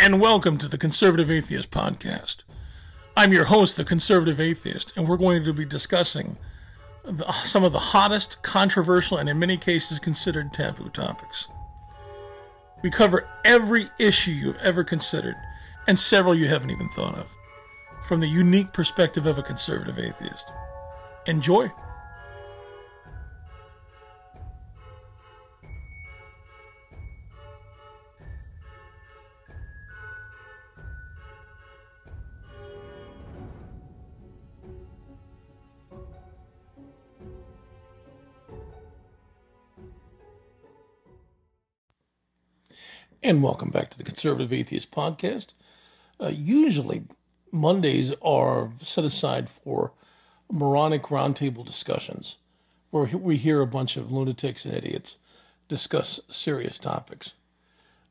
and welcome to the Conservative Atheist Podcast. I'm your host, the Conservative Atheist, and we're going to be discussing the, some of the hottest, controversial, and in many cases considered taboo topics. We cover every issue you've ever considered, and several you haven't even thought of, from the unique perspective of a conservative atheist. Enjoy! And welcome back to the Conservative Atheist Podcast. Uh, usually, Mondays are set aside for moronic roundtable discussions, where we hear a bunch of lunatics and idiots discuss serious topics.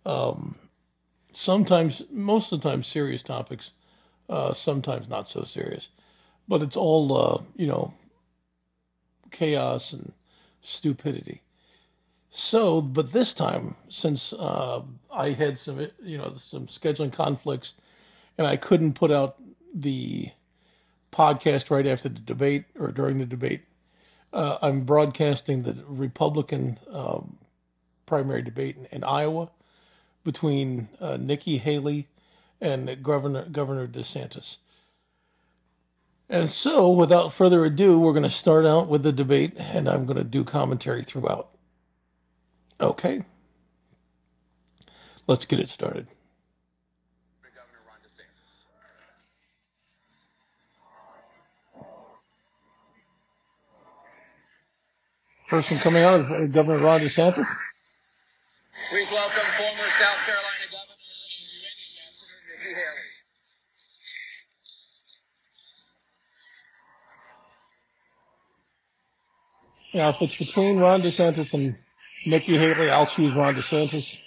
Um, sometimes, most of the time, serious topics, uh, sometimes not so serious. But it's all, uh, you know, chaos and stupidity. So, but this time, since uh, I had some, you know, some scheduling conflicts, and I couldn't put out the podcast right after the debate or during the debate, uh, I'm broadcasting the Republican um, primary debate in, in, Iowa between uh, Nikki Haley and Governor Governor DeSantis. And so, without further ado, we're going to start out with the debate, and I'm going to do commentary throughout. Okay. Let's get it started. Governor Ron DeSantis. First one coming out is uh, Governor Ron DeSantis. Please welcome former South Carolina Governor and UN Ambassador Nikki Haley. Now, if it's between Ron DeSantis and Nikki Haley, I'll choose Ron DeSantis.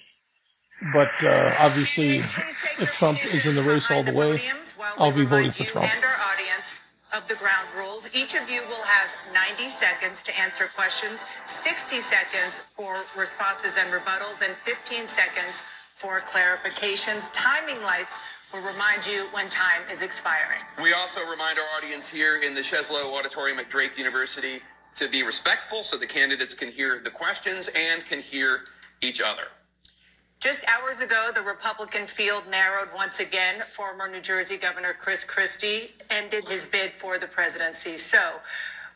But uh, obviously, if Trump is in the race all the way, I'll be voting for Trump. And our audience of the ground rules. Each of you will have 90 seconds to answer questions, 60 seconds for responses and rebuttals, and 15 seconds for clarifications. Timing lights will remind you when time is expiring. We also remind our audience here in the Sheslow Auditorium at Drake University to be respectful so the candidates can hear the questions and can hear each other. Just hours ago, the Republican field narrowed once again. Former New Jersey Governor Chris Christie ended his bid for the presidency. So,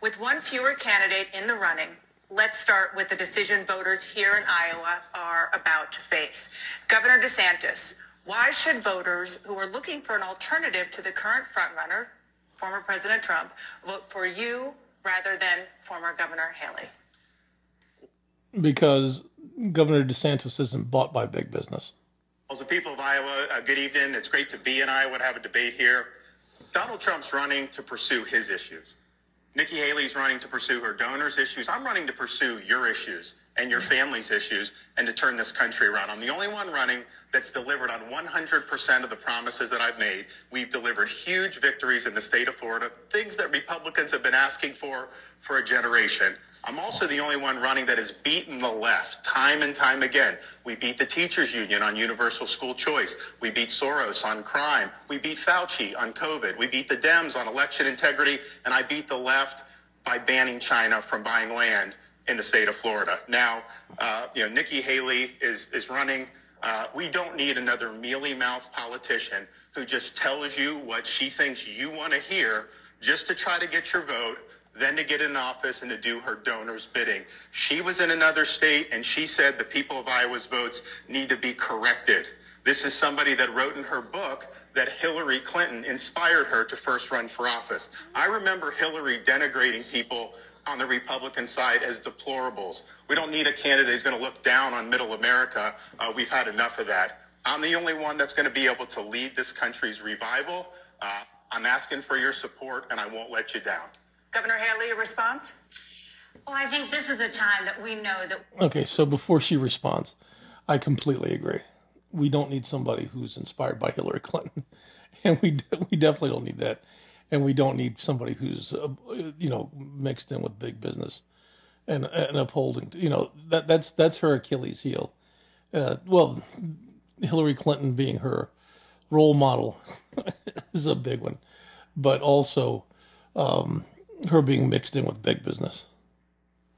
with one fewer candidate in the running, let's start with the decision voters here in Iowa are about to face. Governor DeSantis, why should voters who are looking for an alternative to the current frontrunner, former President Trump, vote for you rather than former Governor Haley? Because Governor DeSantis isn't bought by big business. Well, the people of Iowa, uh, good evening. It's great to be in Iowa to have a debate here. Donald Trump's running to pursue his issues. Nikki Haley's running to pursue her donors' issues. I'm running to pursue your issues and your family's issues and to turn this country around. I'm the only one running that's delivered on 100% of the promises that I've made. We've delivered huge victories in the state of Florida, things that Republicans have been asking for for a generation. I'm also the only one running that has beaten the left time and time again. We beat the teachers union on universal school choice. We beat Soros on crime. We beat Fauci on COVID. We beat the Dems on election integrity. And I beat the left by banning China from buying land in the state of Florida. Now, uh, you know, Nikki Haley is, is running. Uh, we don't need another mealy mouth politician who just tells you what she thinks you want to hear just to try to get your vote, then to get in office and to do her donors' bidding. She was in another state and she said the people of Iowa's votes need to be corrected. This is somebody that wrote in her book that Hillary Clinton inspired her to first run for office. I remember Hillary denigrating people on the Republican side as deplorables. We don't need a candidate who's going to look down on middle America. Uh, we've had enough of that. I'm the only one that's going to be able to lead this country's revival. Uh, I'm asking for your support, and I won't let you down. Governor Haley, a response? Well, I think this is a time that we know that. Okay, so before she responds, I completely agree. We don't need somebody who's inspired by Hillary Clinton, and we we definitely don't need that and we don't need somebody who's uh, you know mixed in with big business and and upholding you know that that's that's her Achilles heel. Uh, well, Hillary Clinton being her role model is a big one, but also um, her being mixed in with big business.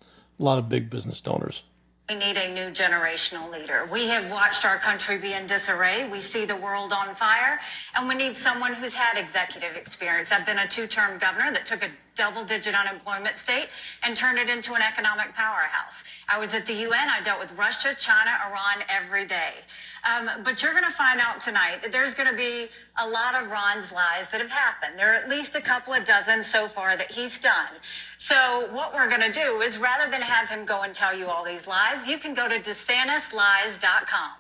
A lot of big business donors. We need a new generational leader. We have watched our country be in disarray. We see the world on fire, and we need someone who's had executive experience. I've been a two term governor that took a double digit unemployment state and turned it into an economic powerhouse. I was at the UN. I dealt with Russia, China, Iran every day. Um, but you're going to find out tonight that there's going to be a lot of Ron's lies that have happened. There are at least a couple of dozen so far that he's done. So what we're going to do is rather than have him go and tell you all these lies, you can go to DeSantisLies.com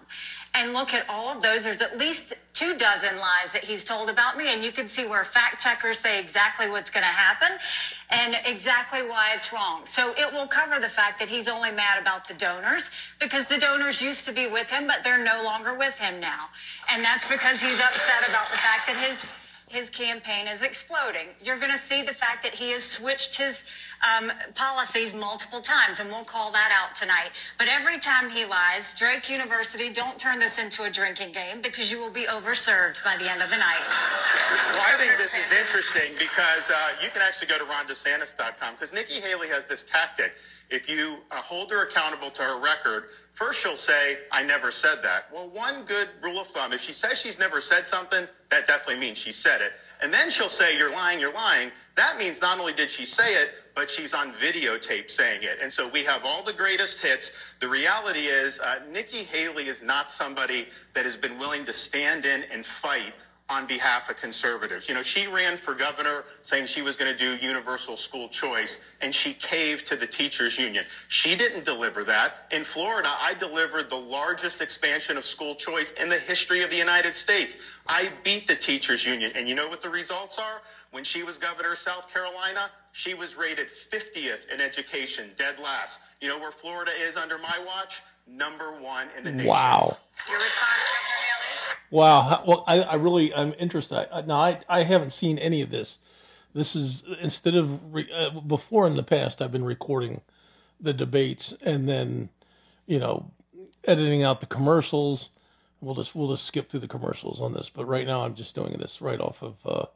and look at all of those. There's at least two dozen lies that he's told about me, and you can see where fact checkers say exactly what's going to happen and exactly why it's wrong. So it will cover the fact that he's only mad about the donors because the donors used to be with him, but they're no longer with him now. And that's because he's upset about the fact that his his campaign is exploding. You're going to see the fact that he has switched his um, policies multiple times, and we'll call that out tonight. But every time he lies, Drake University, don't turn this into a drinking game because you will be overserved by the end of the night. Well, I think this is interesting because uh, you can actually go to rondesantis.com because Nikki Haley has this tactic. If you uh, hold her accountable to her record, first she'll say, I never said that. Well, one good rule of thumb, if she says she's never said something, that definitely means she said it. And then she'll say, You're lying, you're lying. That means not only did she say it, but she's on videotape saying it. And so we have all the greatest hits. The reality is, uh, Nikki Haley is not somebody that has been willing to stand in and fight on behalf of conservatives. You know, she ran for governor saying she was going to do universal school choice, and she caved to the teachers union. She didn't deliver that. In Florida, I delivered the largest expansion of school choice in the history of the United States. I beat the teachers union. And you know what the results are? When she was governor of South Carolina, she was rated 50th in education, dead last. You know where Florida is under my watch? Number one in the nation. Wow. Your response, Governor Haley? Wow. Well, I, I really I'm interested. I, now I I haven't seen any of this. This is instead of re, uh, before in the past I've been recording the debates and then you know editing out the commercials. We'll just we'll just skip through the commercials on this. But right now I'm just doing this right off of uh,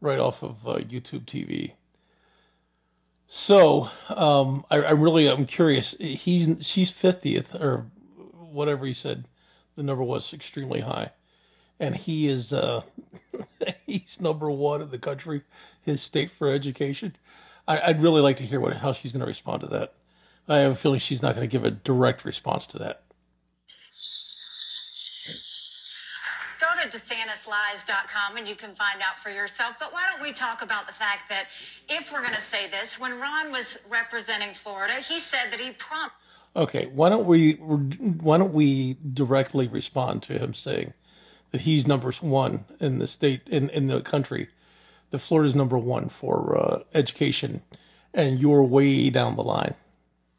right off of uh, YouTube TV. So um, I, I really I'm curious. He's she's fiftieth or whatever he said. The number was extremely high, and he is uh, he's number one in the country. His state for education. I, I'd really like to hear what how she's going to respond to that. I have a feeling she's not going to give a direct response to that. Go to DeSantisLies.com and you can find out for yourself. But why don't we talk about the fact that if we're going to say this, when Ron was representing Florida, he said that he promised. Okay, why don't we why don't we directly respond to him saying that he's number one in the state in in the country, that Florida's number one for uh, education, and you're way down the line.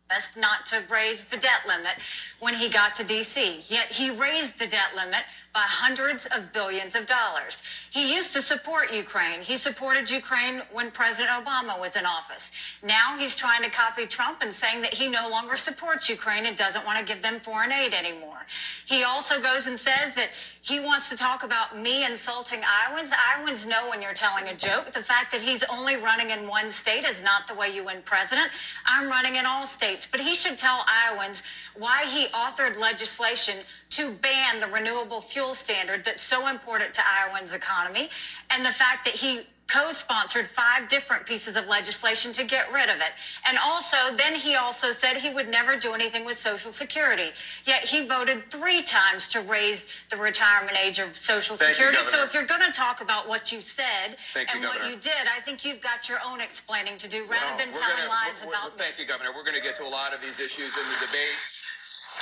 Best not to raise the debt limit when he got to DC. Yet he raised the debt limit by hundreds of billions of dollars. He used to support Ukraine. He supported Ukraine when President Obama was in office. Now he's trying to copy Trump and saying that he no longer supports Ukraine and doesn't want to give them foreign aid anymore. He also goes and says that he wants to talk about me insulting Iowans. Iowans know when you're telling a joke. The fact that he's only running in one state is not the way you win president. I'm running in all states. But he should tell Iowans why he authored legislation to ban the renewable fuel standard that's so important to Iowans' economy, and the fact that he co-sponsored five different pieces of legislation to get rid of it. And also, then he also said he would never do anything with Social Security. Yet he voted three times to raise the retirement age of Social Thank you, Security. so if you're going to talk about what you said Thank you, and what you did, I think you've got your own explaining to do rather No, than telling gonna- lies we're- we're- about Thank you, Governor. We're going to get to a lot of these issues in the debate.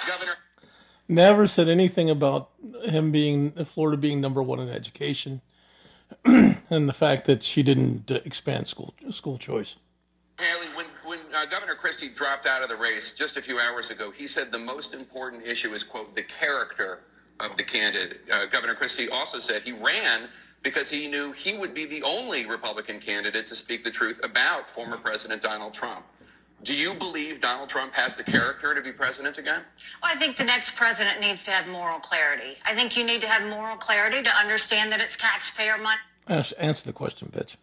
Governor. Never said anything about him being Florida being number one in education, and the fact that she didn't uh, expand school school choice. Haley, when, when uh, Governor Christie dropped out of the race just a few hours ago, he said the most important issue is, quote, the character of the candidate. Uh, Governor Christie also said he ran because he knew he would be the only Republican candidate to speak the truth about former President Donald Trump. Do you believe Donald Trump has the character to be president again? Well, I think the next president needs to have moral clarity. I think you need to have moral clarity to understand that it's taxpayer money. Answer the question, bitch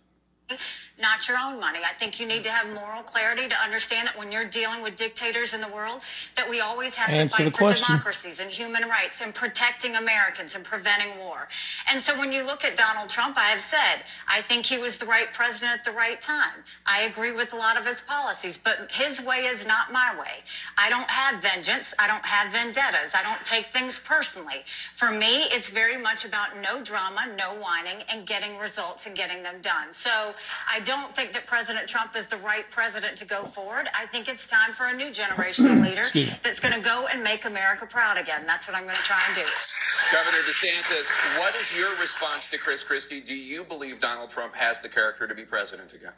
not your own money. I think you need to have moral clarity to understand that when you're dealing with dictators in the world, that we always have Answer to fight for question. democracies and human rights and protecting Americans and preventing war. And so when you look at Donald Trump, I have said, I think he was the right president at the right time. I agree with a lot of his policies, but his way is not my way. I don't have vengeance. I don't have vendettas. I don't take things personally. For me, it's very much about no drama, no whining, and getting results and getting them done. So I don't think that President Trump is the right president to go forward. I think it's time for a new generational leader that's going to go and make America proud again. That's what I'm going to try and do. Governor DeSantis, what is your response to Chris Christie? Do you believe Donald Trump has the character to be president again?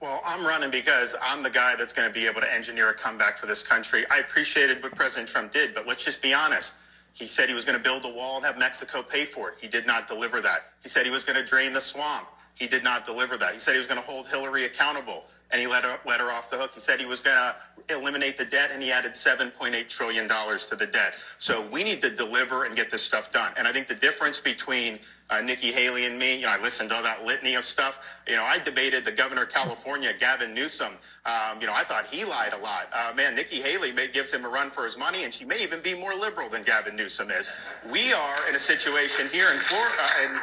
Well, I'm running because I'm the guy that's going to be able to engineer a comeback for this country. I appreciated what President Trump did, but let's just be honest. He said he was going to build a wall and have Mexico pay for it. He did not deliver that. He said he was going to drain the swamp. He did not deliver that. He said he was going to hold Hillary accountable, and he let her, let her off the hook. He said he was going to eliminate the debt, and he added $7.8 trillion to the debt. So we need to deliver and get this stuff done. And I think the difference between uh, Nikki Haley and me, you know, I listened to all that litany of stuff. You know, I debated the governor of California, Gavin Newsom. Um, you know, I thought he lied a lot. Uh, man, Nikki Haley may, gives him a run for his money, and she may even be more liberal than Gavin Newsom is. We are in a situation here in Florida, uh,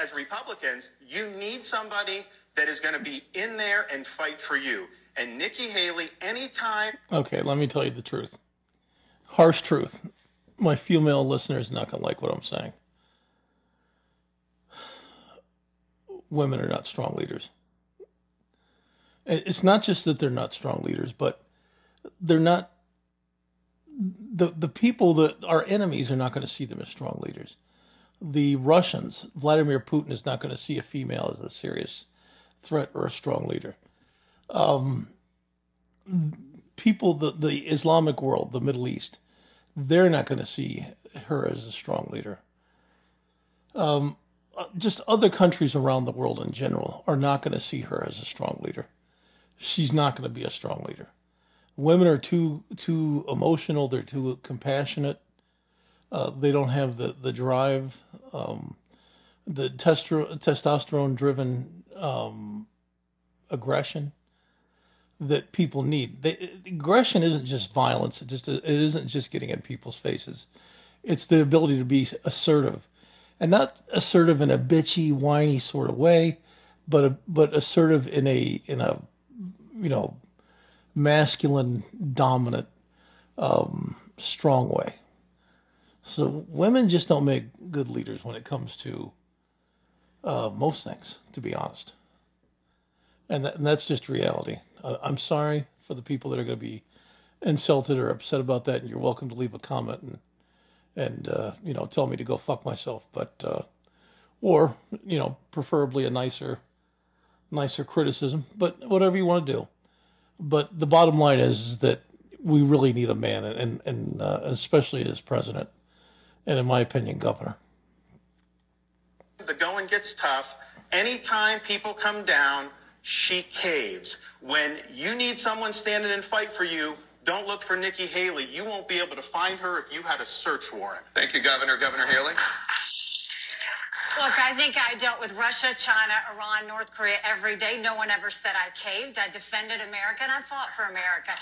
as Republicans, you need somebody that is going to be in there and fight for you. And Nikki Haley, anytime. Okay, let me tell you the truth. Harsh truth. My female listener is not going to like what I'm saying. Women are not strong leaders. It's not just that they're not strong leaders, but they're not. The, the people that are enemies are not going to see them as strong leaders the Russians, Vladimir Putin is not going to see a female as a serious threat or a strong leader. Um, people, the, the Islamic world, the Middle East, they're not going to see her as a strong leader. Um, just other countries around the world in general are not going to see her as a strong leader. She's not going to be a strong leader. Women are too too emotional. They're too compassionate. Uh, they don't have the the drive, um, the testosterone driven um, aggression that people need. They, aggression isn't just violence. It just it isn't just getting in people's faces. It's the ability to be assertive, and not assertive in a bitchy, whiny sort of way, but a, but assertive in a in a you know masculine, dominant, um, strong way. So women just don't make good leaders when it comes to uh, most things, to be honest. And, and that's just reality. Uh, I'm sorry for the people that are going to be insulted or upset about that, and you're welcome to leave a comment and and uh, you know tell me to go fuck myself, but uh, or you know preferably a nicer nicer criticism, but whatever you want to do. But the bottom line is, is that we really need a man, and and uh, especially as president, and, in my opinion, governor. The going gets tough. Anytime people come down, she caves. When you need someone standing and fight for you, don't look for Nikki Haley. You won't be able to find her if you had a search warrant. Thank you, Governor. Governor Haley. Look, I think I dealt with Russia, China, Iran, North Korea every day. No one ever said I caved. I defended America and I fought for America.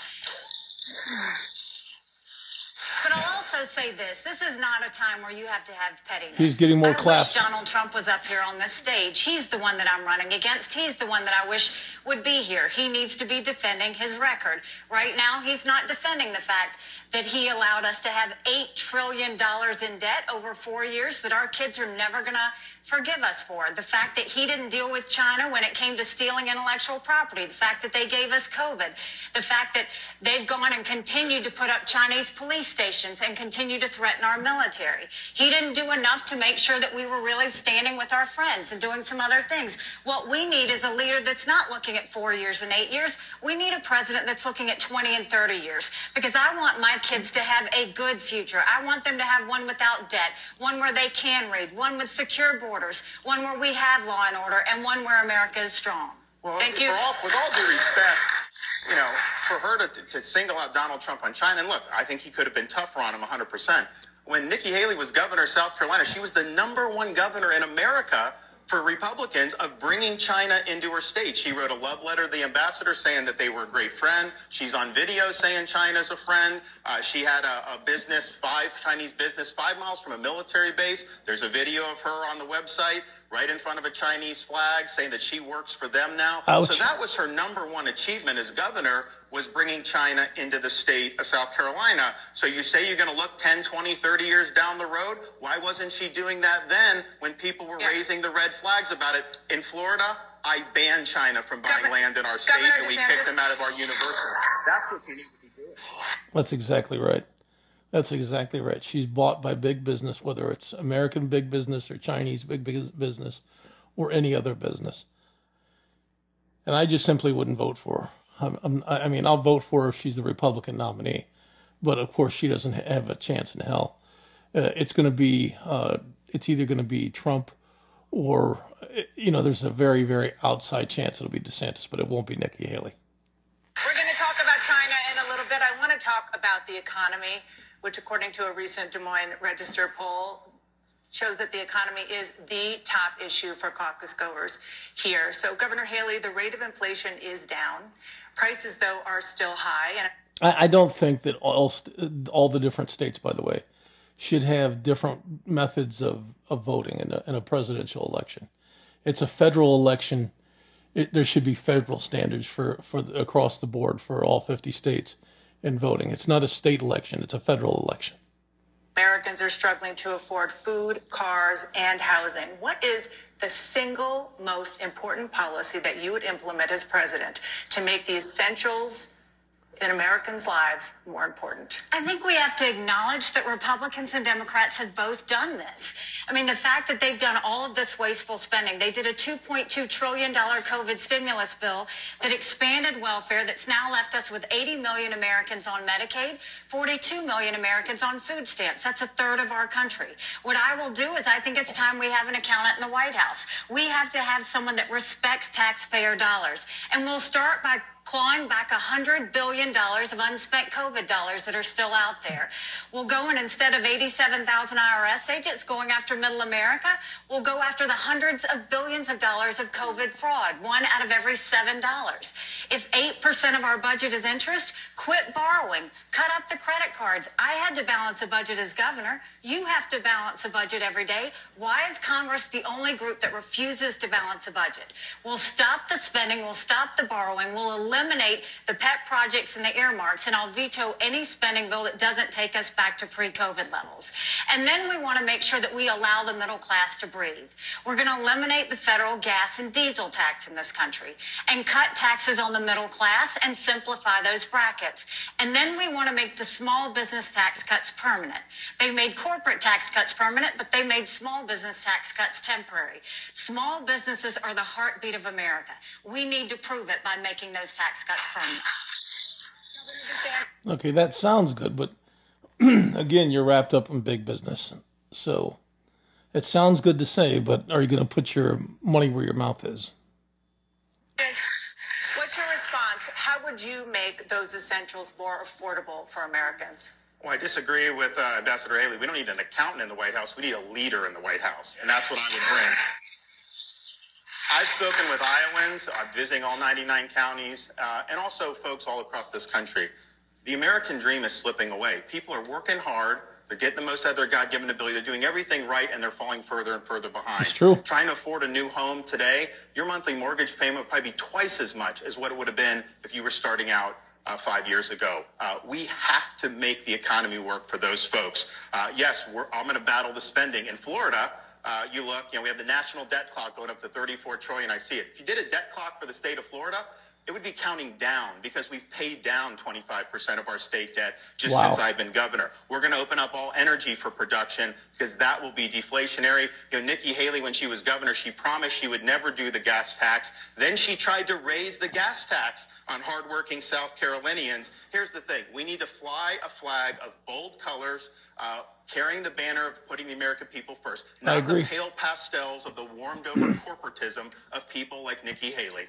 But I'll also say this: this is not a time where you have to have pettiness. He's getting more I claps. Wish Donald Trump was up here on this stage. He's the one that I'm running against. He's the one that I wish would be here. He needs to be defending his record. Right now, he's not defending the fact that he allowed us to have $8 trillion in debt over four years that our kids are never going to forgive us for. The fact that he didn't deal with China when it came to stealing intellectual property. The fact that they gave us COVID. The fact that they've gone and continued to put up Chinese police stations and continue to threaten our military. He didn't do enough to make sure that we were really standing with our friends and doing some other things. What we need is a leader that's not looking at four years and eight years. We need a president that's looking at 20 and 30 years because I want my kids to have a good future. I want them to have one without debt, one where they can read, one with secure borders, one where we have law and order, and one where America is strong. Well, Thank you. All, with all due respect, you know, for her to, to single out Donald Trump on China, and look, I think he could have been tougher on him 100%. When Nikki Haley was governor of South Carolina, she was the number one governor in America for Republicans of bringing China into her state. She wrote a love letter to the ambassador saying that they were a great friend. She's on video saying China's a friend. Uh, she had a, a, business, five Chinese business, five miles from a military base. There's a video of her on the website right in front of a Chinese flag saying that she works for them now. Ouch. So that was her number one achievement as governor was bringing China into the state of South Carolina. So you say you're going to look 10, 20, 30 years down the road. Why wasn't she doing that then when people were yeah. raising the red flags about it? In Florida, I banned China from buying Governor, land in our state Governor and we DeSantis. kicked them out of our university. That's what you need to be doing. That's exactly right. That's exactly right. She's bought by big business, whether it's American big business or Chinese big business or any other business. And I just simply wouldn't vote for her. I'm, i mean, I'll vote for her if she's the Republican nominee, but of course she doesn't have a chance in hell. Uh, it's going to be, uh, it's either going to be Trump or, you know, there's a very, very outside chance it'll be DeSantis, but it won't be Nikki Haley. We're going to talk about China in a little bit. I want to talk about the economy, which, according to a recent Des Moines Register poll, shows that the economy is the top issue for caucus goers here. So, Governor Haley, the rate of inflation is down. Prices, though, are still high. And I, I don't think that all st- all the different states, by the way, should have different methods of, of voting in a, in a presidential election. It's a federal election. It, there should be federal standards for, for the, across the board for all 50 states in voting. It's not a state election, it's a federal election. Americans are struggling to afford food, cars, and housing. What is the single most important policy that you would implement as president to make the essentials in Americans' lives more important. I think we have to acknowledge that Republicans and Democrats have both done this. I mean, the fact that they've done all of this wasteful spending, they did a $2.2 trillion COVID stimulus bill that expanded welfare that's now left us with 80 million Americans on Medicaid, 42 million Americans on food stamps. That's a third of our country. What I will do is I think it's time we have an accountant in the White House. We have to have someone that respects taxpayer dollars. And we'll start by clawing back $100 billion of unspent COVID dollars that are still out there. We'll go and instead of 87,000 IRS agents going after middle America, we'll go after the hundreds of billions of dollars of COVID fraud, one out of every $7. If 8% of our budget is interest, quit borrowing, cut up the credit cards. I had to balance a budget as governor. You have to balance a budget every day. Why is Congress the only group that refuses to balance a budget? We'll stop the spending, we'll stop the borrowing, we'll eliminate the pet projects and the earmarks, and I'll veto any spending bill that doesn't take us back to pre-COVID levels. And then we want to make sure that we allow the middle class to breathe. We're going to eliminate the federal gas and diesel tax in this country and cut taxes on the middle class and simplify those brackets. And then we want to make the small business tax cuts permanent. They made corporate tax cuts permanent, but they made small business tax cuts temporary. Small businesses are the heartbeat of America. We need to prove it by making those tax tax cuts permanent. Okay, that sounds good, but again, you're wrapped up in big business. So it sounds good to say, but are you going to put your money where your mouth is? What's your response? How would you make those essentials more affordable for Americans? Well, I disagree with uh, Ambassador Haley. We don't need an accountant in the White House. We need a leader in the White House, and that's what I would bring. I've spoken with Iowans, I'm visiting all 99 counties, uh, and also folks all across this country. The American dream is slipping away. People are working hard. They're getting the most out of their God given ability. They're doing everything right, and they're falling further and further behind. It's true. Trying to afford a new home today, your monthly mortgage payment would probably be twice as much as what it would have been if you were starting out uh, five years ago. Uh, we have to make the economy work for those folks. Uh, yes, I'm going to battle the spending. In Florida, uh, you look, you know, we have the national debt clock going up to 34 trillion. I see it. If you did a debt clock for the state of Florida, it would be counting down because we've paid down 25% of our state debt just wow. since I've been governor. We're going to open up all energy for production because that will be deflationary. You know, Nikki Haley, when she was governor, she promised she would never do the gas tax. Then she tried to raise the gas tax on hardworking South Carolinians. Here's the thing. We need to fly a flag of bold colors uh, carrying the banner of putting the American people first, not the pale pastels of the warmed over corporatism of people like Nikki Haley.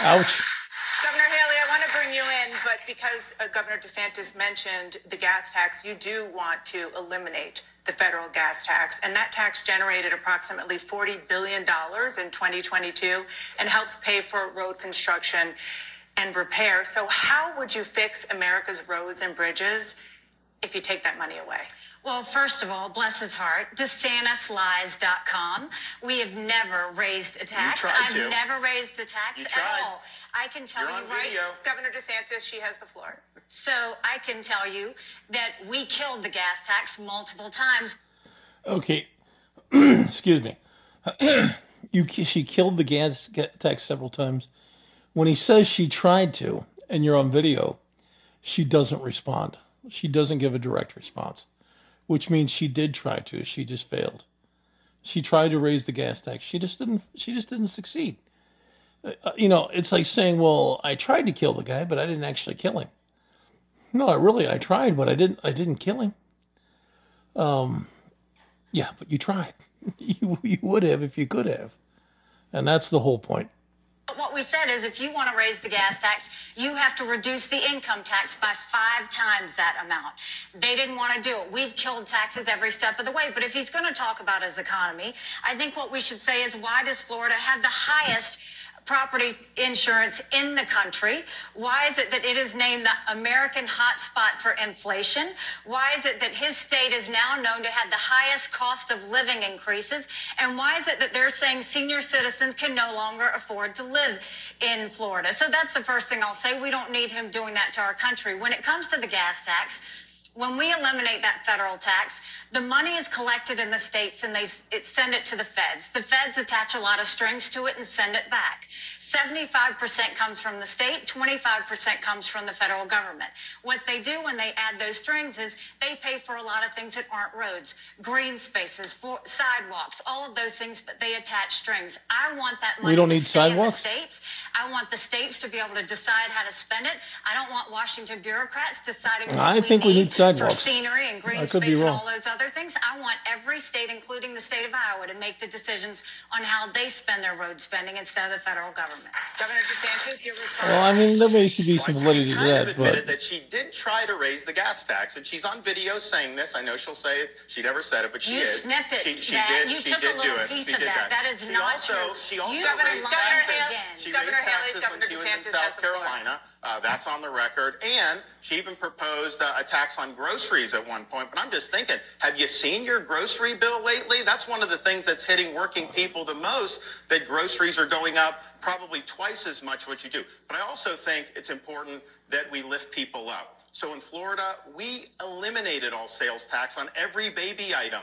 Ouch. Governor Haley, I want to bring you in, but because uh, Governor DeSantis mentioned the gas tax, you do want to eliminate the federal gas tax. And that tax generated approximately $40 billion in 2022 and helps pay for road construction and repair. So, how would you fix America's roads and bridges if you take that money away? Well, first of all, bless his heart, DeSantisLies.com. We have never raised a tax. tried I've to. never raised a tax You at tried. all. I can tell You're you on right. video. Governor DeSantis, she has the floor. So I can tell you that we killed the gas tax multiple times. Okay, excuse me. you she killed the gas tax several times. When he says she tried to, and you're on video, she doesn't respond. She doesn't give a direct response, which means she did try to. She just failed. She tried to raise the gas tax. She just didn't. She just didn't succeed. Uh, you know, it's like saying, "Well, I tried to kill the guy, but I didn't actually kill him." No, I really I tried, but I didn't. I didn't kill him. Um, Yeah, but you tried. You, you would have if you could have. And that's the whole point. But what we said is if you want to raise the gas tax, you have to reduce the income tax by five times that amount. They didn't want to do it. We've killed taxes every step of the way. But if he's going to talk about his economy, I think what we should say is why does Florida have the highest property insurance in the country? Why is it that it is named the American hotspot for inflation? Why is it that his state is now known to have the highest cost of living increases? And why is it that they're saying senior citizens can no longer afford to live in Florida? So that's the first thing I'll say. We don't need him doing that to our country. When it comes to the gas tax, when we eliminate that federal tax, the money is collected in the states and they it, send it to the feds. The feds attach a lot of strings to it and send it back. 75% comes from the state, 25% comes from the federal government. What they do when they add those strings is they pay for a lot of things that aren't roads, green spaces, sidewalks, all of those things, but they attach strings. I want that money we don't to need sidewalks? in the states. I want the states to be able to decide how to spend it. I don't want Washington bureaucrats deciding what I think we need sidewalks. for scenery and green space and all those other things. I want every state, including the state of Iowa, to make the decisions on how they spend their road spending instead of the federal government. Governor DeSantis, your response. Well, I mean, there may should be some She validity to that, admitted but that she did try to raise the gas tax, and she's on video saying this. I know she'll say it. She never said it, but she You did. snipped it, She, she that. did. You she took a little piece of did that. That is she not also, true. She also You Governor- raised Governor taxes. Haley- She Governor raised Haley, taxes Governor when she was in DeSantis has South Carolina. floor. Uh, that's on the record. And she even proposed uh, a tax on groceries at one point. But I'm just thinking, have you seen your grocery bill lately? That's one of the things that's hitting working people the most, that groceries are going up probably twice as much what you do. But I also think it's important that we lift people up. So in Florida, we eliminated all sales tax on every baby item.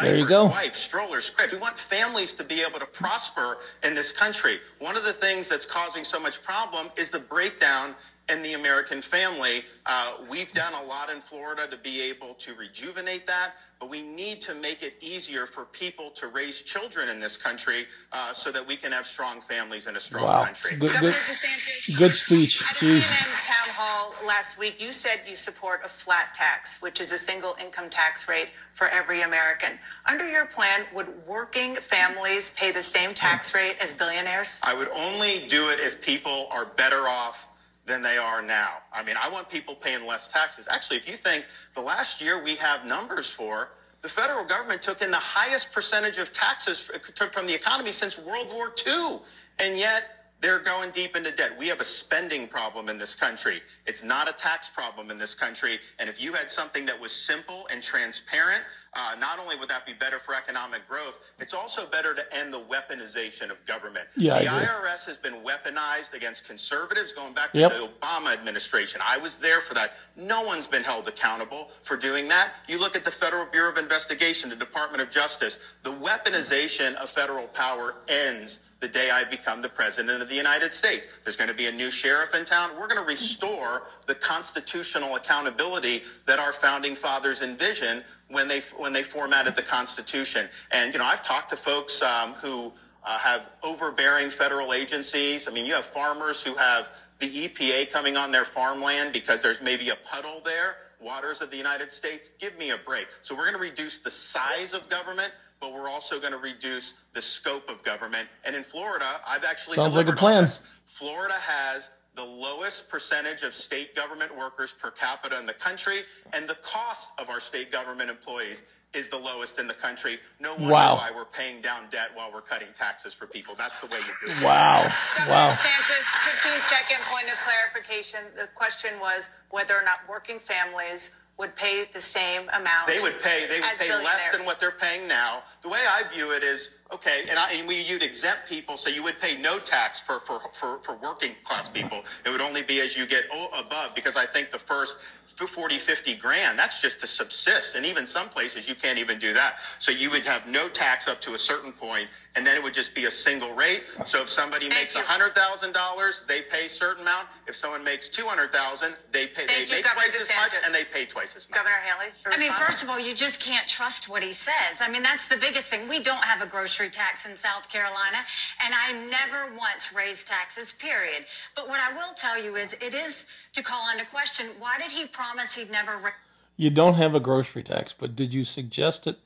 There you go. wipes, strollers, cribs. We want families to be able to prosper in this country. One of the things that's causing so much problem is the breakdown in the American family. Uh, we've done a lot in Florida to be able to rejuvenate that, but we need to make it easier for people to raise children in this country uh, so that we can have strong families and a strong wow, country. good, Governor good, DeSantis. good speech. At a CNN town hall last week, you said you support a flat tax, which is a single income tax rate for every American. Under your plan, would working families pay the same tax rate as billionaires? I would only do it if people are better off than they are now. I mean, I want people paying less taxes. Actually, if you think the last year we have numbers for, the federal government took in the highest percentage of taxes from the economy since World War II. And yet, they're going deep into debt. We have a spending problem in this country. It's not a tax problem in this country. And if you had something that was simple and transparent, uh, not only would that be better for economic growth, it's also better to end the weaponization of government. Yeah, the. IRS has been weaponized against conservatives going back to Yep. the Obama administration. I was there for that. No one's been held accountable for doing that. You look at the Federal Bureau of Investigation, the Department of Justice, the weaponization of federal power ends the day I become the president of the United States. There's going to be a new sheriff in town. We're going to restore the constitutional accountability that our founding fathers envisioned when they when they formatted the Constitution. And you know, I've talked to folks um, who uh, have overbearing federal agencies. I mean, you have farmers who have the EPA coming on their farmland because there's maybe a puddle there. Waters of the United States, give me a break. So we're going to reduce the size of government, but we're also going to reduce the scope of government. And in Florida, I've actually Sounds like a plan. Florida has the lowest percentage of state government workers per capita in the country, and the cost of our state government employees is the lowest in the country. No wonder Wow. why we're paying down debt while we're cutting taxes for people. That's the way you do it. Wow. Governor Wow. DeSantis, 15 second point of clarification. The question was whether or not working families would pay the same amount. They would pay. They would pay less than what they're paying now. The way I view it is okay, and, I, and we you'd exempt people, so you would pay no tax for for, for, for working class people. It would only be as you get above, because I think the first 40, 50 grand, that's just to subsist, and even some places you can't even do that. So you would have no tax up to a certain point, and then it would just be a single rate. So if somebody Thank makes you. hundred thousand dollars, they pay a certain amount. If someone makes two hundred thousand, they pay Thank they you, make Governor twice as much, and they pay twice as much. Governor Haley. your I mean, first of all, you just can't trust what he says. I mean, that's the biggest thing. We don't have a grocery tax in South Carolina, and I never once raised taxes, period. But what I will tell you is it is to call into question why did he promise he'd never raise You don't have a grocery tax, but did you suggest it?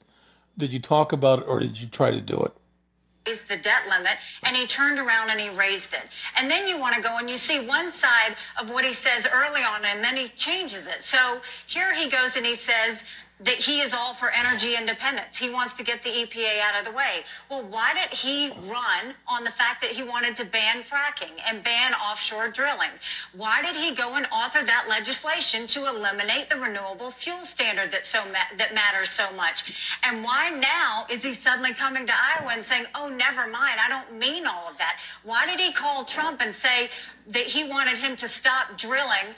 Did you talk about it, or did you try to do it? Raised the debt limit and he turned around and he raised it. And then you want to go and you see one side of what he says early on and then he changes it. So here he goes and he says that he is all for energy independence. He wants to get the EPA out of the way. Well, why did he run on the fact that he wanted to ban fracking and ban offshore drilling? Why did he go and author that legislation to eliminate the renewable fuel standard that so ma- that matters so much? And why now is he suddenly coming to Iowa and saying, "Oh, never mind, I don't mean all of that"? Why did he call Trump and say that he wanted him to stop drilling?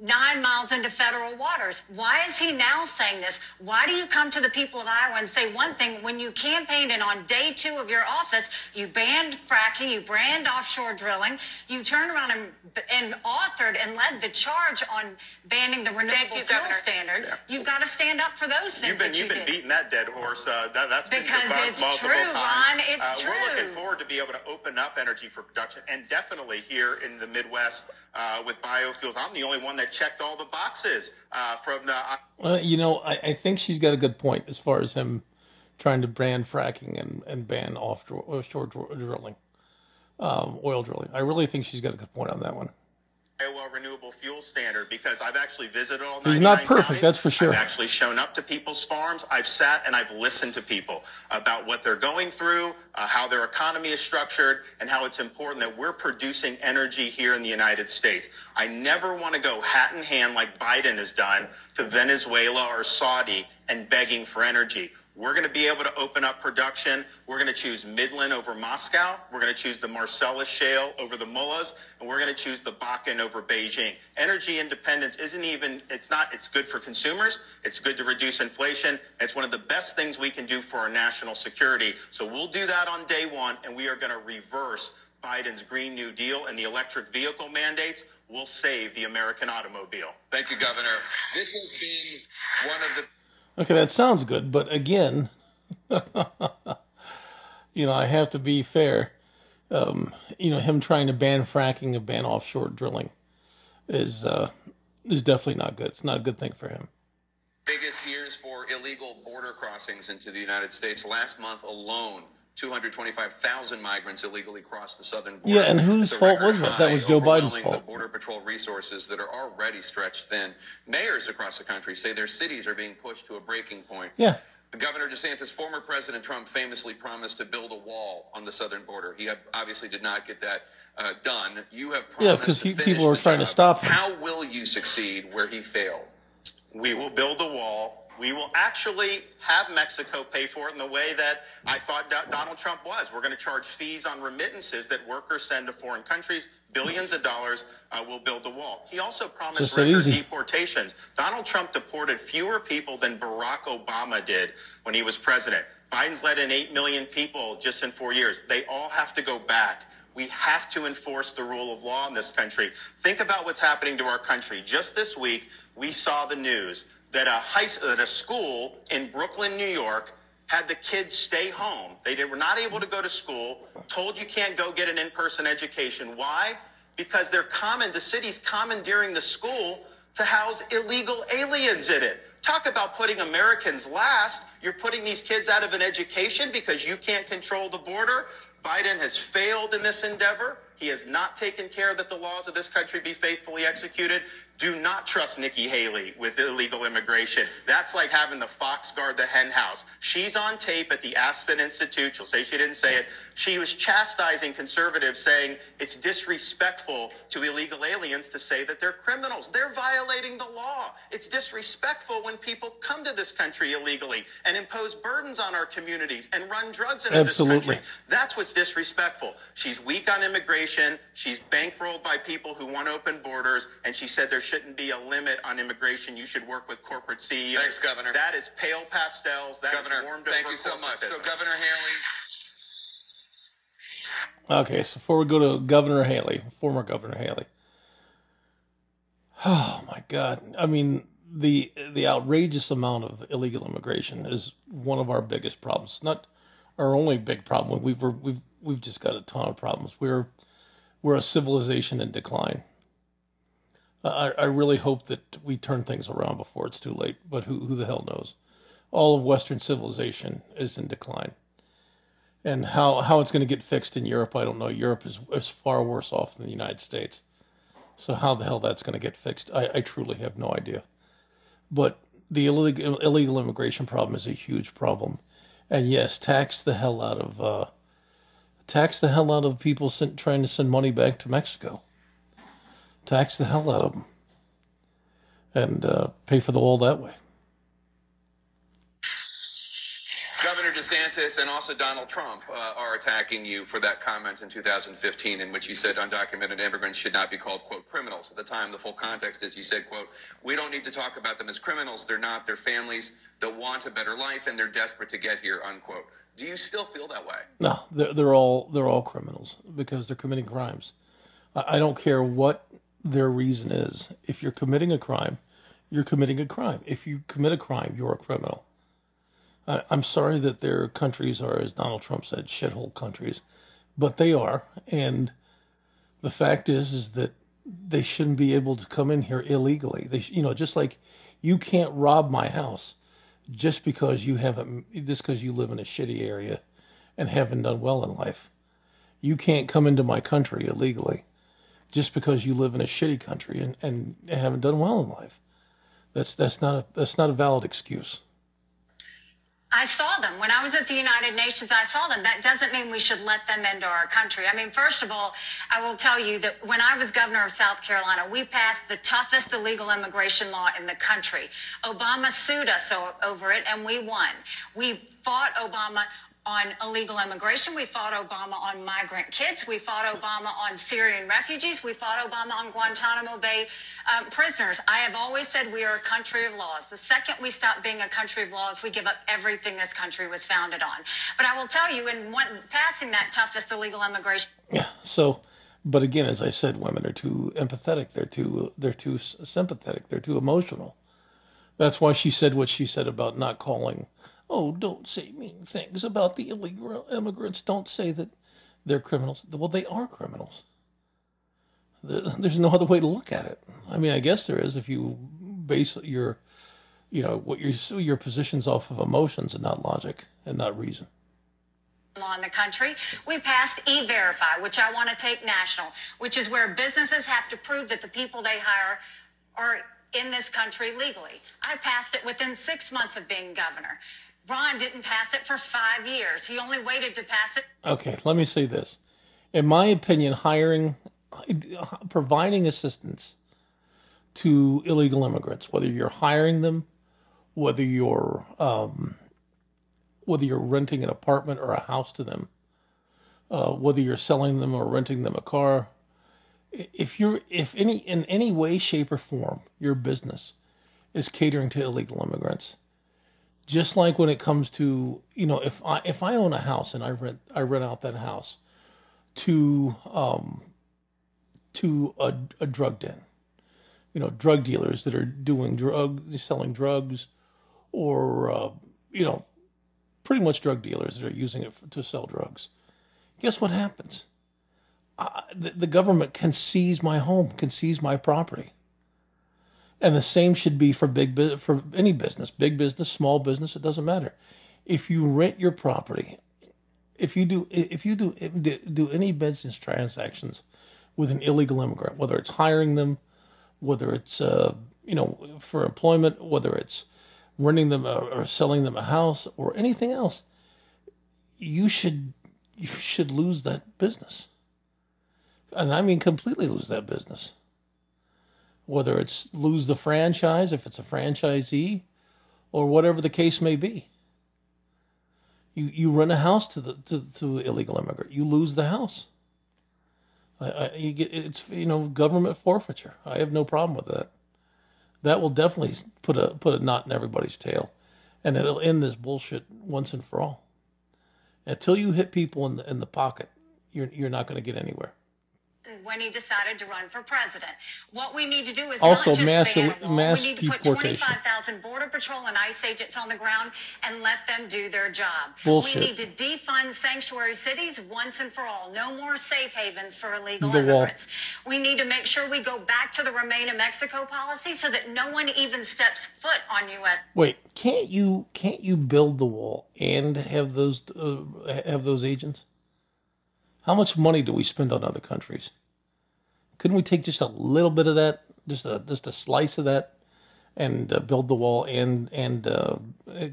Nine miles into federal waters. Why is he now saying this? Why do you come to the people of Iowa and say one thing when you campaigned and on day two of your office, you banned fracking, you banned offshore drilling, you turned around and, and authored and led the charge on banning the renewable you, fuel Governor. standards? You've got to stand up for those things You've been that you you've been did. beating that dead horse. Uh, that, that's been Because debunked it's multiple true, times. Ron, it's uh, We're looking forward to be able to open up energy for production, and definitely here in the Midwest uh, with biofuels. I'm the only one that checked all the boxes uh, from the. Uh, you know, I, I think she's got a good point as far as him trying to ban fracking and, and ban offshore, offshore dr- drilling, um, oil drilling. I really think she's got a good point on that one. Iowa Renewable Fuel Standard because I've actually visited all He's 99 not perfect, counties. that's for sure. I've actually shown up to people's farms. I've sat and I've listened to people about what they're going through, uh, how their economy is structured, and how it's important that we're producing energy here in the United States. I never want to go hat in hand like Biden has done to Venezuela or Saudi and begging for energy. We're going to be able to open up production. We're going to choose Midland over Moscow. We're going to choose the Marcellus Shale over the Mullahs, and we're going to choose the Bakken over Beijing. Energy independence isn't even, it's not, it's good for consumers. It's good to reduce inflation. It's one of the best things we can do for our national security. So we'll do that on day one, and we are going to reverse Biden's Green New Deal and the electric vehicle mandates. We'll save the American automobile. Thank you, Governor. This has been one of the Okay, that sounds good, but again, you know, I have to be fair. Um, you know, him trying to ban fracking and ban offshore drilling is uh, is definitely not good. It's not a good thing for him. biggest years for illegal border crossings into the United States. Last month alone, 225,000 migrants illegally crossed the southern border. Yeah, and whose fault was that? That was Joe Biden's fault. The Border Patrol resources that are already stretched thin. Mayors across the country say their cities are being pushed to a breaking point. Yeah, Governor DeSantis, former President Trump famously promised to build a wall on the southern border. He obviously did not get that uh, done. You have promised Yeah, promised 'cause to he- people are the trying to stop him. How will you succeed where he failed? We will build a wall. We will actually have Mexico pay for it in the way that I thought Do- Donald Trump was. We're going to charge fees on remittances that workers send to foreign countries, billions of dollars. Uh, we'll build the wall. He also promised that record easy. deportations. Donald Trump deported fewer people than Barack Obama did when he was president. Biden's let in 8 million people just in four years. They all have to go back. We have to enforce the rule of law in this country. Think about what's happening to our country. Just this week, we saw the news that a high, that a school in Brooklyn, New York, had the kids stay home. They did, were not able to go to school. Told you can't go get an in-person education. Why? Because they're common. The city's commandeering the school to house illegal aliens in it. Talk about putting Americans last. You're putting these kids out of an education because you can't control the border. Biden has failed in this endeavor. He has not taken care that the laws of this country be faithfully executed. Do not trust Nikki Haley with illegal immigration. That's like having the fox guard the hen house. She's on tape at the Aspen Institute. She'll say she didn't say it. She was chastising conservatives, saying it's disrespectful to illegal aliens to say that they're criminals. They're violating the law. It's disrespectful when people come to this country illegally and impose burdens on our communities and run drugs into Absolutely. this country. That's what's disrespectful. She's weak on immigration. She's bankrolled by people who want open borders, and she said there shouldn't be a limit on immigration. You should work with corporate CEOs. Thanks, Governor. That is pale pastels. That is Governor, warmed thank over you so much. So. Governor Haley. Okay, so before we go to Governor Haley, former Governor Haley. Oh my God! I mean, the the outrageous amount of illegal immigration is one of our biggest problems. It's not our only big problem. We've we've we've just got a ton of problems. We're we're a civilization in decline. I, I really hope that we turn things around before it's too late. But who who the hell knows? All of Western civilization is in decline and how how it's going to get fixed in Europe, I don't know. Europe is is far worse off than the United States, so how the hell that's going to get fixed, I, I truly have no idea. But the illegal illegal immigration problem is a huge problem, and yes, tax the hell out of uh, tax the hell out of people sent, trying to send money back to Mexico. Tax the hell out of them, and uh, pay for the wall that way. Governor DeSantis and also Donald Trump uh, are attacking you for that comment in 2015 in which you said undocumented immigrants should not be called, quote, criminals. At the time, the full context is you said, quote, we don't need to talk about them as criminals. They're not. They're families that want a better life and they're desperate to get here, unquote. Do you still feel that way? No, they're, they're all they're all criminals because they're committing crimes. I, I don't care what their reason is. If you're committing a crime, you're committing a crime. If you commit a crime, you're a criminal. I, I'm sorry that their countries are, as Donald Trump said, shithole countries, but they are. And the fact is, is that they shouldn't be able to come in here illegally. They, you know, just like you can't rob my house just because you haven't, just because you live in a shitty area and haven't done well in life. You can't come into my country illegally just because you live in a shitty country and, and haven't done well in life. That's that's not a that's not a valid excuse. I saw them when I was at the United Nations. I saw them. That doesn't mean we should let them into our country. I mean, first of all, I will tell you that when I was governor of South Carolina, we passed the toughest illegal immigration law in the country. Obama sued us over it, and we won. We fought Obama on illegal immigration. We fought Obama on migrant kids. We fought Obama on Syrian refugees. We fought Obama on Guantanamo Bay um, prisoners. I have always said we are a country of laws. The second we stop being a country of laws, we give up everything this country was founded on. But I will tell you, in one, passing that toughest illegal immigration Yeah. So, but again, as I said, women are too empathetic. They're too they're too sympathetic. They're too emotional. That's why she said what she said about not calling. Oh, don't say mean things about the illegal immigrants. Don't say that they're criminals. Well, they are criminals. There's no other way to look at it. I mean, I guess there is if you base your, you know, what your your positions off of emotions and not logic and not reason. law in the country. We passed E-Verify, which I want to take national, which is where businesses have to prove that the people they hire are in this country legally. I passed it within six months of being governor. Ron didn't pass it for five years. He only waited to pass it Okay, let me say this. In my opinion, hiring, providing assistance to illegal immigrants, whether you're hiring them, whether you're um, whether you're renting an apartment or a house to them, uh, whether you're selling them or renting them a car, if you're if any in any way, shape, or form, your business is catering to illegal immigrants, just like when it comes to you know if I if I own a house and I rent I rent out that house to um to a, a drug den, you know drug dealers that are doing drug selling drugs, or uh, you know pretty much drug dealers that are using it to sell drugs. Guess what happens? Uh, the, the government can seize my home, can seize my property. And the same should be for big for any business, big business, small business. It doesn't matter. If you rent your property, if you do if you do do any business transactions with an illegal immigrant, whether it's hiring them, whether it's uh, you know for employment, whether it's renting them or, or selling them a house or anything else, you should you should lose that business, and I mean completely lose that business. Whether it's lose the franchise if it's a franchisee, or whatever the case may be. You you rent a house to the to, to illegal immigrant, you lose the house. I, I, you get it's you know government forfeiture. I have no problem with that. That will definitely put a put a knot in everybody's tail, and it'll end this bullshit once and for all. Until you hit people in the in the pocket, you're you're not going to get anywhere when he decided to run for president. What we need to do is also not just mass, mass we need to put 25,000 border patrol and ICE agents on the ground and let them do their job. Bullshit. We need to defund sanctuary cities once and for all. No more safe havens for illegal The wall. immigrants. We need to make sure we go back to the Remain in Mexico policy so that no one even steps foot on U.S. Wait, can't you can't you build the wall and have those uh, have those agents? How much money do we spend on other countries? Couldn't we take just a little bit of that, just a just a slice of that, and uh, build the wall and and uh,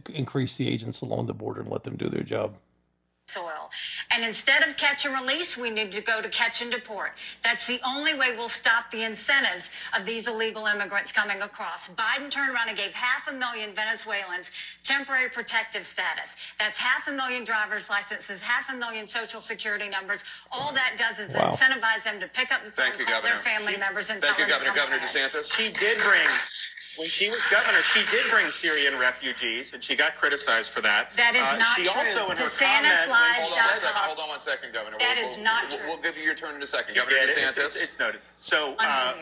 increase the agents along the border and let them do their job? Soil. And instead of catch and release, we need to go to catch and deport. That's the only way we'll stop the incentives of these illegal immigrants coming across. Biden turned around and gave half a million Venezuelans temporary protective status. That's half a million driver's licenses, half a million social security numbers. All that does is Wow. incentivize them to pick up the phone, Thank you, call their Governor. family members, and Thank you, them Governor. to come Governor ahead. DeSantis. She did bring, when she was governor, she did bring Syrian refugees, and she got criticized for that. That is Uh, not she true. also, in her comment, lies Hold on second. Hold on one second, Governor. That we'll, is we'll- not we'll, true. We'll give you your turn in a second, She Governor did. DeSantis. It's, it's, it's noted. So uh,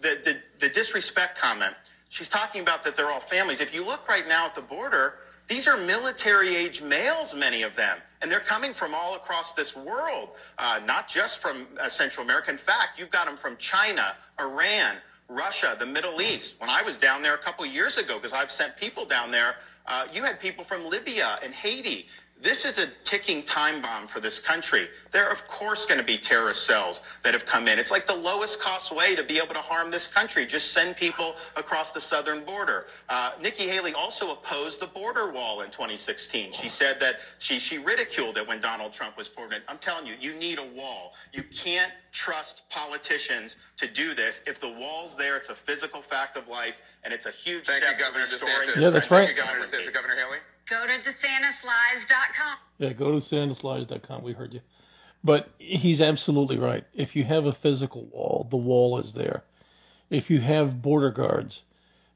the, the the disrespect comment. She's talking about that they're all families. If you look right now at the border, these are military age males, many of them, and they're coming from all across this world, uh, not just from uh, Central America. In fact, you've got them from China, Iran, Russia, the Middle East. When I was down there a couple years ago, because I've sent people down there, uh, you had people from Libya and Haiti. This is a ticking time bomb for this country. There are, of course, going to be terrorist cells that have come in. It's like the lowest cost way to be able to harm this country. Just send people across the southern border. Uh, Nikki Haley also opposed the border wall in 2016. She said that she, she ridiculed it when Donald Trump was president. I'm telling you, you need a wall. You can't trust politicians to do this. If the wall's there, it's a physical fact of life, and it's a huge Thank step you, Governor DeSantis. Yeah, that's right. Thank you, Governor DeSantis. Governor Haley? Go to DeSantisLies.com. Yeah, go to DeSantisLies.com. We heard you. But he's absolutely right. If you have a physical wall, the wall is there. If you have border guards,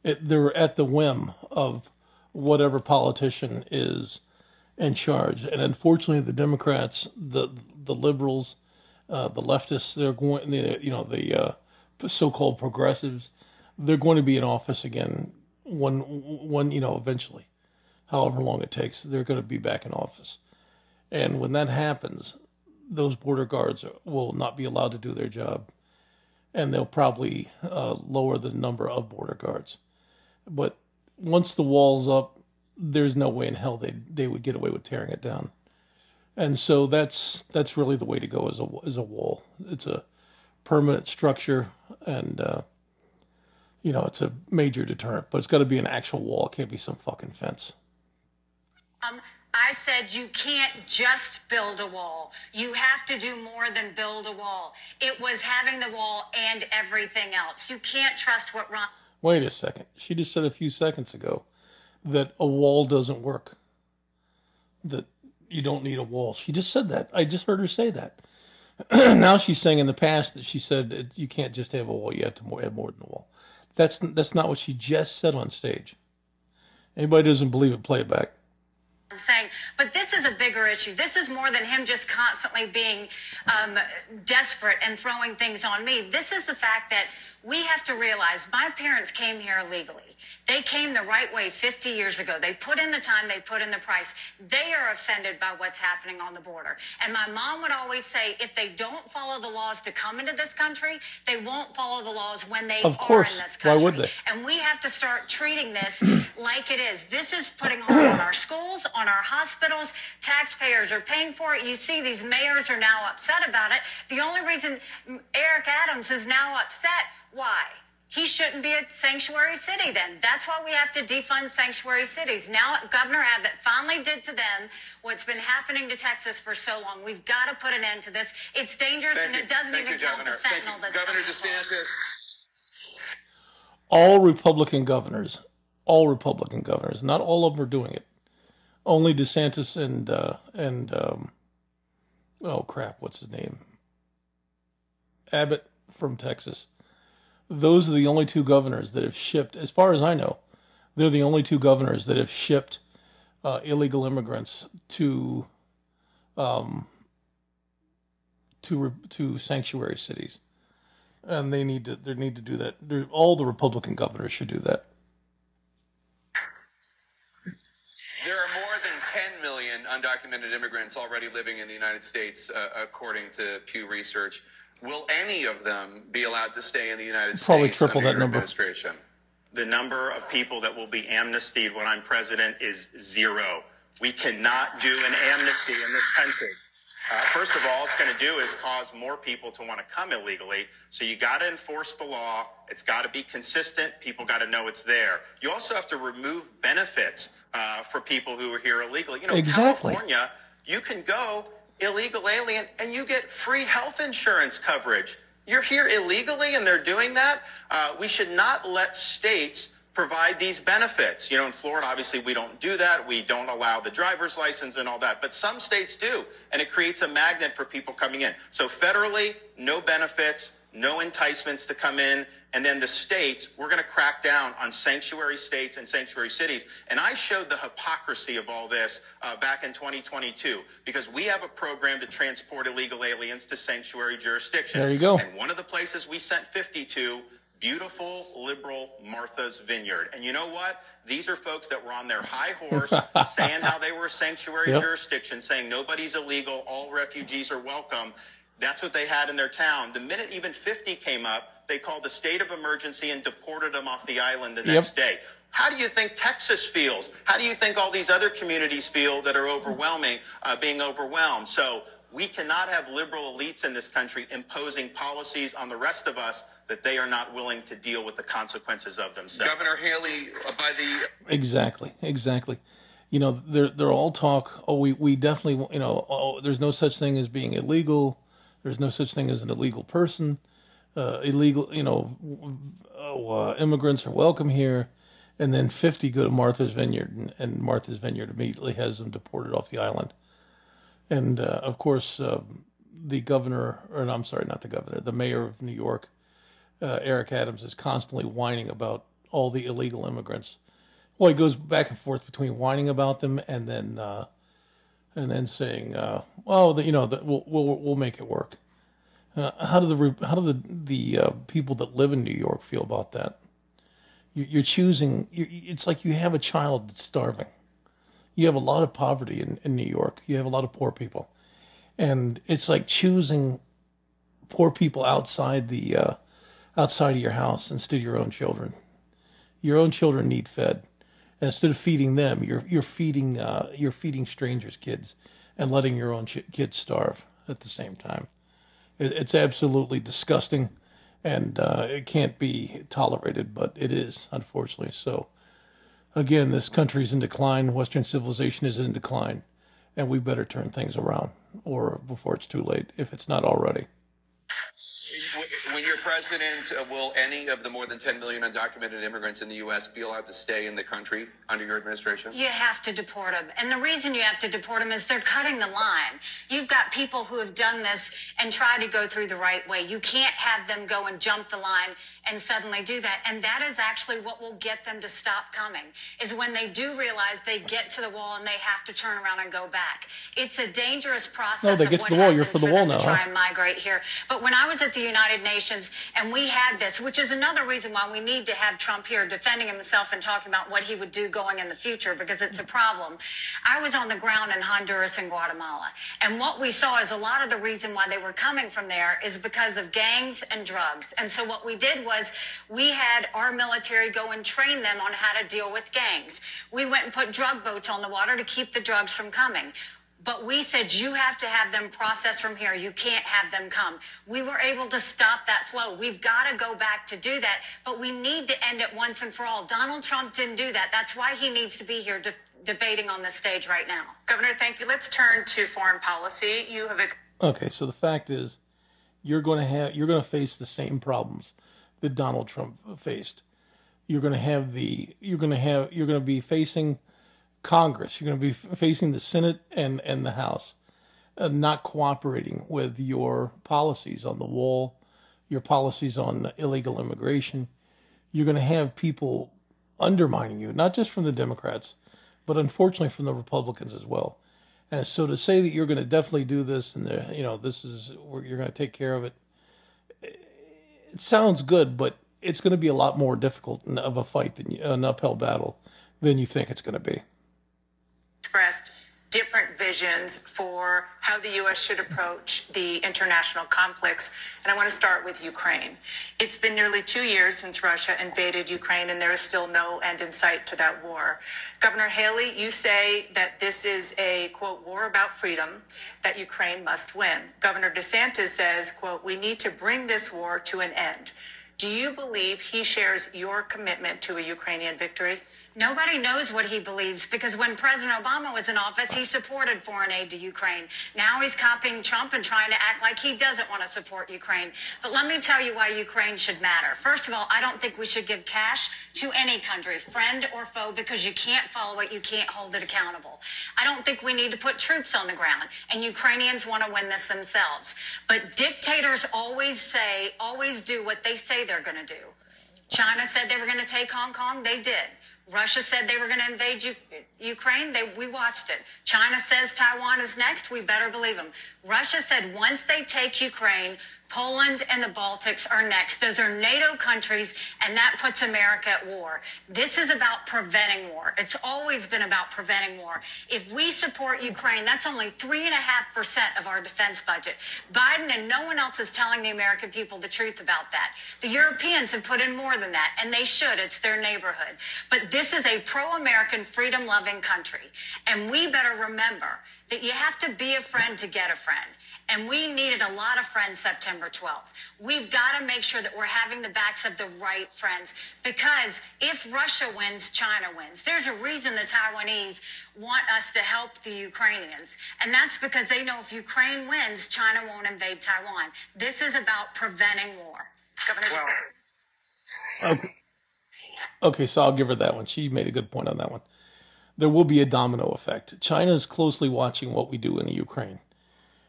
it, they're at the whim of whatever politician is in charge. And unfortunately, the Democrats, the the liberals, uh, the leftists, they're going, you know, the uh, so-called progressives, they're going to be in office again. One, one, you know, eventually, however long it takes, they're going to be back in office. And when that happens, those border guards will not be allowed to do their job. And they'll probably uh, lower the number of border guards. But once the wall's up, there's no way in hell they they would get away with tearing it down. And so that's that's really the way to go as a as a wall. It's a permanent structure, and uh, you know it's a major deterrent. But it's got to be an actual wall. It can't be some fucking fence. Um, I said you can't just build a wall. You have to do more than build a wall. It was having the wall and everything else. You can't trust what Ron. Wait a second. She just said a few seconds ago that a wall doesn't work. That you don't need a wall. She just said that. I just heard her say that. now she's saying in the past that she said you can't just have a wall. You have to more, have more than a wall. That's that's not what she just said on stage. Anybody doesn't believe it, play it back. Saying, but this is a bigger issue. This is more than him just constantly being um, desperate and throwing things on me. This is the fact that we have to realize my parents came here illegally. They came the right way 50 years ago. They put in the time, they put in the price. They are offended by what's happening on the border. And my mom would always say if they don't follow the laws to come into this country, they won't follow the laws when they Of are course. in this country. Why would they? And we have to start treating this like it is. This is putting harm on our schools, on our hospitals. Taxpayers are paying for it. You see, these mayors are now upset about it. The only reason Eric Adams is now upset, why? He shouldn't be a sanctuary city then. That's why we have to defund sanctuary cities. Now Governor Abbott finally did to them what's been happening to Texas for so long. We've got to put an end to this. It's dangerous Thank and you. it doesn't Thank even you, count the Governor. Thank fentanyl you. that's Governor coming. DeSantis. all Republican governors, all Republican governors, not all of them are doing it. Only DeSantis and uh, and um, oh crap, what's his name? Abbott from Texas. Those are the only two governors that have shipped, as far as I know, they're the only two governors that have shipped uh, illegal immigrants to um, to to sanctuary cities and they need to they need to do that. They're, all the Republican governors should do that. There are more than 10 million undocumented immigrants already living in the United States, uh, according to Pew Research. Will any of them be allowed to stay in the United Probably States triple under that your number. administration? The number of people that will be amnestied when I'm president is zero. We cannot do an amnesty in this country. Uh, first of all, it's going to do is cause more people to want to come illegally. So you got to enforce the law. It's got to be consistent. People got to know it's there. You also have to remove benefits uh, for people who are here illegally. You know, Exactly. California, you can go illegal alien and you get free health insurance coverage. You're here illegally and they're doing that. Uh, we should not let states provide these benefits. You know, in Florida, obviously, we don't do that. We don't allow the driver's license and all that. But some states do, and it creates a magnet for people coming in. So federally, no benefits, no enticements to come in. And then the states, we're going to crack down on sanctuary states and sanctuary cities. And I showed the hypocrisy of all this uh, back in 2022 because we have a program to transport illegal aliens to sanctuary jurisdictions. There you go. And one of the places we sent 50 to beautiful liberal Martha's Vineyard. And you know what? These are folks that were on their high horse saying how they were a sanctuary Yep. jurisdiction, saying nobody's illegal, all refugees are welcome. That's what they had in their town. The minute even 50 came up, they called a state of emergency and deported them off the island the Yep. next day. How do you think Texas feels? How do you think all these other communities feel that are overwhelming, uh, being overwhelmed? So we cannot have liberal elites in this country imposing policies on the rest of us that they are not willing to deal with the consequences of themselves. Governor Haley, uh, by the Exactly, exactly. You know, they're they're all talk. Oh, we we definitely you know. Oh, there's no such thing as being illegal. There's no such thing as an illegal person. Uh, illegal, you know, uh, immigrants are welcome here. And then 50 go to Martha's Vineyard, and, and Martha's Vineyard immediately has them deported off the island. And uh, of course, uh, the governor, or no, I'm sorry, not the governor, the mayor of New York, uh, Eric Adams, is constantly whining about all the illegal immigrants. Well, he goes back and forth between whining about them and then uh, and then saying, "Well, the, you know, the, we'll, we'll we'll make it work." Uh, how do the how do the the uh, people that live in New York feel about that? You, you're choosing. You, it's like you have a child that's starving. You have a lot of poverty in, in New York. You have a lot of poor people, and it's like choosing poor people outside the uh, outside of your house instead of your own children. Your own children need fed. And instead of feeding them, you're you're feeding uh, you're feeding strangers' kids and letting your own ch- kids starve at the same time. It, it's absolutely disgusting, and uh, it can't be tolerated. But it is, unfortunately. So, again, this country's in decline. Western civilization is in decline, and we better turn things around, or before it's too late, if it's not already. when president, uh, will any of the more than 10 million undocumented immigrants in the U.S. be allowed to stay in the country under your administration? You have to deport them. And the reason you have to deport them is they're cutting the line. You've got people who have done this and tried to go through the right way. You can't have them go and jump the line and suddenly do that. And that is actually what will get them to stop coming is when they do realize they get to the wall and they have to turn around and go back. It's a dangerous process. No, they get to the wall. You're for the for wall them to now, try huh? and migrate here. But when I was at the United Nations And we had this, which is another reason why we need to have Trump here defending himself and talking about what he would do going in the future because it's a problem. I was on the ground in Honduras and Guatemala. And what we saw is a lot of the reason why they were coming from there is because of gangs and drugs. And so what we did was we had our military go and train them on how to deal with gangs. We went and put drug boats on the water to keep the drugs from coming. But we said you have to have them processed from here. You can't have them come. We were able to stop that flow. We've got to go back to do that, but we need to end it once and for all. Donald Trump didn't do that. That's why he needs to be here de- debating on the stage right now. Governor, thank you. Let's turn to foreign policy. You have. Okay, so the fact is, you're going to have you're going to face the same problems that Donald Trump faced. You're going to have the you're going to have you're going to be facing Congress. You're going to be facing the Senate and and the House, uh, not cooperating with your policies on the wall, your policies on illegal immigration. You're going to have people undermining you, not just from the Democrats, but unfortunately from the Republicans as well. And so to say that you're going to definitely do this and the, you know this is you're going to take care of it, it sounds good, but it's going to be a lot more difficult of a fight than an uphill battle than you think it's going to be expressed different visions for how the U.S. should approach the international conflicts. And I want to start with Ukraine. It's been nearly two years since Russia invaded Ukraine, and there is still no end in sight to that war. Governor Haley, you say that this is a, quote, war about freedom that Ukraine must win. Governor DeSantis says, quote, we need to bring this war to an end. Do you believe he shares your commitment to a Ukrainian victory? Nobody knows what he believes because when President Obama was in office, he supported foreign aid to Ukraine. Now he's copying Trump and trying to act like he doesn't want to support Ukraine. But let me tell you why Ukraine should matter. First of all, I don't think we should give cash to any country, friend or foe, because you can't follow it, you can't hold it accountable. I don't think we need to put troops on the ground, and Ukrainians want to win this themselves. But dictators always say, always do what they say they're going to do. China said they were going to take Hong Kong, they did. Russia said they were going to invade U- Ukraine. They, we watched it. China says Taiwan is next. We better believe them. Russia said once they take Ukraine, Poland and the Baltics are next. Those are NATO countries, and that puts America at war. This is about preventing war. It's always been about preventing war. If we support Ukraine, that's only 3.5% of our defense budget. Biden and no one else is telling the American people the truth about that. The Europeans have put in more than that, and they should. It's their neighborhood. But this is a pro American, freedom loving country. And we better remember that you have to be a friend to get a friend. And we needed a lot of friends September 12th. We've got to make sure that we're having the backs of the right friends because if Russia wins, China wins. There's a reason the Taiwanese want us to help the Ukrainians. And that's because they know if Ukraine wins, China won't invade Taiwan. This is about preventing war. Governor well, okay. okay, so I'll give her that one. She made a good point on that one. There will be a domino effect. China is closely watching what we do in the Ukraine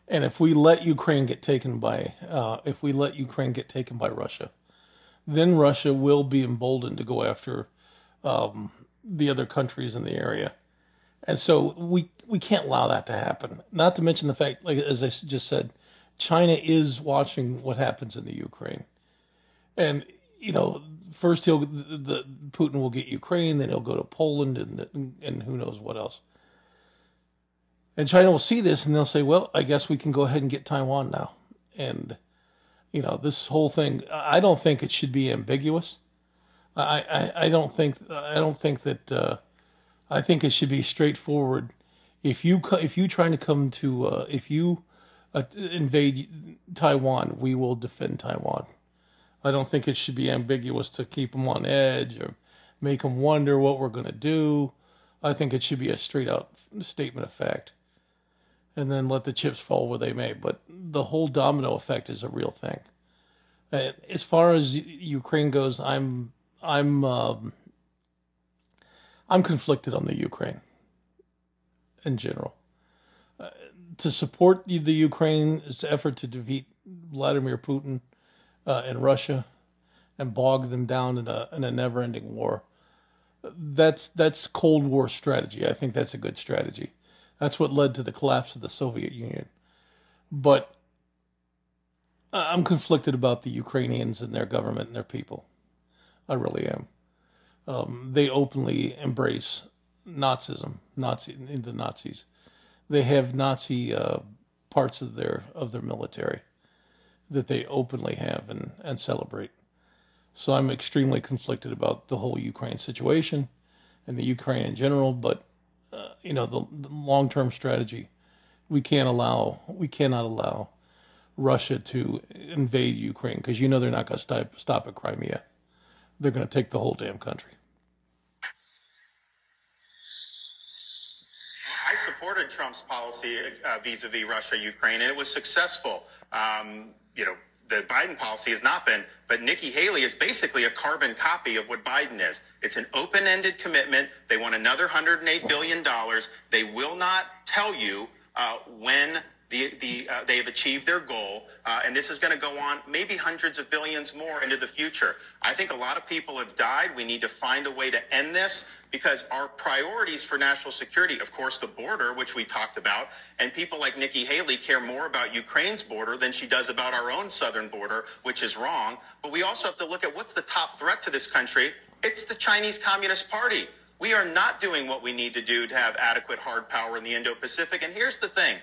and if we let Ukraine get taken by, uh, if we let Ukraine get taken by Russia, then Russia will be emboldened to go after um, the other countries in the area, and so we we can't allow that to happen. Not to mention the fact, like as I just said, China is watching what happens in the Ukraine, and you know, first he'll the, the Putin will get Ukraine, then he'll go to Poland, and and who knows what else. And China will see this and they'll say, well, I guess we can go ahead and get Taiwan now. And, you know, this whole thing, I don't think it should be ambiguous. I, I, I don't think, I don't think that, uh, I think it should be straightforward. If you, if you trying to come to, uh, if you uh, invade Taiwan, we will defend Taiwan. I don't think it should be ambiguous to keep them on edge or make them wonder what we're going to do. I think it should be a straight out statement of fact and then let the chips fall where they may. But the whole domino effect is a real thing. And as far as Ukraine goes, I'm I'm um, I'm conflicted on the Ukraine in general. Uh, to support the, the Ukraine's effort to defeat Vladimir Putin uh, and Russia and bog them down in a in a never-ending war. That's that's Cold War strategy. I think that's a good strategy. That's what led to the collapse of the Soviet Union. But I'm conflicted about the Ukrainians and their government and their people. I really am. Um, they openly embrace Nazism, Nazi the Nazis. They have Nazi uh, parts of their of their military that they openly have and, and celebrate. So I'm extremely conflicted about the whole Ukraine situation and the Ukraine in general. But you know, the, the long term strategy, we can't allow, we cannot allow Russia to invade Ukraine because you know they're not going to stop stop at Crimea. They're going to take the whole damn country. I supported Trump's policy uh, vis-a-vis Russia, Ukraine, and it was successful. Um, you know, the Biden policy has not been, but Nikki Haley is basically a carbon copy of what Biden is. It's an open ended commitment. They want another $108 billion. They will not tell you uh, when the, the, uh, they have achieved their goal, uh, and this is going to go on maybe hundreds of billions more into the future. I think a lot of people have died. We need to find a way to end this because our priorities for national security, of course, the border, which we talked about, and people like Nikki Haley care more about Ukraine's border than she does about our own southern border, which is wrong. But we also have to look at what's the top threat to this country. It's the Chinese Communist Party. We are not doing what we need to do to have adequate hard power in the Indo Pacific. And here's the thing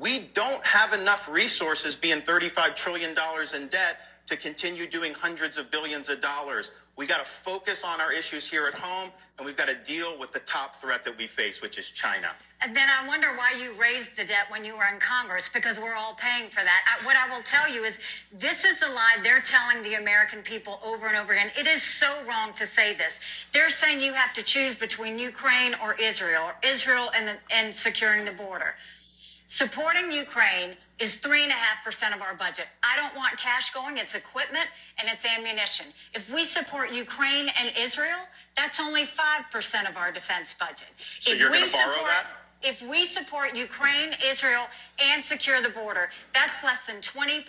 we don't have enough resources being $35 trillion in debt to continue doing hundreds of billions of dollars. We got to focus on our issues here at home, and we've got to deal with the top threat that we face, which is China. And then I wonder why you raised the debt when you were in Congress, because we're all paying for that. I, what I will tell you is this is the lie they're telling the American people over and over again. It is so wrong to say this. They're saying you have to choose between Ukraine or Israel, or Israel and, the, and securing the border. Supporting Ukraine is 3.5% of our budget. I don't want cash going. It's equipment and it's ammunition. If we support Ukraine and Israel, that's only 5% of our defense budget. So if you're going to borrow that? If we support Ukraine, Israel, and secure the border, that's less than 20%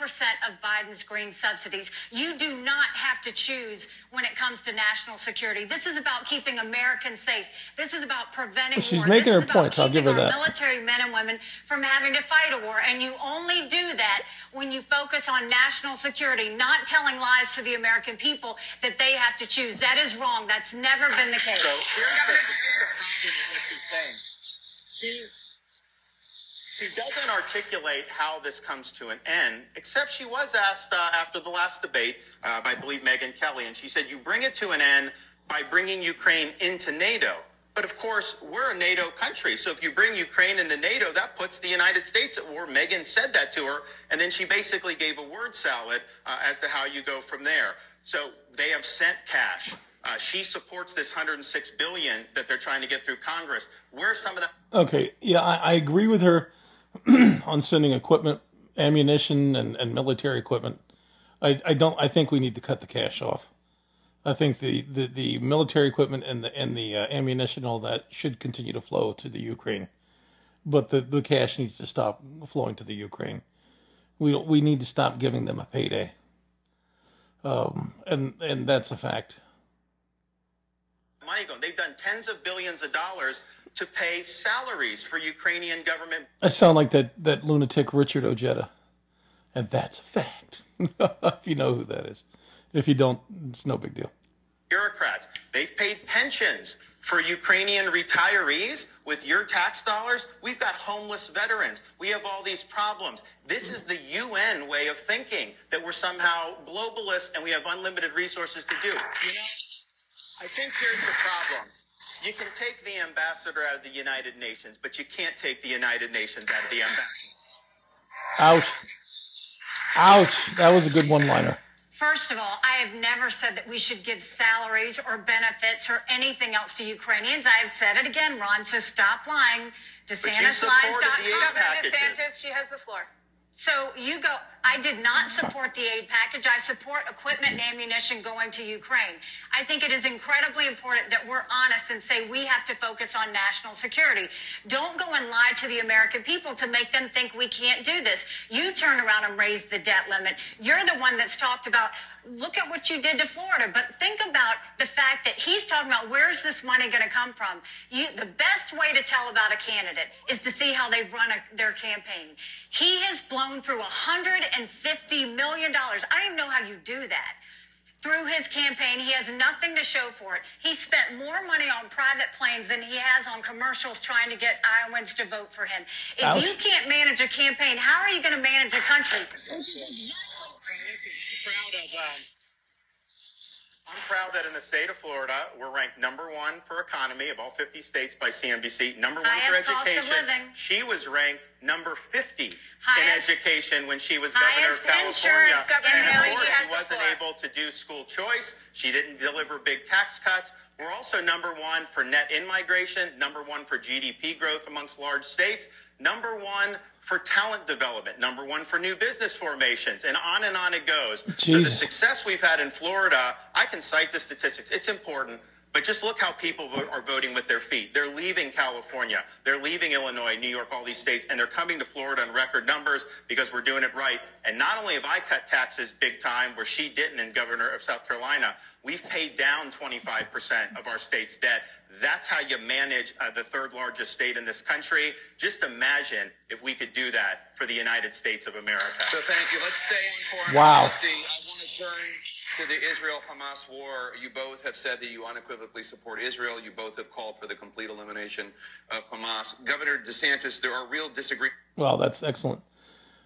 of Biden's green subsidies. You do not have to choose when it comes to national security. This is about keeping Americans safe. This is about preventing She's war. making this her is about points. I'll give her that. military men and women from having to fight a war. And you only do that when you focus on national security, not telling lies to the American people that they have to choose. That is wrong. That's never been the case. So here's the, here's the problem with what she's saying. She she doesn't articulate how this comes to an end, except she was asked uh, after the last debate uh, by, I believe, Megyn Kelly, and she said, You bring it to an end by bringing Ukraine into NATO. But of course, we're a NATO country. So if you bring Ukraine into NATO, that puts the United States at war. Megan said that to her, and then she basically gave a word salad uh, as to how you go from there. So they have sent cash. Uh, she supports this 106 billion that they're trying to get through Congress. Where's some of that? Okay, yeah, I, I agree with her on sending equipment, ammunition, and, and military equipment. I, I don't. I think we need to cut the cash off. I think the, the, the military equipment and the and the uh, ammunition, all that, should continue to flow to the Ukraine, but the, the cash needs to stop flowing to the Ukraine. We we need to stop giving them a payday. Um, and and that's a fact. Money going. They've done tens of billions of dollars to pay salaries for Ukrainian government I sound like that, that lunatic Richard Ojeda. And that's a fact. if you know who that is. If you don't, it's no big deal. bureaucrats. They've paid pensions for Ukrainian retirees with your tax dollars. We've got homeless veterans. We have all these problems. This is the UN way of thinking that we're somehow globalists and we have unlimited resources to do. You know, I think here's the problem. You can take the ambassador out of the United Nations, but you can't take the United Nations out of the ambassador. Ouch. Ouch. That was a good one liner. First of all, I have never said that we should give salaries or benefits or anything else to Ukrainians. I have said it again, Ron, so stop lying. you DeSantisLies.com. supported the aid Governor packages. DeSantis, she has the floor. So you go, I did not support the aid package. I support equipment and ammunition going to Ukraine. I think it is incredibly important that we're honest and say we have to focus on national security. Don't go and lie to the American people to make them think we can't do this. You turn around and raise the debt limit. You're the one that's talked about, look at what you did to Florida. But think about the fact that he's talking about where's this money going to come from? You, the best way to tell about a candidate is to see how they run a, their campaign. He has blown through $150 million. I don't even know how you do that. Through his campaign, he has nothing to show for it. He spent more money on private planes than he has on commercials trying to get Iowans to vote for him. If Ouch. you can't manage a campaign, how are you going to manage a country? Which is exactly proud of. Um, I'm proud that in the state of Florida, we're ranked number one for economy of all 50 states by CNBC. Number one Highest for education. She was ranked number 50 in education when she was governor of California. Governor and of course, she wasn't floor. able to do school choice. She didn't deliver big tax cuts. We're also number one for net in migration, number one for GDP growth amongst large states, number one for talent development, number one for new business formations, and on and on it goes. So the success we've had in Florida, I can cite the statistics. It's important. But just look how people are voting with their feet. They're leaving California. They're leaving Illinois, New York, all these states, and they're coming to Florida in record numbers because we're doing it right. And not only have I cut taxes big time where she didn't and governor of South Carolina, we've paid down 25% of our state's debt. That's how you manage uh, the third largest state in this country. Just imagine if we could do that for the United States of America. So thank you. Let's stay on foreign Wow. policy. I want to turn to the Israel-Hamas war. You both have said that you unequivocally support Israel. You both have called for the complete elimination of Hamas. Governor DeSantis, there are real disagreements. Wow, that's excellent.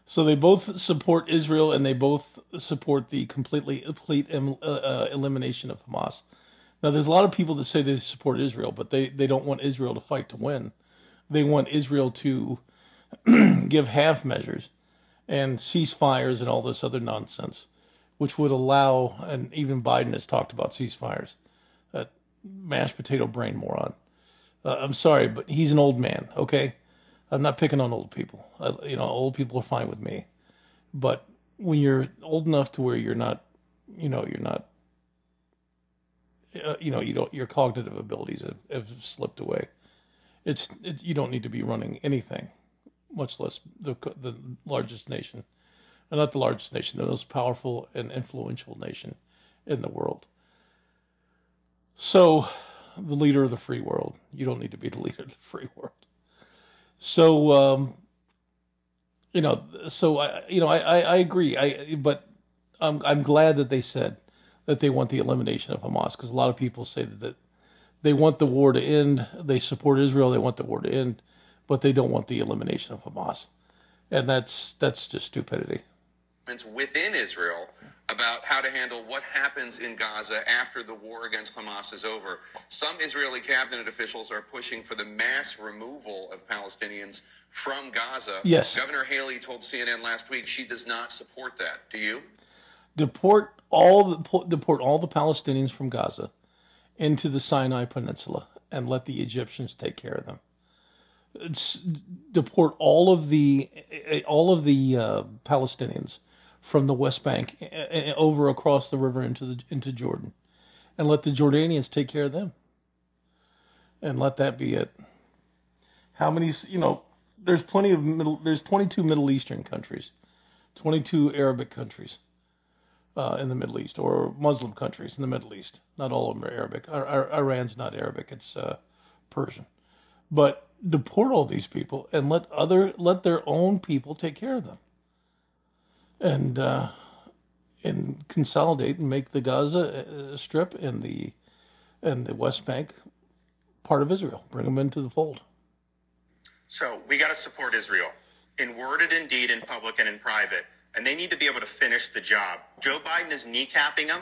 So they both support Israel and they both support the completely complete uh, uh, elimination of Hamas. Now, there's a lot of people that say they support Israel, but they, they don't want Israel to fight to win. They want Israel to give half measures and ceasefires and all this other nonsense, which would allow, and even Biden has talked about ceasefires. That mashed potato brain moron. Uh, I'm sorry, but he's an old man, okay? I'm not picking on old people. I, you know, old people are fine with me. But when you're old enough to where you're not, you know, you're not, uh, you know, you don't, your cognitive abilities have, have slipped away. It's, it, you don't need to be running anything, much less the the largest nation, and not the largest nation, the most powerful and influential nation in the world. So, the leader of the free world. You don't need to be the leader of the free world. So, um, you know, so I, you know, I, I, I agree. I, but I'm, I'm glad that they said that they want the elimination of Hamas because a lot of people say that, that they want the war to end. They support Israel. They want the war to end, but they don't want the elimination of Hamas, and that's that's just stupidity. Within Israel about how to handle what happens in Gaza after the war against Hamas is over. Some Israeli cabinet officials are pushing for the mass removal of Palestinians from Gaza. Yes. Governor Haley told CNN last week she does not support that. Do you? deport all the deport all the Palestinians from Gaza into the Sinai Peninsula and let the Egyptians take care of them. It's, deport all of the all of the uh, Palestinians from the West Bank over across the river into the into Jordan, and let the Jordanians take care of them. And let that be it. How many? You know, there's plenty of middle. There's 22 Middle Eastern countries, 22 Arabic countries uh, in the Middle East or Muslim countries in the Middle East. Not all of them are Arabic. Ar- Ar- Iran's not Arabic; it's uh, Persian. But deport all these people and let other let their own people take care of them, and uh, and consolidate and make the Gaza uh, Strip and the and the West Bank part of Israel. Bring them into the fold. So we got to support Israel in word and in deed, in public and in private. And they need to be able to finish the job. Joe Biden is kneecapping them.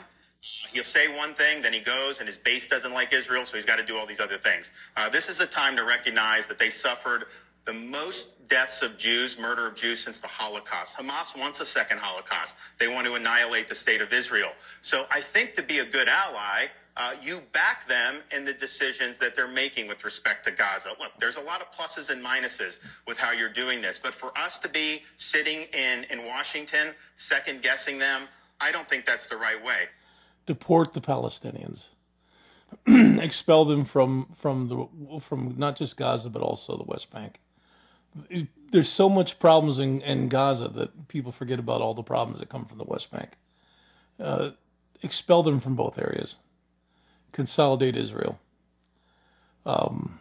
He'll say one thing, then he goes, and his base doesn't like Israel, so he's got to do all these other things. Uh, this is a time to recognize that they suffered the most deaths of Jews, murder of Jews since the Holocaust. Hamas wants a second Holocaust. They want to annihilate the state of Israel. So I think to be a good ally, uh, you back them in the decisions that they're making with respect to Gaza. Look, there's a lot of pluses and minuses with how you're doing this, but for us to be sitting in, in Washington, second guessing them, I don't think that's the right way. deport the Palestinians, expel them from from the from not just Gaza but also the West Bank. There's so much problems in, in Gaza that people forget about all the problems that come from the West Bank. Uh, expel them from both areas. Consolidate Israel. Um,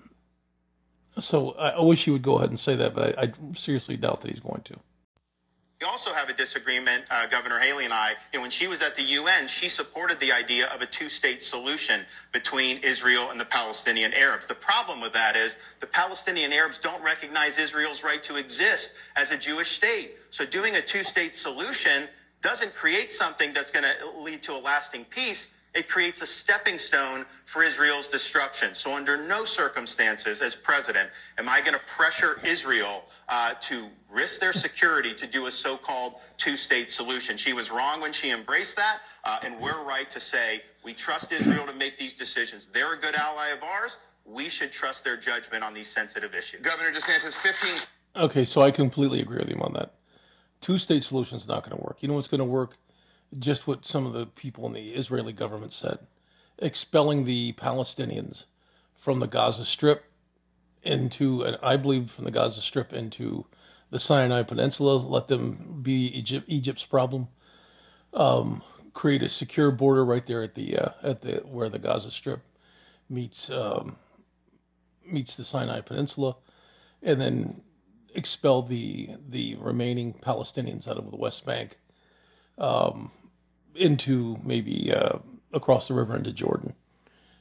so I, I wish he would go ahead and say that, but I, I seriously doubt that he's going to. We also have a disagreement, uh, Governor Haley and I. When she was at the UN, she supported the idea of a two state solution between Israel and the Palestinian Arabs. The problem with that is the Palestinian Arabs don't recognize Israel's right to exist as a Jewish state. So doing a two state solution doesn't create something that's going to lead to a lasting peace. It creates a stepping stone for Israel's destruction. So, under no circumstances, as president, am I going to pressure Israel uh, to risk their security to do a so called two state solution. She was wrong when she embraced that, uh, and we're right to say we trust Israel to make these decisions. They're a good ally of ours. We should trust their judgment on these sensitive issues. Governor DeSantis, 15. Okay, so I completely agree with him on that. Two state solution is not going to work. You know what's going to work? Just what some of the people in the Israeli government said expelling the Palestinians from the Gaza Strip into, and I believe from the Gaza Strip into the Sinai Peninsula, let them be Egypt, Egypt's problem. Um, create a secure border right there at the uh, at the where the Gaza Strip meets um, meets the Sinai Peninsula, and then expel the the remaining Palestinians out of the West Bank um, into maybe uh, across the river into Jordan,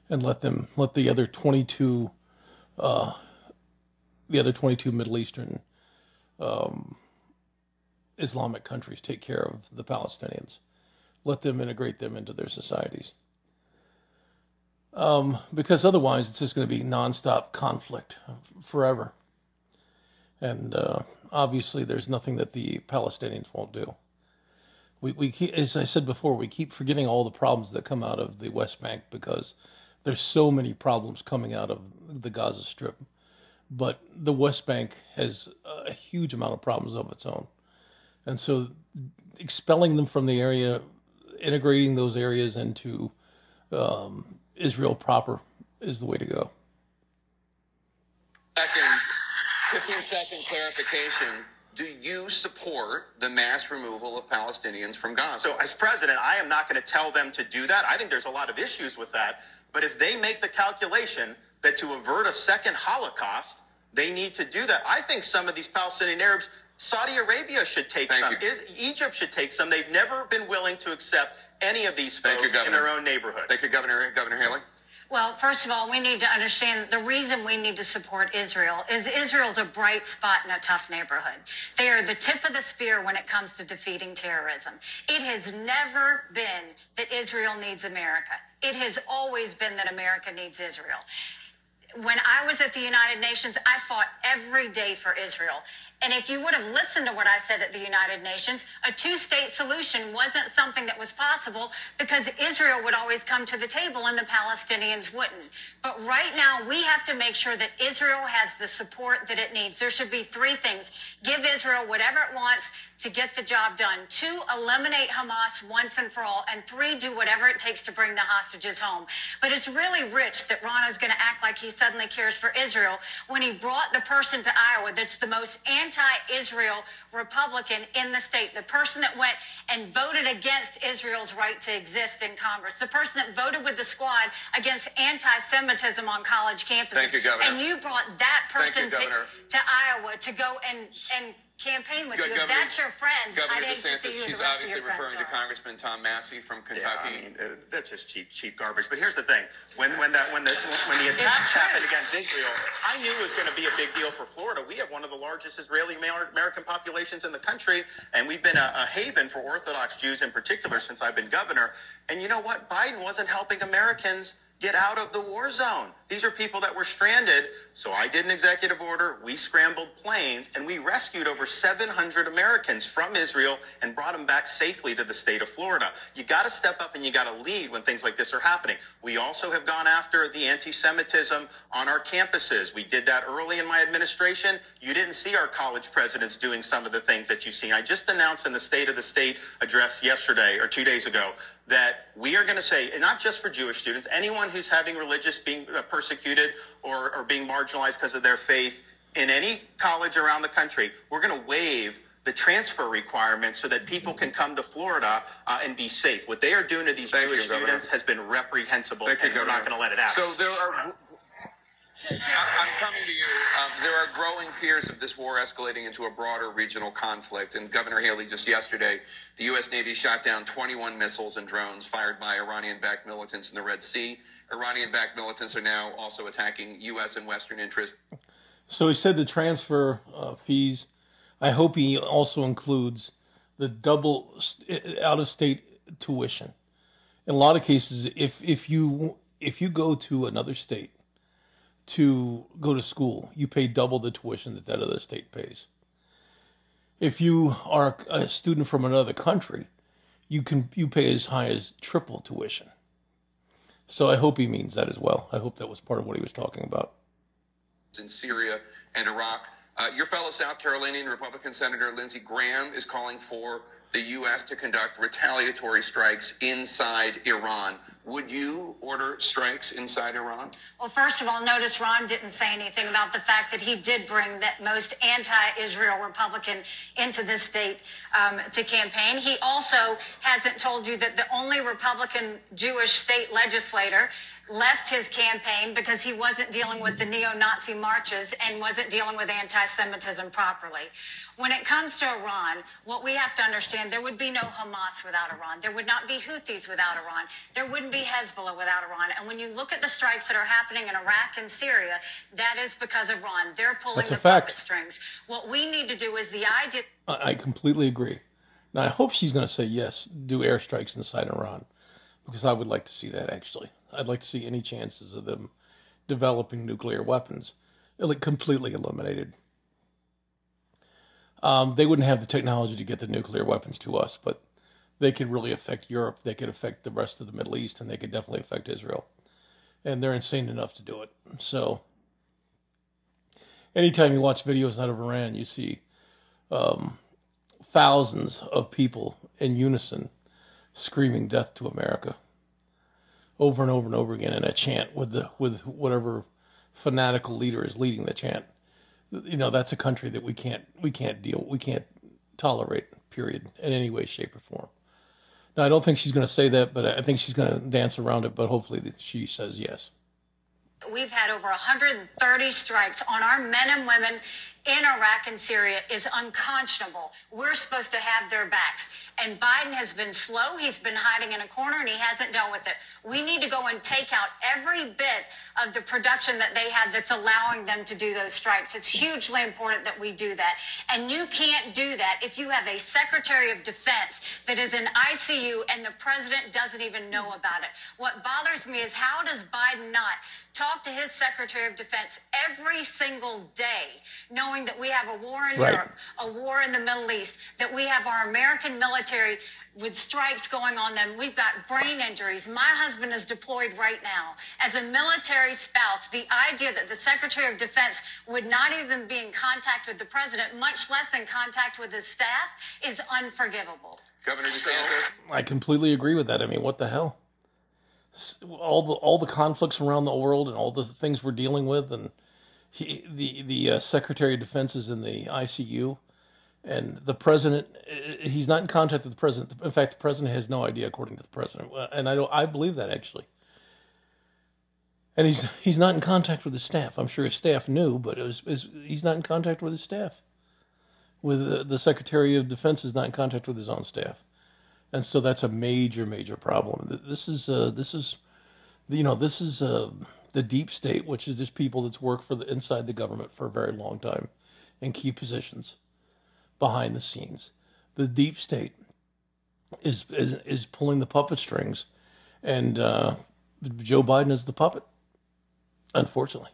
and let them let the other twenty two uh, the other twenty two Middle Eastern um, Islamic countries take care of the Palestinians. Let them integrate them into their societies. Um, because otherwise, it's just going to be nonstop conflict forever. And uh, obviously, there's nothing that the Palestinians won't do. We, we keep, as I said before, we keep forgetting all the problems that come out of the West Bank because there's so many problems coming out of the Gaza Strip but the West Bank has a huge amount of problems of its own. And so expelling them from the area, integrating those areas into um, Israel proper is the way to go. Seconds, 15 second clarification. Do you support the mass removal of Palestinians from Gaza? So, as president, I am not going to tell them to do that. I think there's a lot of issues with that. But if they make the calculation that to avert a second Holocaust, they need to do that. I think some of these Palestinian Arabs, Saudi Arabia should take Thank some. Is, Egypt should take some. They've never been willing to accept any of these Thank you, folks in their own neighborhood. Thank you, Governor, Governor Haley. Well, first of all, we need to understand the reason we need to support Israel is Israel's a bright spot in a tough neighborhood. They are the tip of the spear when it comes to defeating terrorism. It has never been that Israel needs America. It has always been that America needs Israel. When I was at the United Nations, I fought every day for Israel. And if you would have listened to what I said at the United Nations, a two state solution wasn't something that was possible because Israel would always come to the table and the Palestinians wouldn't. But right now, we have to make sure that Israel has the support that it needs. There should be three things give Israel whatever it wants to get the job done. Two, eliminate Hamas once and for all. And three, do whatever it takes to bring the hostages home. But it's really rich that Ron is going to act like he suddenly cares for Israel when he brought the person to Iowa that's the most anti-Israel Republican in the state, the person that went and voted against Israel's right to exist in Congress, the person that voted with the squad against anti-Semitism on college campuses. Thank you, Governor. And you brought that Thank you, person to, to Iowa to go and and campaign with Go- you. If Governor- that's your friends, Governor I'd hate to see DeSantis, who the she's rest of obviously your referring to are. Congressman Tom Massie from Kentucky. Yeah, I mean, uh, that's just cheap, cheap garbage. But here's the thing: when when that when the when the attacks true. happened against Israel, I knew it was going to be a big deal for Florida. We have one of the largest Israeli Amer- American populations in the country, and we've been a, a haven for Orthodox Jews in particular since I've been governor. And you know what? Biden wasn't helping Americans get out of the war zone. These are people that were stranded. So I did an executive order. We scrambled planes and we rescued over 700 Americans from Israel and brought them back safely to the state of Florida. You got to step up and you got to lead when things like this are happening. We also have gone after the anti-Semitism on our campuses. We did that early in my administration. You didn't see our college presidents doing some of the things that you've seen. I just announced in the State of the State address yesterday or two days ago that we are going to say, and not just for Jewish students, anyone who's having religious being uh, persecuted or, or being marginalized because of their faith in any college around the country, we're going to waive the transfer requirement so that people can come to Florida uh, and be safe. What they are doing to these Thank Jewish you, students has been reprehensible, Thank you, and we're not going to let it happen. So there are. I'm coming to you. Um, there are growing fears of this war escalating into a broader regional conflict. And Governor Haley just yesterday, the U.S. Navy shot down 21 missiles and drones fired by Iranian-backed militants in the Red Sea. Iranian-backed militants are now also attacking U.S. and Western interests. So he said the transfer uh, fees. I hope he also includes the double out-of-state tuition. In a lot of cases, if if you if you go to another state to go to school, you pay double the tuition that that other state pays. If you are a student from another country, you can you pay as high as triple tuition. So I hope he means that as well. I hope that was part of what he was talking about. In Syria and Iraq, uh, your fellow South Carolinian Republican Senator Lindsey Graham is calling for the U.S. to conduct retaliatory strikes inside Iran. Would you order strikes inside Iran? Well, first of all, notice Ron didn't say anything about the fact that he did bring that most anti-Israel Republican into this state um, to campaign. He also hasn't told you that the only Republican Jewish state legislator left his campaign because he wasn't dealing with the neo-Nazi marches and wasn't dealing with anti-Semitism properly. When it comes to Iran, what we have to understand, there would be no Hamas without Iran. There would not be Houthis without Iran. There wouldn't be Hezbollah without Iran. And when you look at the strikes that are happening in Iraq and Syria, that is because of Iran. They're pulling That's the puppet strings. What we need to do is the idea. I I completely agree. Now I hope she's going to say yes, do airstrikes inside Iran, because I would like to see that actually. I'd like to see any chances of them developing nuclear weapons like completely eliminated. Um, they wouldn't have the technology to get the nuclear weapons to us, but they could really affect Europe. They could affect the rest of the Middle East, and they could definitely affect Israel. And they're insane enough to do it. So, anytime you watch videos out of Iran, you see um, thousands of people in unison screaming "Death to America" over and over and over again in a chant with the with whatever fanatical leader is leading the chant. You know, that's a country that we can't we can't deal we can't tolerate. Period, in any way, shape, or form. Now, I don't think she's going to say that, but I think she's going to dance around it. But hopefully, she says yes. We've had over 130 strikes on our men and women in Iraq and Syria is unconscionable. We're supposed to have their backs. And Biden has been slow. He's been hiding in a corner and he hasn't dealt with it. We need to go and take out every bit of the production that they have that's allowing them to do those strikes. It's hugely important that we do that. And you can't do that if you have a Secretary of Defense that is in ICU and the president doesn't even know about it. What bothers me is how does Biden not talk to his Secretary of Defense every single day, knowing that we have a war in Right. Europe, a war in the Middle East, that we have our American military with strikes going on them. We've got brain injuries. My husband is deployed right now. As a military spouse, the idea that the Secretary of Defense would not even be in contact with the president, much less in contact with his staff, is unforgivable. Governor DeSantis. I completely agree with that. I mean, what the hell? All the all the conflicts around the world and all the things we're dealing with, and he, the the uh, Secretary of Defense is in the ICU, and the president uh, he's not in contact with the president. In fact, the president has no idea, according to the president, and I don't I believe that actually. And he's he's not in contact with his staff. I'm sure his staff knew, but it was, it was- he's not in contact with his staff. With the, the Secretary of Defense is not in contact with his own staff and so that's a major major problem this is uh, this is you know this is uh, the deep state which is just people that's worked for the inside the government for a very long time in key positions behind the scenes. The deep state is is, is pulling the puppet strings and uh, joe biden is the puppet unfortunately.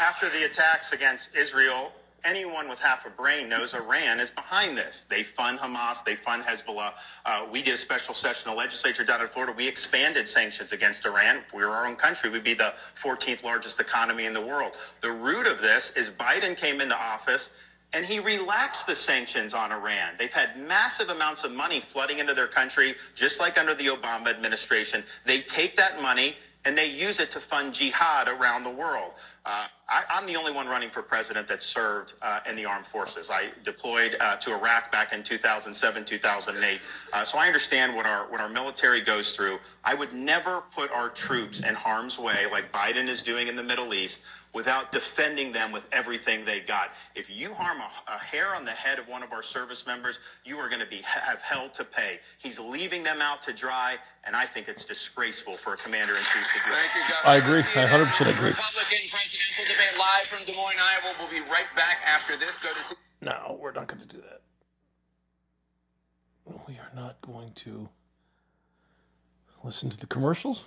After the attacks against Israel, anyone with half a brain knows Iran is behind this. They fund Hamas, they fund Hezbollah. Uh, we did a special session of the legislature down in Florida. We expanded sanctions against Iran. If we were our own country, we'd be the 14th largest economy in the world. The root of this is Biden came into office and he relaxed the sanctions on Iran. They've had massive amounts of money flooding into their country, just like under the Obama administration. They take that money and they use it to fund jihad around the world. Uh, I, I'm the only one running for president that served uh, in the armed forces. I deployed uh, to Iraq back in 2007, 2008. Uh, so I understand what our what our military goes through. I would never put our troops in harm's way like Biden is doing in the Middle East without defending them with everything they got. If you harm a, a hair on the head of one of our service members, you are going to be have hell to pay. He's leaving them out to dry, and I think it's disgraceful for a commander in chief to do. Thank you, Governor. I agree. CNN I 100% agree. Republican presidential debate live from Des Moines, Iowa. We'll be right back after this. Go to. C- No, we're not going to do that. We are not going to listen to the commercials.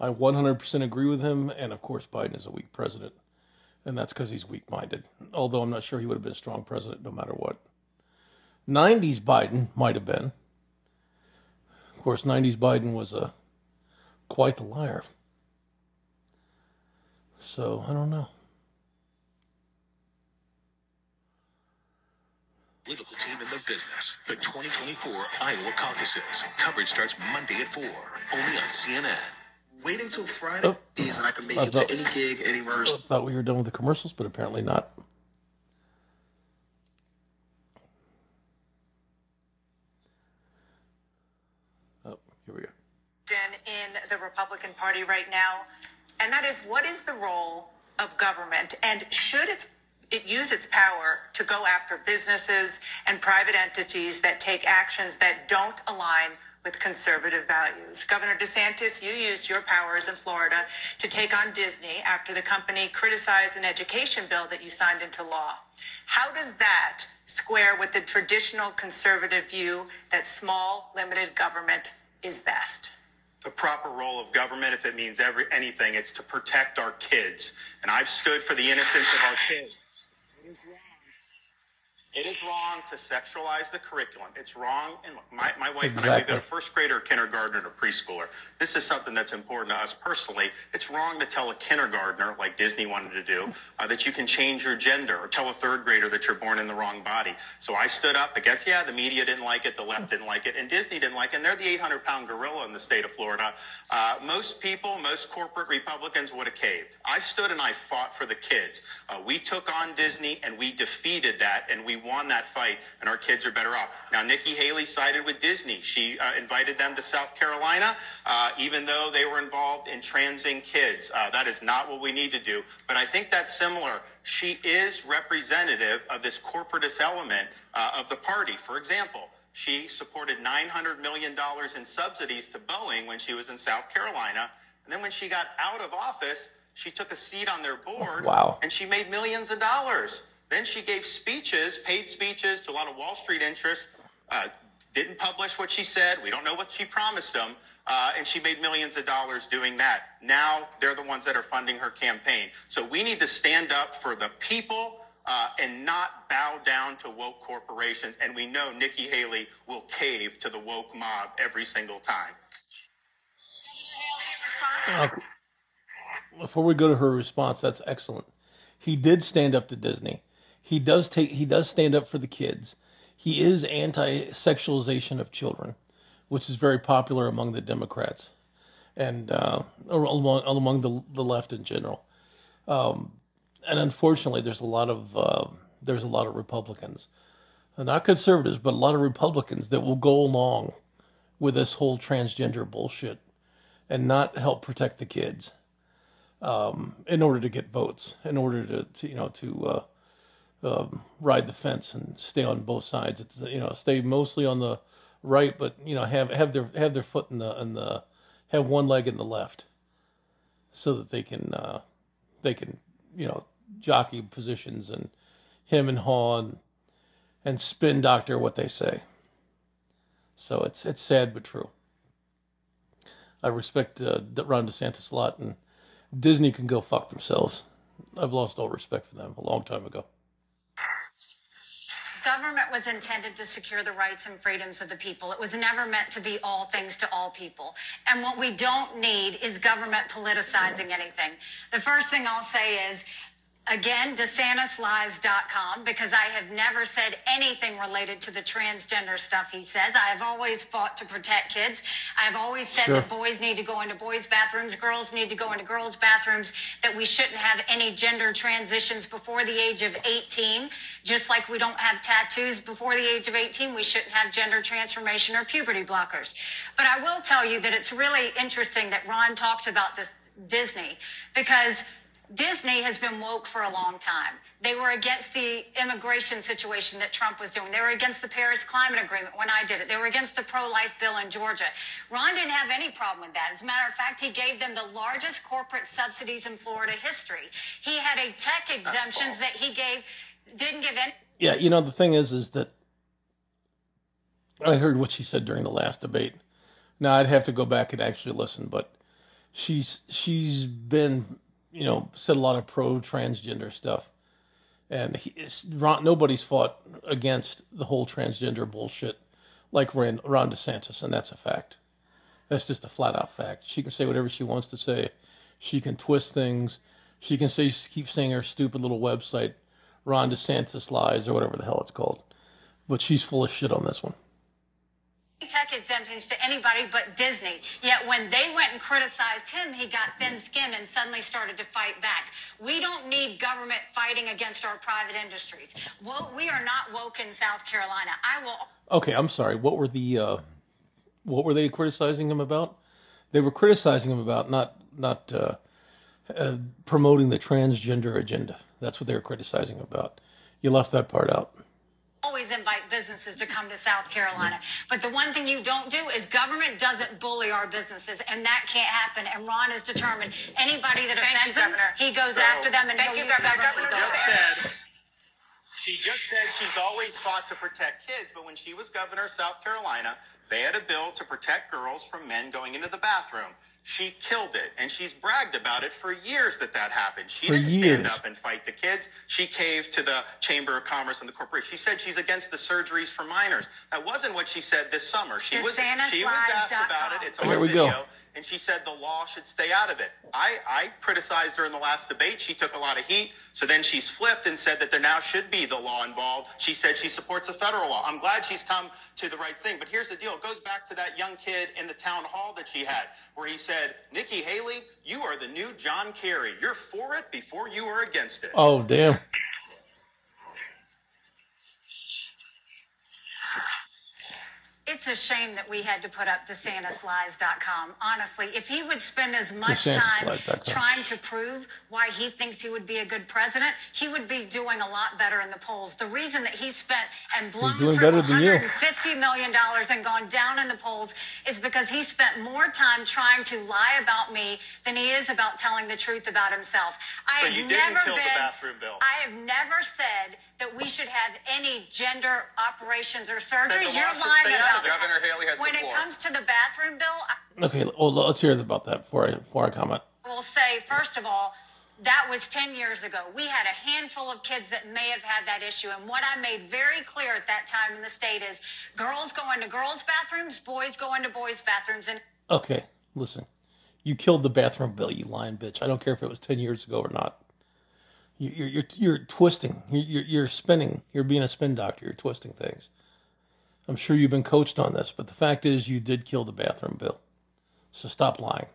I 100% agree with him, and of course, Biden is a weak president, and that's because he's weak minded. Although I'm not sure he would have been a strong president no matter what. 90s Biden might have been. Of course, 90s Biden was a quite the liar. So I don't know. political team in the business. The 2024 Iowa caucuses. Coverage starts Monday at 4, only on CNN. Wait until Friday Oh. is, and I can make I it to any gig, any verse. thought we were done with the commercials, but apparently not. Oh, here we go. in the Republican Party right now, and that is what is the role of government and should its it use its power to go after businesses and private entities that take actions that don't align with conservative values. Governor DeSantis, you used your powers in Florida to take on Disney after the company criticized an education bill that you signed into law. How does that square with the traditional conservative view that small, limited government is best? the proper role of government, if it means every anything, it's to protect our kids. And I've stood for the innocence of our kids. It is wrong. It is wrong to sexualize the curriculum. It's wrong. And look, my, my wife and I, we've got a first grader, a kindergartner, and a preschooler. This is something that's important to us personally. It's wrong to tell a kindergartner, like Disney wanted to do, uh, that you can change your gender, or tell a third grader that you're born in the wrong body. So I stood up against, yeah, the media didn't like it, the left didn't like it, and Disney didn't like it. And they're the 800 pound gorilla in the state of Florida. Uh, most people, most corporate Republicans would have caved. I stood and I fought for the kids. Uh, we took on Disney and we defeated that and we won that fight, and our kids are better off. Now, Nikki Haley sided with Disney. She uh, invited them to South Carolina, uh, even though they were involved in transing kids. Uh, that is not what we need to do. But I think that's similar. She is representative of this corporatist element uh, of the party. For example, she supported $900 million in subsidies to Boeing when she was in South Carolina. And then when she got out of office, she took a seat on their board Wow. and she made millions of dollars. Then she gave speeches, paid speeches to a lot of Wall Street interests, uh, didn't publish what she said. We don't know what she promised them. Uh, and she made millions of dollars doing that. Now they're the ones that are funding her campaign. So we need to stand up for the people uh, and not bow down to woke corporations. And we know Nikki Haley will cave to the woke mob every single time. Okay. Before we go to her response, that's excellent. He did stand up to Disney. He does take. He does stand up for the kids. He is anti-sexualization of children, which is very popular among the Democrats and uh, among among the the left in general. Um, and unfortunately, there's a lot of uh, there's a lot of Republicans, not conservatives, but a lot of Republicans that will go along with this whole transgender bullshit and not help protect the kids um, in order to get votes, in order to, to you know to uh, um, ride the fence and stay on both sides. It's you know stay mostly on the right, but you know have have their have their foot in the in the have one leg in the left, so that they can uh, they can you know jockey positions and him and haw and, and spin doctor what they say. So it's it's sad but true. I respect uh, Ron DeSantis a lot, and Disney can go fuck themselves. I've lost all respect for them a long time ago. Government was intended to secure the rights and freedoms of the people. It was never meant to be all things to all people. And what we don't need is government politicizing anything. The first thing I'll say is, Again, DeSantisLies.com, because I have never said anything related to the transgender stuff he says. I have always fought to protect kids. I have always said Sure. that boys need to go into boys' bathrooms, girls need to go into girls' bathrooms, that we shouldn't have any gender transitions before the age of 18. Just like we don't have tattoos before the age of 18, we shouldn't have gender transformation or puberty blockers. But I will tell you that it's really interesting that Ron talks about this Disney because Disney has been woke for a long time. They were against the immigration situation that Trump was doing. They were against the Paris Climate Agreement when I did it. They were against the pro life bill in Georgia. Ron didn't have any problem with that. As a matter of fact, he gave them the largest corporate subsidies in Florida history. He had a tech exemptions that he gave, didn't give any. Yeah, you know the thing is, is that I heard what she said during the last debate. Now I'd have to go back and actually listen, but she's she's been you know said a lot of pro transgender stuff, and he, Ron, nobody's fought against the whole transgender bullshit like Ron, Ron DeSantis, and that's a fact. That's just a flat out fact. She can say whatever she wants to say. She can twist things. She can say keep saying her stupid little website, Ron DeSantis lies or whatever the hell it's called. But she's full of shit on this one. Tech exemptions to anybody but Disney. Yet when they went and criticized him, he got thin skinned and suddenly started to fight back. We don't need government fighting against our private industries. We are not woke in South Carolina. I will Okay, I'm sorry. What were the uh, what were they criticizing him about? They were criticizing him about not not uh, uh, promoting the transgender agenda. That's what they were criticizing about. You left that part out. Always invite businesses to come to South Carolina. But the one thing you don't do is government doesn't bully our businesses, and that can't happen. And Ron is determined. Anybody that Thank you, offends him, Governor. he goes So- after them and Thank he'll you, use Governor. government Governor just said she just said she's always fought to protect kids, but when she was governor of South Carolina, they had a bill to protect girls from men going into the bathroom. She killed it, and she's bragged about it for years that that happened. She For didn't stand up and fight the kids. She caved to the Chamber of Commerce and the corporation. She said she's against the surgeries for minors. That wasn't what she said this summer. She was she was asked about it. It's on Here we video go. And she said the law should stay out of it. I, I criticized her in the last debate. She took a lot of heat. So then she's flipped and said that there now should be the law involved. She said she supports a federal law. I'm glad she's come to the right thing. But here's the deal. It goes back to that young kid in the town hall that she had, where he said, Nikki Haley, you are the new John Kerry. You're for it before you are against it. Oh damn! It's a shame that we had to put up DeSantisLies.com. Honestly, if he would spend as much time trying to prove why he thinks he would be a good president, he would be doing a lot better in the polls. The reason that he spent and blown doing through better than you. $150 million and gone down in the polls is because he spent more time trying to lie about me than he is about telling the truth about himself. I So have you didn't never kill the been, bathroom bill. I have never said that we should have any gender operations or surgeries. You're lying about of it. Governor Haley has the when floor. it comes to the bathroom bill, I Okay, well let's hear about that before I before I comment. We'll say, first of all, that was 10 years ago. We had a handful of kids that may have had that issue. And what I made very clear at that time in the state is girls go into girls' bathrooms, boys go into boys' bathrooms. And Okay, listen. You killed the bathroom bill, you lying bitch. I don't care if it was ten years ago or not. You- You're you're you're twisting. You're, you're spinning. You're being a spin doctor. You're twisting things. I'm sure you've been coached on this, but the fact is, you did kill the bathroom bill. So stop lying.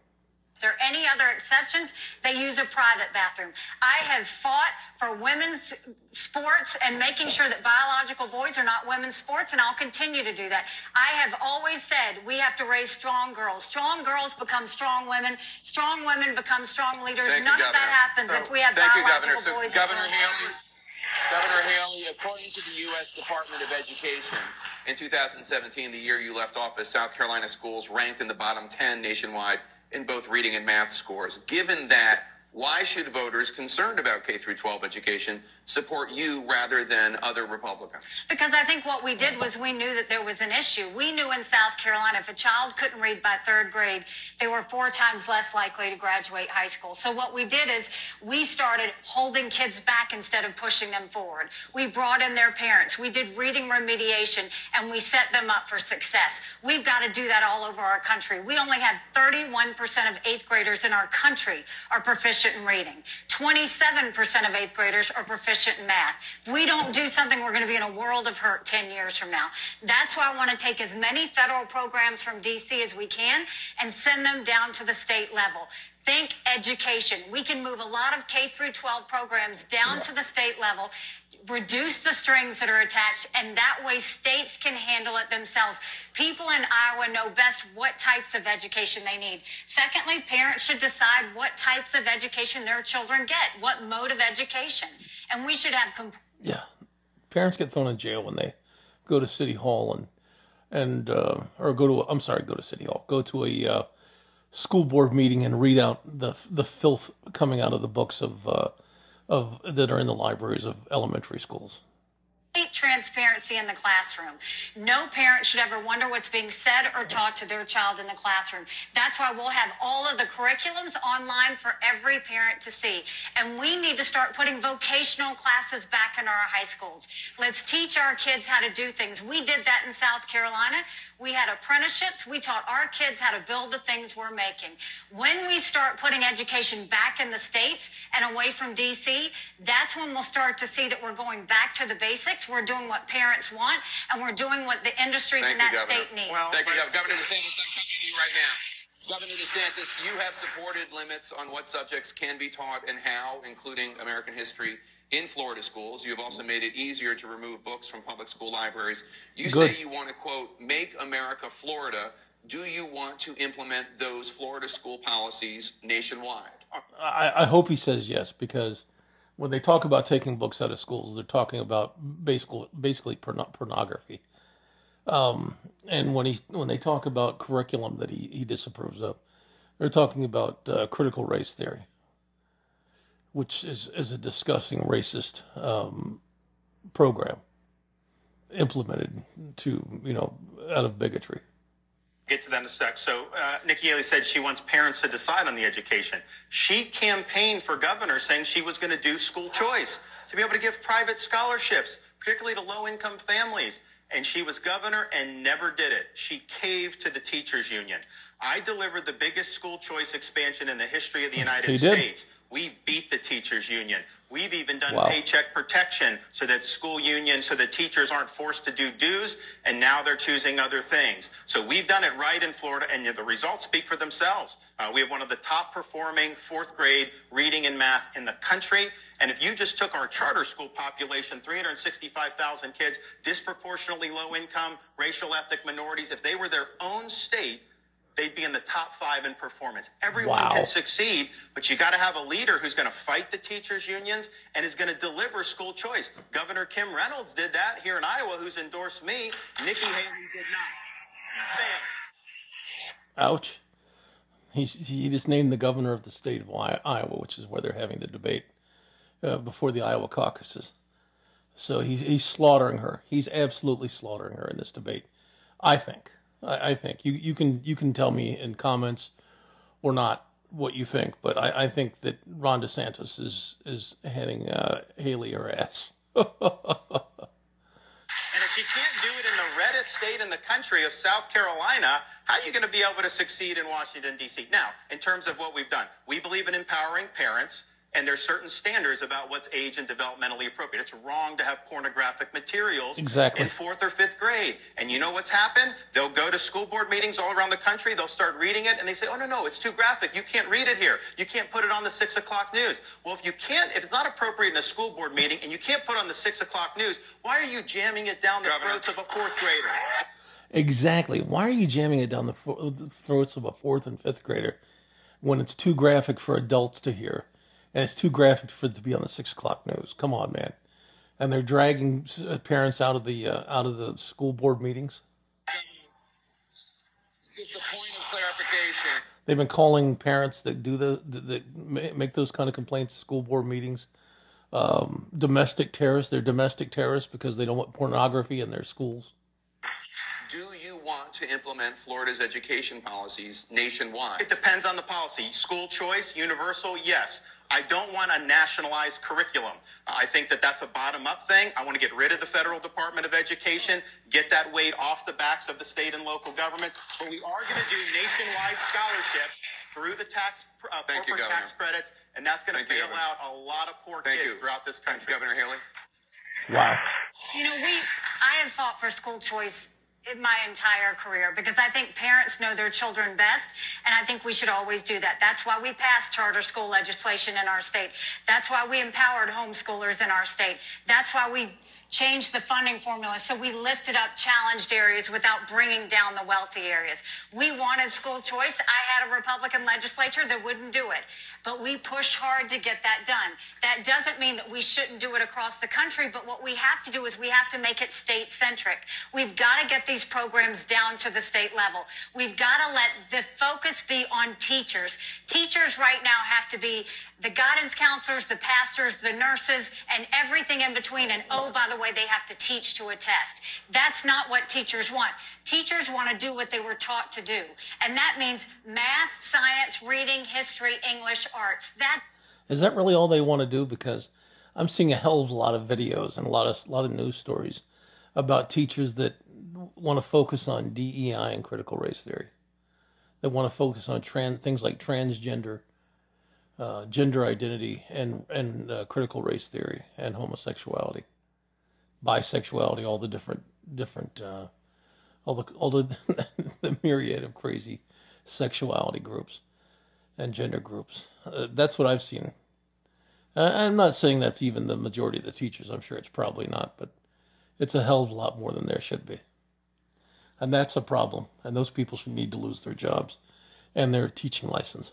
If there are any other exceptions, they use a private bathroom. I have fought for women's sports and making sure that biological boys are not women's sports, and I'll continue to do that. I have always said we have to raise strong girls. Strong girls become strong women. Strong women become strong leaders. Thank you, of that happens if we have Thank you, Governor. So, boys. Governor. Haley, Governor Haley, according to the U.S. Department of Education, in 2017, the year you left office, South Carolina schools ranked in the bottom 10 nationwide in both reading and math scores. Given that, why should voters concerned about K through 12 education support you rather than other Republicans? Because I think what we did was we knew that there was an issue. We knew in South Carolina if a child couldn't read by third grade, they were four times less likely to graduate high school. So what we did is we started holding kids back instead of pushing them forward. We brought in their parents. We did reading remediation and we set them up for success. We've got to do that all over our country. We only have 31% of eighth graders in our country are proficient proficient in reading. 27% of eighth graders are proficient in math. If we don't do something, we're going to be in a world of hurt 10 years from now. That's why I want to take as many federal programs from DC as we can and send them down to the state level. Think education. We can move a lot of K through 12 programs down to the state level, reduce the strings that are attached, and that way states can handle it themselves. People in Iowa know best what types of education they need. Secondly, parents should decide what types of education their children get, what mode of education. And we should have complete Yeah, parents get thrown in jail when they go to city hall and and uh, or go to I'm sorry, go to city hall, go to a uh, school board meeting and read out the the filth coming out of the books of uh, of that are in the libraries of elementary schools. transparency in the classroom. No parent should ever wonder what's being said or taught to their child in the classroom. That's why we'll have all of the curriculums online for every parent to see. And we need to start putting vocational classes back in our high schools. Let's teach our kids how to do things. We did that in South Carolina. We had apprenticeships. We taught our kids how to build the things we're making. When we start putting education back in the states and away from DC, that's when we'll start to see that we're going back to the basics. We're doing what parents want, and we're doing what the industries Thank in you, that Governor. state need. Well, Thank you, but- Governor DeSantis. I'm coming to you right now. Governor DeSantis, you have supported limits on what subjects can be taught and how, including American history, in Florida schools. You have also made it easier to remove books from public school libraries. You Good. say you want to, quote, make America Florida. Do you want to implement those Florida school policies nationwide? I, I hope he says yes because when they talk about taking books out of schools, they're talking about basically basically porno- pornography. Um, and when he when they talk about curriculum that he, he disapproves of, they're talking about uh, critical race theory, which is is a disgusting racist um, program implemented to you know out of bigotry. get to that in a sec. So uh, Nikki Haley said she wants parents to decide on the education. She campaigned for governor saying she was going to do school choice to be able to give private scholarships, particularly to low-income families. And she was governor and never did it. She caved to the teachers union. I delivered the biggest school choice expansion in the history of the United He did. States. We beat the teachers union. We've even done Wow. paycheck protection so that school unions, so that teachers aren't forced to do dues, and now they're choosing other things. So we've done it right in Florida, and the results speak for themselves. Uh, we have one of the top performing fourth grade reading and math in the country. And if you just took our charter school population, 365,000 kids, disproportionately low income, racial ethnic minorities, if they were their own state, they'd be in the top five in performance. Everyone Wow. can succeed, but you got to have a leader who's going to fight the teachers' unions and is going to deliver school choice. Governor Kim Reynolds did that here in Iowa, who's endorsed me. Nikki Haley did not. Ouch. He, he just named the governor of the state of Iowa, Iowa, which is where they're having the debate uh, before the Iowa caucuses. So he's, he's slaughtering her. He's absolutely slaughtering her in this debate. I think. I, I think you, you can you can tell me in comments or not what you think, but I, I think that Ron DeSantis is is handing uh, Haley her ass. And if you can't do it in the reddest state in the country of South Carolina, how are you going to be able to succeed in Washington, D.C.? Now, in terms of what we've done, we believe in empowering parents, and there's certain standards about what's age and developmentally appropriate. It's wrong to have pornographic materials Exactly. in fourth or fifth grade. And you know what's happened? They'll go to school board meetings all around the country, they'll start reading it, and they say, oh, no, no, it's too graphic. You can't read it here. You can't put it on the six o'clock news. Well, if you can't, if it's not appropriate in a school board meeting and you can't put on the six o'clock news, why are you jamming it down the Governor. throats of a fourth grader? Exactly. Why are you jamming it down the, fo- the throats of a fourth and fifth grader when it's too graphic for adults to hear and it's too graphic for it to be on the six o'clock news? Come on, man. And they're dragging uh, parents out of the uh, out of the school board meetings. Just a point of clarification. They've been calling parents that do the that make those kind of complaints at school board meetings um, domestic terrorists. They're domestic terrorists because they don't want pornography in their schools. Do you want to implement Florida's education policies nationwide? It depends on the policy. School choice, universal, yes. I don't want a nationalized curriculum. I think that that's a bottom up thing. I want to get rid of the federal Department of Education, get that weight off the backs of the state and local governments. But we are going to do nationwide scholarships through the tax uh, Thank you, tax credits, and that's going to Thank bail Governor. out a lot of poor Thank kids you. throughout this country. Governor Haley? Wow. You know, we, I have fought for school choice in my entire career because I think parents know their children best, and I think we should always do that. That's why we passed charter school legislation in our state. That's why we empowered homeschoolers in our state. That's why we changed the funding formula so we lifted up challenged areas without bringing down the wealthy areas. We wanted school choice. I had a Republican legislature that wouldn't do it, but we pushed hard to get that done. That doesn't mean that we shouldn't do it across the country, but what we have to do is we have to make it state centric. We've got to get these programs down to the state level. We've got to let the focus be on teachers. Teachers right now have to be the guidance counselors, the pastors, the nurses, and everything in between. And oh, by the way, they have to teach to a test. That's not what teachers want. Teachers want to do what they were taught to do. And that means math, science, reading, history, English, arts. That Is that really all they want to do? Because I'm seeing a hell of a lot of videos and a lot of a lot of news stories about teachers that want to focus on DEI and critical race theory. They want to focus on trans things like transgender, uh, gender identity, and and uh, critical race theory and homosexuality, bisexuality, all the different different uh, all the all the the myriad of crazy sexuality groups and gender groups. Uh, that's what I've seen. I'm not saying that's even the majority of the teachers. I'm sure it's probably not, but it's a hell of a lot more than there should be. And that's a problem. And those people should need to lose their jobs and their teaching license.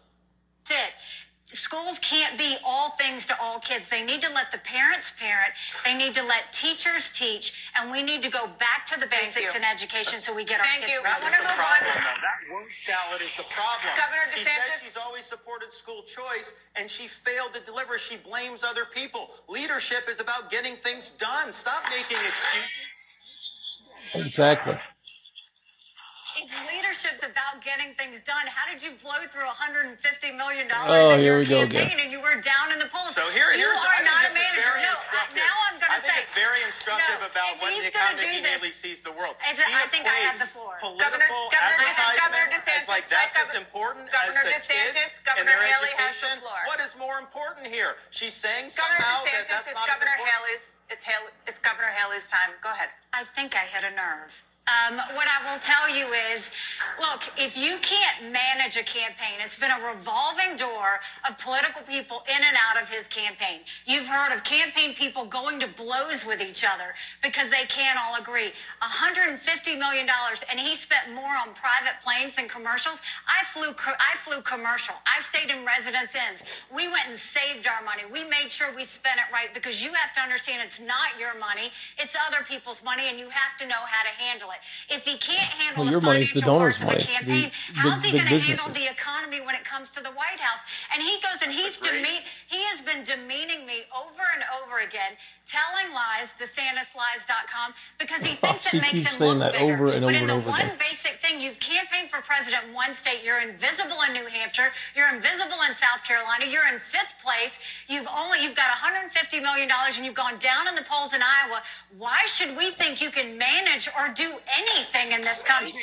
Schools can't be all things to all kids. They need to let the parents parent. They need to let teachers teach, and we need to go back to the basics in education so we get our Thank kids you. ready. I wanna That's the move on. though. That word salad is the problem. Governor She DeSantis- says she's always supported school choice, and she failed to deliver. She blames other people. Leadership is about getting things done. Stop making excuses. Exactly. If leadership's about getting things done, how did you blow through 150 million Oh, dollars in here your we go campaign again. and you were down in the polls? So here, you here's are I think not a manager. No, uh, now I'm going I to think say it's very instructive No, about if what the, gonna how Nikki Haley sees the world. I think I have the floor. Political Governor- Governor Governor DeSantis, like let that's as Governor- important Governor as the DeSantis, kids and Governor their Haley has the floor. What is more important here? She's saying Governor somehow that that's it's not as Governor important. Haley's. It's Haley, It's Governor Haley's time. Go ahead. I think I hit a nerve. Um, what I will tell you is, look, if you can't manage a campaign, it's been a revolving door of political people in and out of his campaign. You've heard of campaign people going to blows with each other because they can't all agree. $150 million, and he spent more on private planes than commercials. I flew, I flew commercial. I stayed in residence inns. We went and saved our money. We made sure we spent it right because you have to understand it's not your money, it's other people's money, and you have to know how to handle it. If he can't handle Well, the your money's the donors' parts of a money, campaign, the how's he going to handle the economy when it comes to the White House? And he goes and he's demean. He has been demeaning me over and over again, telling lies, DeSantisLies.com, because he oh, thinks it makes keeps him saying look that bigger. over and but over in and the over one again. basic thing, you've campaigned for president in one state. You're invisible in New Hampshire. You're invisible in South Carolina. You're in fifth place. You've only you've got 150 million dollars, and you've gone down in the polls in Iowa. Why should we think you can manage or do anything in this country?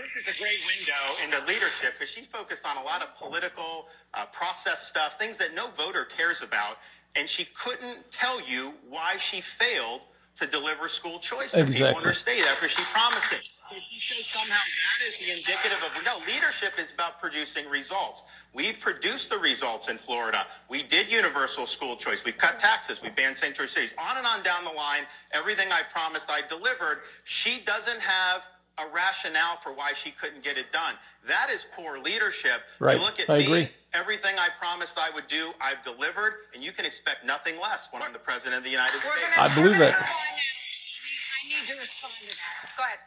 This is a great window into leadership because she focused on a lot of political uh, process stuff, things that no voter cares about, and she couldn't tell you why she failed to deliver school choice to people in Exactly. her state after she promised it. So she says somehow that is the indicative of no leadership is about producing results. We've produced the results in Florida. We did universal school choice. We've cut taxes. We banned sanctuary cities. On and on down the line. Everything I promised, I delivered. She doesn't have a rationale for why she couldn't get it done. That is poor leadership. Right. You look at I me, agree. everything I promised I would do, I've delivered, and you can expect nothing less when I'm the president of the United States. I believe we're that. I need to respond to that. Go ahead.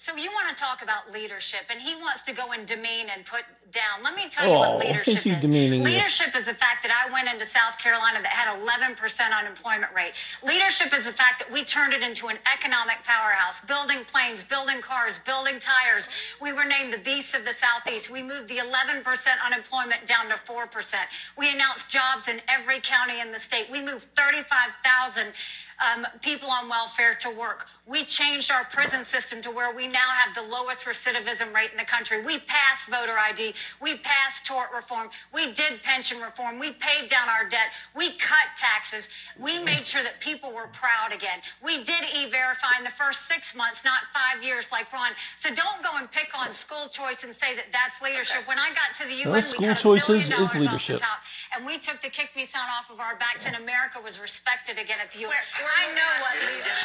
So you want to talk about leadership, and he wants to go and demean and put down. Let me tell you Oh, what leadership is demeaning you? leadership is the fact that I went into South Carolina that had 11% unemployment rate. Leadership is the fact that we turned it into an economic powerhouse, building planes, building cars, building tires. We were named the beasts of the Southeast. We moved the 11% unemployment down to 4%. We announced jobs in every county in the state. We moved 35,000 um, people on welfare to work. We changed our prison system to where we now have the lowest recidivism rate in the country. We passed voter ID. We passed tort reform. We did pension reform. We paid down our debt. We cut taxes. We made sure that people were proud again. We did e-verify in the first six months, not five years like Ron. So don't go and pick on school choice and say that that's leadership. When I got to the UN, Well, we school cut choice billion is- is dollars off the leadership. top, and we took the kick me son off of our backs, and America was respected again at the UN. Where- I know what leadership.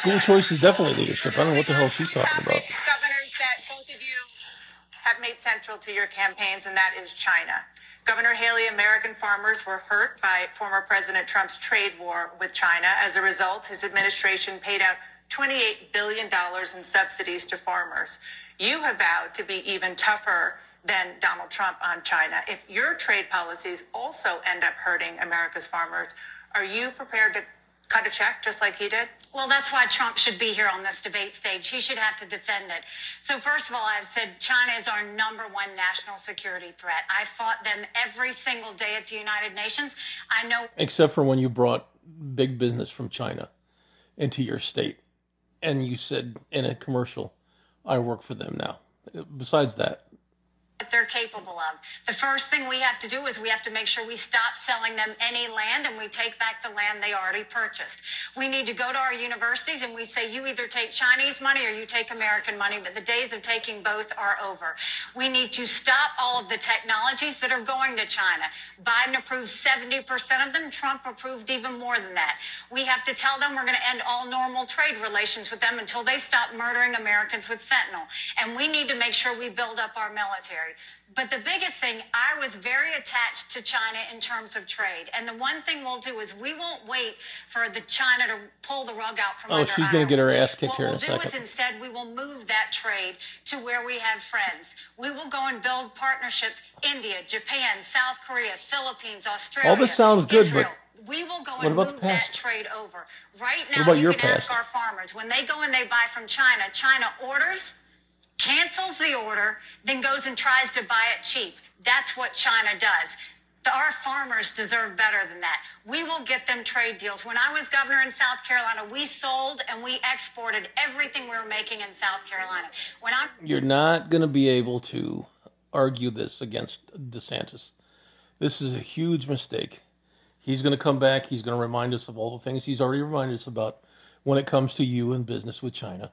School choice is definitely leadership. I don't know what the hell she's talking about. Governors that both of you have made central to your campaigns, and that is China. Governor Haley, American farmers were hurt by former President Trump's trade war with China. As a result, his administration paid out $28 billion in subsidies to farmers. You have vowed to be even tougher than Donald Trump on China. If your trade policies also end up hurting America's farmers, are you prepared to cut a check just like he did? Well, that's why Trump should be here on this debate stage. He should have to defend it. So, first of all, I've said China is our number one national security threat. I fought them every single day at the United Nations. I know except for when you brought big business from China into your state and you said in a commercial, I work for them now. Besides that, they're capable of. The first thing we have to do is we have to make sure we stop selling them any land and we take back the land they already purchased. We need to go to our universities and we say, you either take Chinese money or you take American money, but the days of taking both are over. We need to stop all of the technologies that are going to China. Biden approved 70% of them. Trump approved even more than that. We have to tell them we're going to end all normal trade relations with them until they stop murdering Americans with fentanyl. And we need to make sure we build up our military. But the biggest thing, I was very attached to China in terms of trade. And the one thing we'll do is we won't wait for the China to pull the rug out from Oh, under Oh, she's gonna get her ass kicked what here in a second. What we'll do. Is instead, we will move that trade to where we have friends. We will go and build partnerships. India, Japan, South Korea, Philippines, Australia. All this sounds good, but we will go and move that trade over. Right now, you can past? ask our farmers when they go and they buy from China. China orders cancels the order, then goes and tries to buy it cheap. That's what China does. Our farmers deserve better than that. We will get them trade deals. When I was governor in South Carolina, we sold and we exported everything we were making in South Carolina. When I'm you're not going to be able to argue this against DeSantis. This is a huge mistake. He's going to come back. He's going to remind us of all the things he's already reminded us about when it comes to you and business with China.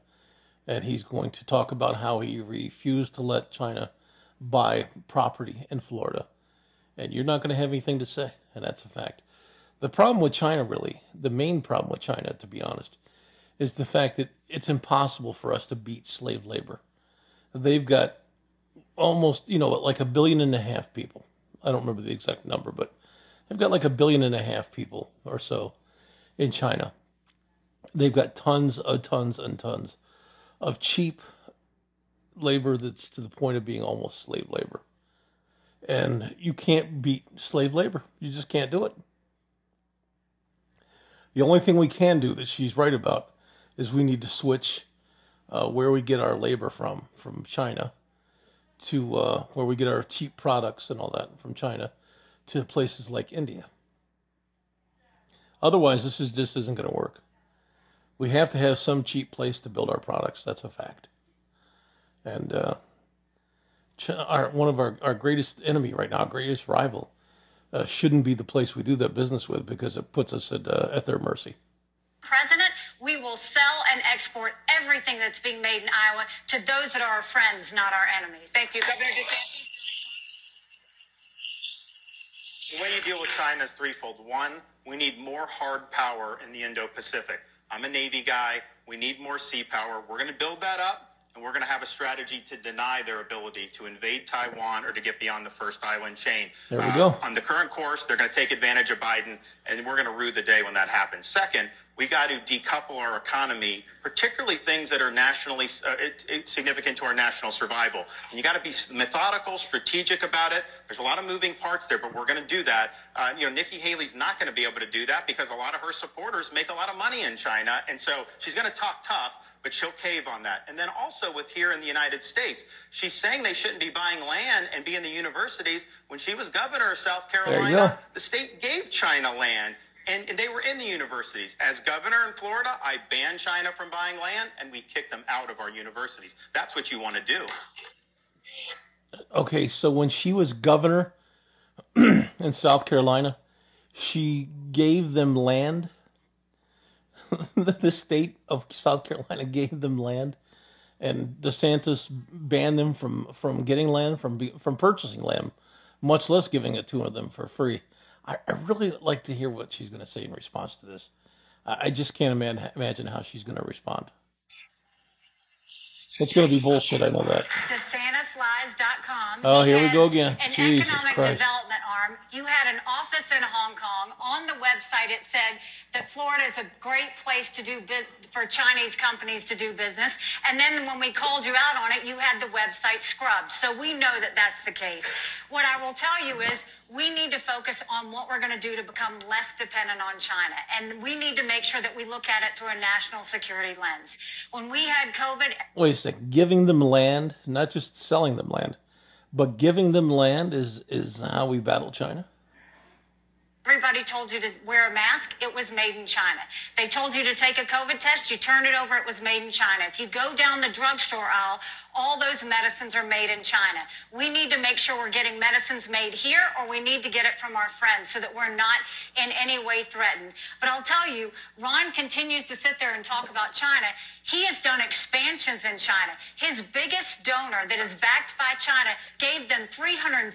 And he's going to talk about how he refused to let China buy property in Florida. And you're not going to have anything to say. And that's a fact. The problem with China, really, the main problem with China, to be honest, is the fact that it's impossible for us to beat slave labor. They've got almost, you know, like a billion and a half people. I don't remember the exact number, but they've got like a billion and a half people or so in China. They've got tons of tons and tons of cheap labor that's to the point of being almost slave labor. And you can't beat slave labor. You just can't do it. The only thing we can do that she's right about is we need to switch uh, where we get our labor from, from China, to uh, where we get our cheap products and all that from China, to places like India. Otherwise, this is just isn't going to work. We have to have some cheap place to build our products. That's a fact. And uh, our, one of our, our greatest enemy right now, our greatest rival, uh, shouldn't be the place we do that business with because it puts us at, uh, at their mercy. president, we will sell and export everything that's being made in Iowa to those that are our friends, not our enemies. Thank you, Governor DeSantis. The way you deal with China is threefold. One, we need more hard power in the Indo Pacific. I'm a Navy guy. We need more sea power. We're going to build that up, and we're going to have a strategy to deny their ability to invade Taiwan or to get beyond the first island chain. Uh, There we go. On the current course, they're going to take advantage of Biden, and we're going to rue the day when that happens. Second, we got to decouple our economy, particularly things that are nationally uh, it, it, significant to our national survival. And you got to be methodical, strategic about it. There's a lot of moving parts there, but we're going to do that. Uh, you know, Nikki Haley's not going to be able to do that because a lot of her supporters make a lot of money in China, and so she's going to talk tough. But she'll cave on that. And then also with here in the United States, she's saying they shouldn't be buying land and be in the universities. When she was governor of South Carolina, the state gave China land And, and they were in the universities. As governor in Florida, I banned China from buying land and we kicked them out of our universities. That's what you want to do. Okay, so when she was governor in South Carolina, she gave them land. the state of South Carolina gave them land, and DeSantis banned them from, from getting land, from from purchasing land, much less giving it to them for free. I, I really like to hear what she's going to say in response to this. I, I just can't imagine, imagine how she's going to respond. It's going to be bullshit. I know that. DeSantisLies.com. Oh, here we go again. An Jesus economic Christ. development. You had an office in Hong Kong. On the website, it said that Florida is a great place to do bu- for Chinese companies to do business. And then when we called you out on it, you had the website scrubbed. So we know that that's the case. What I will tell you is we need to focus on what we're going to do to become less dependent on China. And we need to make sure that we look at it through a national security lens. When we had COVID, Wait a second. Giving them land, not just selling them land, but giving them land is is how we battle China. Everybody told you to wear a mask. It was made in China. They told you to take a COVID test. You turned it over. It was made in China. If you go down the drugstore aisle, all those medicines are made in China. We need to make sure we're getting medicines made here or we need to get it from our friends so that we're not in any way threatened. But I'll tell you, Ron continues to sit there and talk about China. He has done expansions in China. His biggest donor that is backed by China gave them $340,000.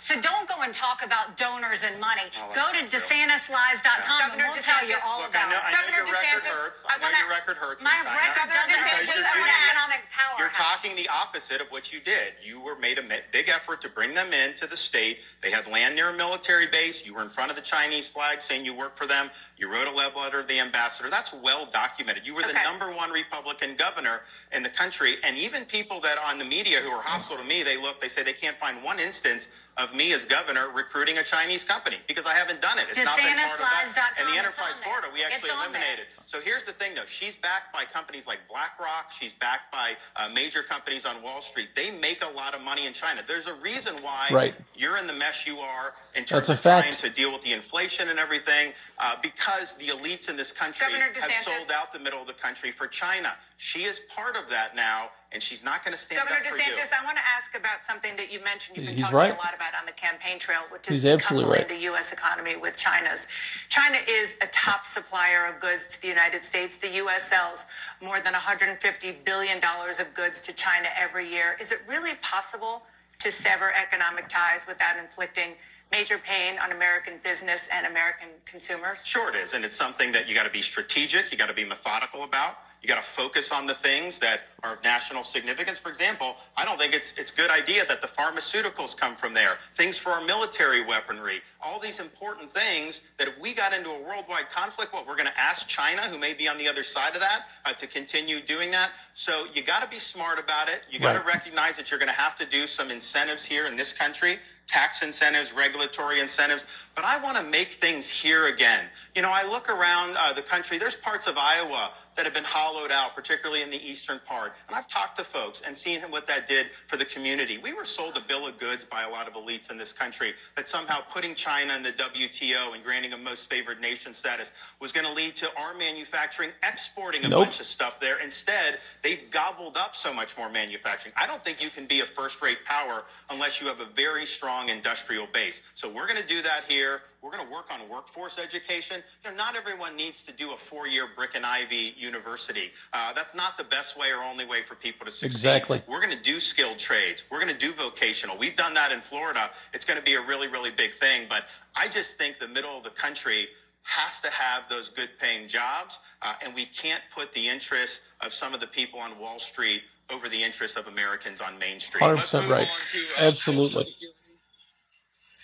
So don't go and talk about donors and money. Oh, go to DeSantisLies.com and Governor we'll tell you DeSantis- all Look, I about know, it. I know Governor your record hurts. I I know wanna- your record hurts. in My China. record doesn't I wanna an ask- economic powerhouse. You're talking the opposite of what you did. You were made a big effort to bring them into the state. They had land near a military base. You were in front of the Chinese flag saying you work for them. You wrote a love letter to the ambassador. That's well documented. You were the number one Republican governor in the country. And even people that on the media who are hostile to me, they look, they say they can't find one instance of me as governor recruiting a Chinese company because I haven't done it. It's not been part of that. And the Enterprise. Florida, we actually on there. eliminated. So here's the thing, though. She's backed by companies like BlackRock. She's backed by uh, major companies on Wall Street. They make a lot of money in China. There's a reason why Right. you're in the mess you are in terms That's a of trying fact. to deal with the inflation and everything, uh, because the elites in this country have sold out the middle of the country for China. She is part of that now, and she's not going to stand Governor up for DeSantis, you. I want to ask about something that you mentioned. You've been He's talking right. a lot about on the campaign trail, which is He's absolutely decoupling right. the U.S. economy with China's. China is a top supplier of goods to the United States. The U.S. sells more than 150 billion dollars of goods to China every year. Is it really possible to sever economic ties without inflicting major pain on American business and American consumers? Sure, it is. And it's something that you got to be strategic, you got to be methodical about. You got to focus on the things that are of national significance. For example, I don't think it's it's a good idea that the pharmaceuticals come from there. Things for our military weaponry, all these important things that if we got into a worldwide conflict, what we're going to ask China, who may be on the other side of that, uh, to continue doing that. So you got to be smart about it. You got to Right. recognize that you're going to have to do some incentives here in this country tax incentives, regulatory incentives, but I want to make things here again. You know, I look around uh, the country, there's parts of Iowa that have been hollowed out, particularly in the eastern part. And I've talked to folks and seen what that did for the community. We were sold a bill of goods by a lot of elites in this country that somehow putting China in the WTO and granting a most favored nation status was going to lead to our manufacturing exporting a Nope. bunch of stuff there. Instead, they've gobbled up so much more manufacturing. I don't think you can be a first rate power unless you have a very strong industrial base. So we're going to do that here. We're going to work on workforce education. You know, not everyone needs to do a four year brick and ivy university. Uh, that's not the best way or only way for people to succeed. Exactly. We're going to do skilled trades. We're going to do vocational. We've done that in Florida. It's going to be a really, really big thing. But I just think the middle of the country has to have those good paying jobs. Uh, and we can't put the interests of some of the people on Wall Street over the interests of Americans on Main Street. 100% right. on to, uh, Absolutely.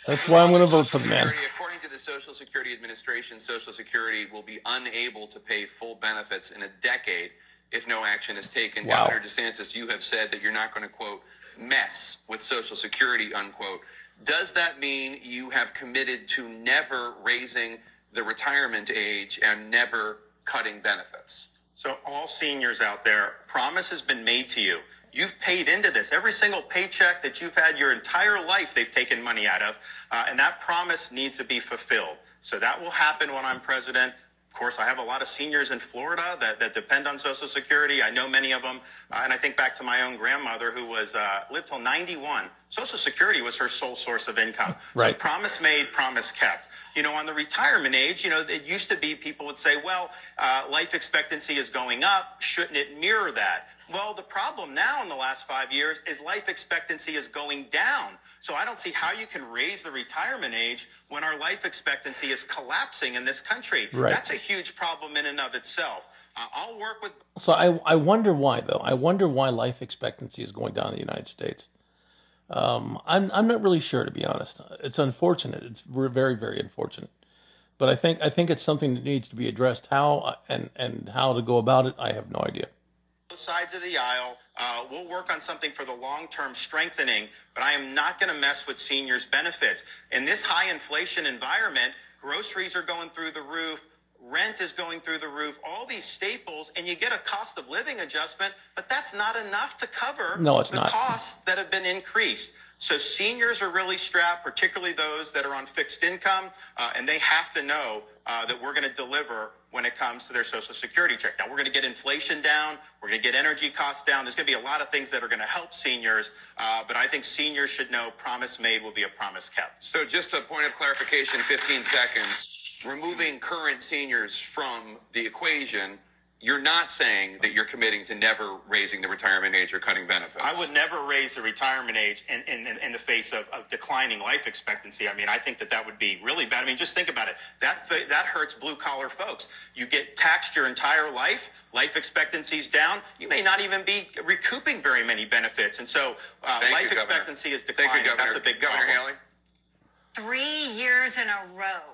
Social Security. That's why I'm going to vote for Social the man. Security, According to the Social Security Administration, Social Security will be unable to pay full benefits in a decade if no action is taken. Wow. Governor DeSantis, you have said that you're not going to quote mess with Social Security unquote. Does that mean you have committed to never raising the retirement age and never cutting benefits? So, all seniors out there, promise has been made to you. You've paid into this. Every single paycheck that you've had your entire life, they've taken money out of. Uh, and that promise needs to be fulfilled. So that will happen when I'm president. Of course, I have a lot of seniors in Florida that, that depend on Social Security. I know many of them. Uh, and I think back to my own grandmother who was uh, lived till 91. Social Security was her sole source of income. Right. So promise made, promise kept. You know, on the retirement age, you know, it used to be people would say, well, uh, life expectancy is going up. Shouldn't it mirror that? Well, the problem now in the last five years is life expectancy is going down. So I don't see how you can raise the retirement age when our life expectancy is collapsing in this country. Right. That's a huge problem in and of itself. Uh, I'll work with So I I wonder why though. I wonder why life expectancy is going down in the United States. Um, I'm I'm not really sure to be honest. It's unfortunate. It's very very unfortunate. But I think I think it's something that needs to be addressed. How uh, and and how to go about it, I have no idea. both sides of the aisle. Uh, we'll work on something for the long term strengthening, but I am not going to mess with seniors' benefits. In this high inflation environment, groceries are going through the roof, rent is going through the roof, all these staples, and you get a cost of living adjustment, but that's not enough to cover No, it's the not. costs that have been increased. So seniors are really strapped, particularly those that are on fixed income, uh, and they have to know uh, that we're going to deliver when it comes to their Social Security check. Now, we're going to get inflation down. We're going to get energy costs down. There's going to be a lot of things that are going to help seniors, uh, but I think seniors should know promise made will be a promise kept. So, just a point of clarification 15 seconds. Removing current seniors from the equation, you're not saying that you're committing to never raising the retirement age or cutting benefits. I would never raise the retirement age in, in, in the face of, of declining life expectancy. I mean, I think that that would be really bad. I mean, just think about it. That, that hurts blue collar folks. You get taxed your entire life, life expectancy's down. You may not even be recouping very many benefits. And so uh, life you, Governor. expectancy is Thank declining. you, Governor. That's a big Governor problem. Haley. Three years in a row,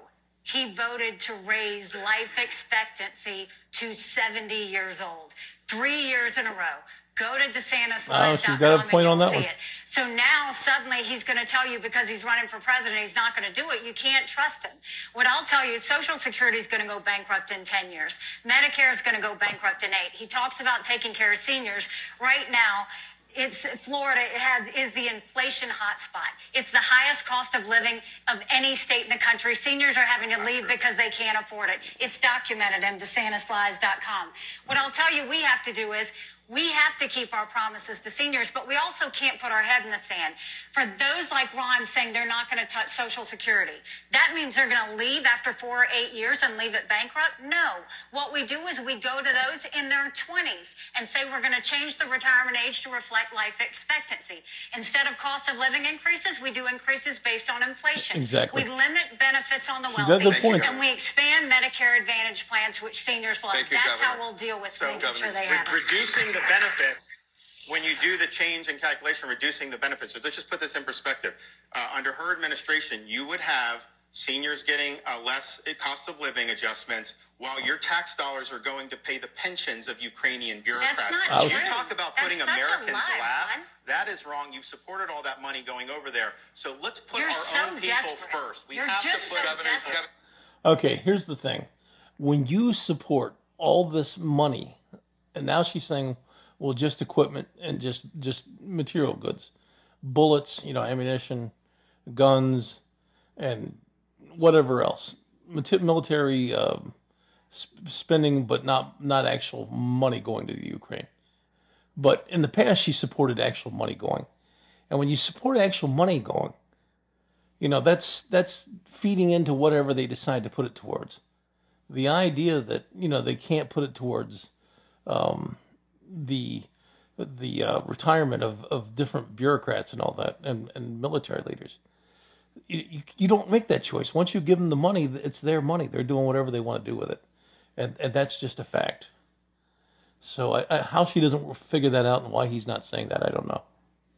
he voted to raise life expectancy to 70 years old. Three years in a row. Go to DeSantis. Oh, she's got a point and on that see one. it. So now suddenly he's going to tell you because he's running for president, he's not going to do it. You can't trust him. What I'll tell you, is Social Security is going to go bankrupt in 10 years. Medicare is going to go bankrupt in eight. He talks about taking care of seniors. Right now, it's Florida it has is the inflation hotspot. It's the highest cost of living of any state in the country. Seniors are having to leave because they can't afford it. It's documented in DeSantisLies.com. What I'll tell you we have to do is we have to keep our promises to seniors, but we also can't put our head in the sand. For those like Ron saying they're not going to touch Social Security, that means they're going to leave after four or eight years and leave it bankrupt? No. What we do is we go to those in their 20s and say we're going to change the retirement age to reflect life expectancy. Instead of cost of living increases, we do increases based on inflation. Exactly. We limit benefits on the got wealthy. good points. And we expand Medicare Advantage plans, which seniors love. Thank you, That's how we'll deal with So, making Governor, sure they re- have reducing the benefits when you do the change in calculation reducing the benefits so let's just put this in perspective uh, under her administration you would have seniors getting uh, less cost of living adjustments while your tax dollars are going to pay the pensions of ukrainian bureaucrats That's not you true. talk about That's putting such americans lie, last Ron. that is wrong you've supported all that money going over there so let's put You're our so own people desperate. first we You're have just to put so Governor, desperate. Governor- Okay, here's the thing. When you support all this money, and now she's saying, well, just equipment and just just material goods, bullets, you know, ammunition, guns, and whatever else, military sp- spending, but not not actual money going to the Ukraine. But in the past, she supported actual money going, and when you support actual money going, you know that's that's feeding into whatever they decide to put it towards. The idea that you know they can't put it towards um, the the uh, retirement of, of different bureaucrats and all that and, and military leaders. You, you, you don't make that choice. Once you give them the money it's their money. They're doing whatever they want to do with it. And and that's just a fact. So I, I, how she doesn't figure that out and why he's not saying that i don't know.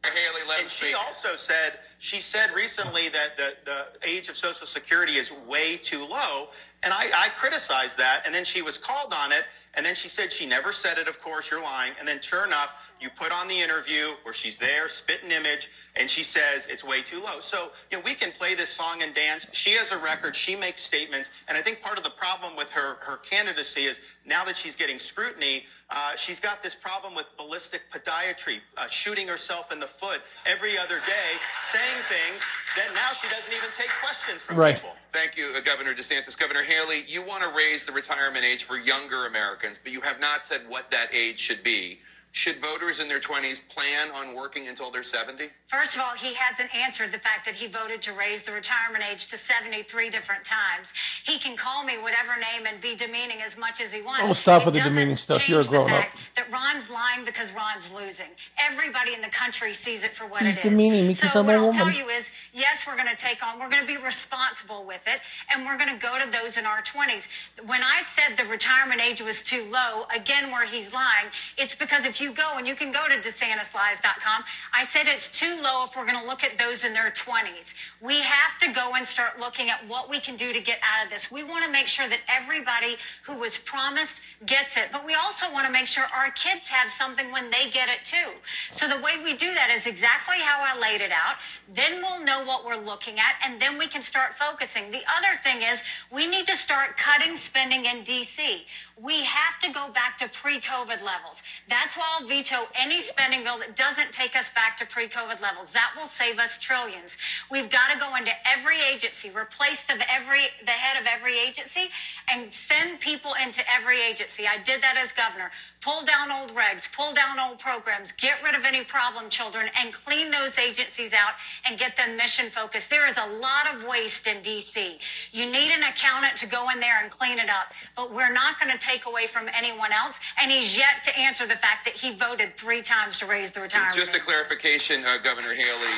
Haley, let And she speak. also said she said recently that the, the age of Social Security is way too low, and I, I criticized that. And then she was called on it, and then she said she never said it. Of course, you're lying. And then, sure enough, You put on the interview where she's there, spit an image, and she says it's way too low. So, you know, we can play this song and dance. She has a record, she makes statements, and I think part of the problem with her, her candidacy is now that she's getting scrutiny, uh, she's got this problem with ballistic podiatry, uh, shooting herself in the foot every other day, saying things that now she doesn't even take questions from Right. people. Thank you, uh, Governor DeSantis. Governor Haley, you want to raise the retirement age for younger Americans, but you have not said what that age should be. Should voters in their 20s plan on working until they're 70? First of all, he hasn't answered the fact that he voted to raise the retirement age to 73 different times. He can call me whatever name and be demeaning as much as he wants. Oh, stop It with the demeaning stuff. You're a grown-up. That Ron's lying because Ron's losing. Everybody in the country sees it for what He's it is. demeaning me 'cause so I'm what a I'll tell you is, yes, we're going to take on. We're going to be responsible with it, and we're going to go to those in our 20s. When I said the retirement age was too low, again, where he's lying, it's because if you go and you can go to DeSantisLies.com, I said it's too low if we're going to look at those in their 20s. We have to go and start looking at what we can do to get out of this. We want to make sure that everybody who was promised gets it, but we also want to make sure our kids have something when they get it too. So the way we do that is exactly how I laid it out. Then we'll know what we're looking at, and then we can start focusing. The other thing is we need to start cutting spending in DC. We have to go back to pre-COVID levels. That's why I'll veto any spending bill that doesn't take us back to pre-COVID levels. That will save us trillions. We've got to go into every agency, replace the every the head of every agency, and send people into every agency. I did that as governor. Pull down old regs, pull down old programs, get rid of any problem children, and clean those agencies out and get them mission focused. There is a lot of waste in DC. You need an accountant to go in there and clean it up, but we're not going to take away from anyone else. And he's yet to answer the fact that he voted three times to raise the retirement. Just a clarification, uh, Governor Haley.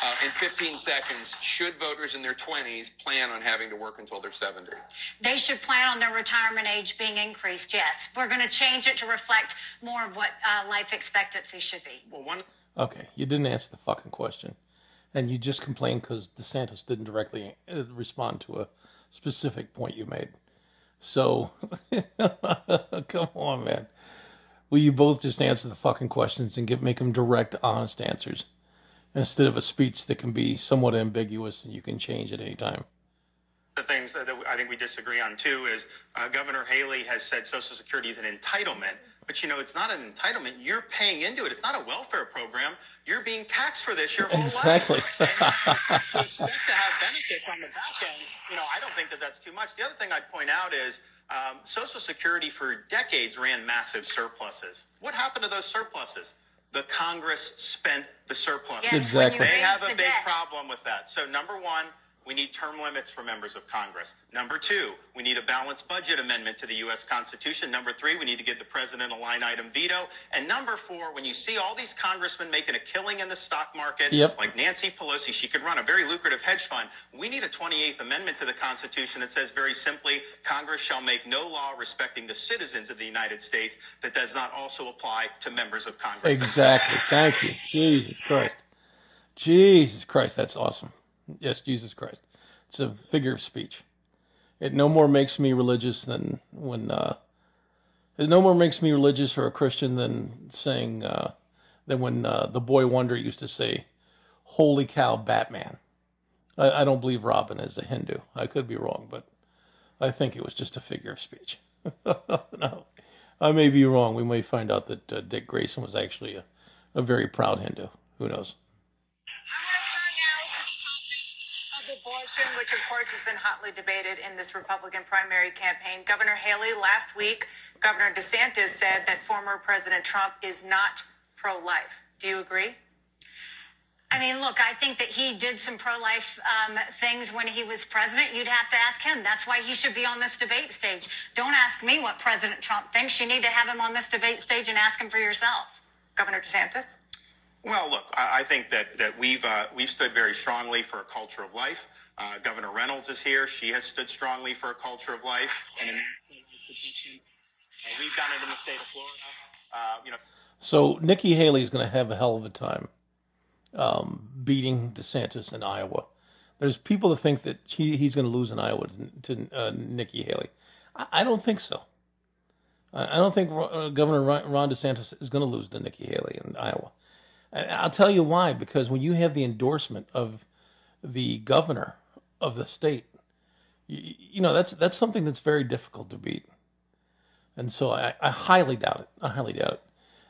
Uh, in 15 seconds, should voters in their 20s plan on having to work until they're 70? They should plan on their retirement age being increased. Yes, we're going to change it to reflect more of what uh, life expectancy should be. Well, one Okay, you didn't answer the fucking question, and you just complained because DeSantis didn't directly uh, respond to a specific point you made. So, come on, man. Will you both just answer the fucking questions and give make them direct, honest answers instead of a speech that can be somewhat ambiguous and you can change at any time? the things that I think we disagree on too is uh, Governor Haley has said Social Security is an entitlement, but you know it's not an entitlement. You're paying into it. It's not a welfare program. You're being taxed for this your whole Exactly. life. And to expect to have benefits on the back end, you know, I don't think that that's too much. The other thing I'd point out is um, Social Security for decades ran massive surpluses. What happened to those surpluses? The Congress spent the surplus. Yes, Exactly. They have a big debt. problem with that. So, number one, we need term limits for members of Congress. Number two, we need a balanced budget amendment to the U.S. Constitution. Number three, we need to give the president a line item veto. And number four, when you see all these congressmen making a killing in the stock market, Yep. like Nancy Pelosi, she could run a very lucrative hedge fund. We need a 28th Amendment to the Constitution that says very simply Congress shall make no law respecting the citizens of the United States that does not also apply to members of Congress. Exactly. Thank you. Jesus Christ. Jesus Christ. That's awesome. Yes, Jesus Christ. It's a figure of speech. It no more makes me religious than when, uh, it no more makes me religious or a Christian than saying, uh, than when, uh, the boy wonder used to say, holy cow, Batman. I, I don't believe Robin is a Hindu. I could be wrong, but I think it was just a figure of speech. no, I may be wrong. We may find out that uh, Dick Grayson was actually a, a very proud Hindu. Who knows? Topic which of course has been hotly debated in this Republican primary campaign. Governor Haley last week, Governor DeSantis said that former President Trump is not pro-life. Do you agree? I mean, look, I think that he did some pro-life um, things when he was president. You'd have to ask him. That's why he should be on this debate stage. Don't ask me what President Trump thinks. You need to have him on this debate stage and ask him for yourself. Governor DeSantis? Well, look, I, I think that that we've uh, we've stood very strongly for a culture of life. Uh, Governor Reynolds is here; she has stood strongly for a culture of life and an institution. Uh, we've done it in the state of Florida. Uh, you know, So Nikki Haley is going to have a hell of a time um, beating DeSantis in Iowa. There's people that think that he, he's going to lose in Iowa to, to uh, Nikki Haley. I, I don't think so. I I don't think uh, Governor Ron Ron DeSantis is going to lose to Nikki Haley in Iowa. And I'll tell you why. Because when you have the endorsement of the governor of the state, you, you know that's that's something that's very difficult to beat. And so I, I highly doubt it. I highly doubt it.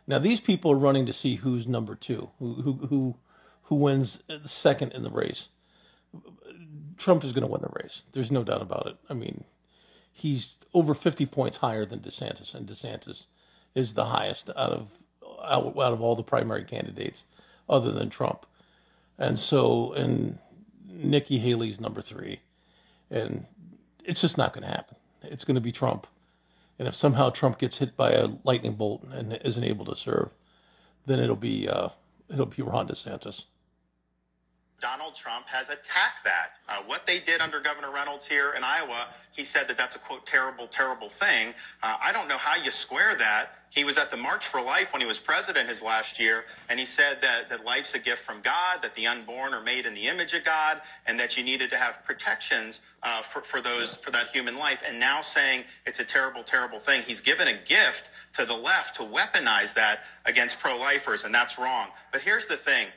Now these people are running to see who's number two, who who who, who wins second in the race. Trump is going to win the race. There's no doubt about it. I mean, he's over 50 points higher than DeSantis, and DeSantis is the highest out of out, out of all the primary candidates, other than Trump. And so, and Nikki Haley's number three, and it's just not going to happen. It's going to be Trump. And if somehow Trump gets hit by a lightning bolt and isn't able to serve, then it'll be uh, it'll be Ron DeSantis. Donald Trump has attacked that. Uh, what they did under Governor Reynolds here in Iowa, he said that that's a quote terrible, terrible thing. Uh, I don't know how you square that. He was at the March for Life when he was president his last year, and he said that, that life's a gift from God, that the unborn are made in the image of God, and that you needed to have protections uh, for, for those for that human life. And now saying it's a terrible, terrible thing. He's given a gift to the left to weaponize that against pro-lifers, and that's wrong. But here's the thing.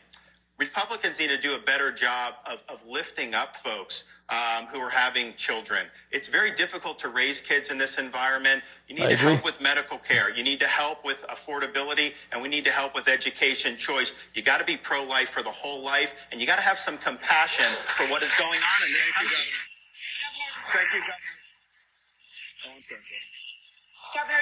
Republicans need to do a better job of, of lifting up folks um, who are having children. It's very difficult to raise kids in this environment. You need I to agree. help with medical care. You need to help with affordability, and we need to help with education choice. You got to be pro life for the whole life, and you got to have some compassion for what is going on in this country. Thank you, Governor. One second. Governor,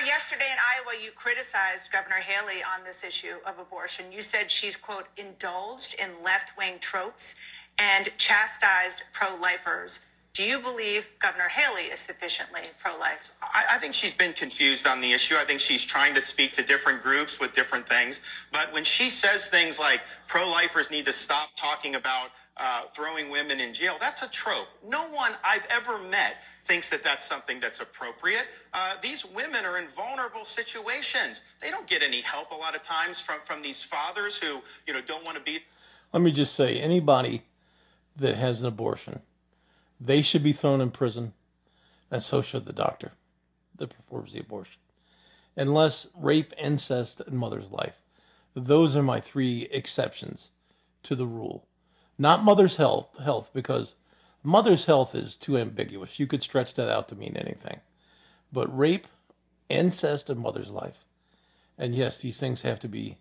yesterday in Iowa, you criticized Governor Haley on this issue of abortion. You said she's, quote, indulged in left wing tropes and chastised pro lifers. Do you believe Governor Haley is sufficiently pro life? I, I think she's been confused on the issue. I think she's trying to speak to different groups with different things. But when she says things like pro lifers need to stop talking about uh, throwing women in jail, that's a trope. No one I've ever met thinks that that's something that's appropriate. Uh, these women are in vulnerable situations. They don't get any help a lot of times from, from these fathers who, you know, don't want to be Let me just say, anybody that has an abortion, they should be thrown in prison, and so should the doctor that performs the abortion. Unless rape, incest, and mother's life. Those are my three exceptions to the rule. Not mother's health, health because mother's health is too ambiguous. You could stretch that out to mean anything. But rape, incest, and mother's life. And yes, these things have to be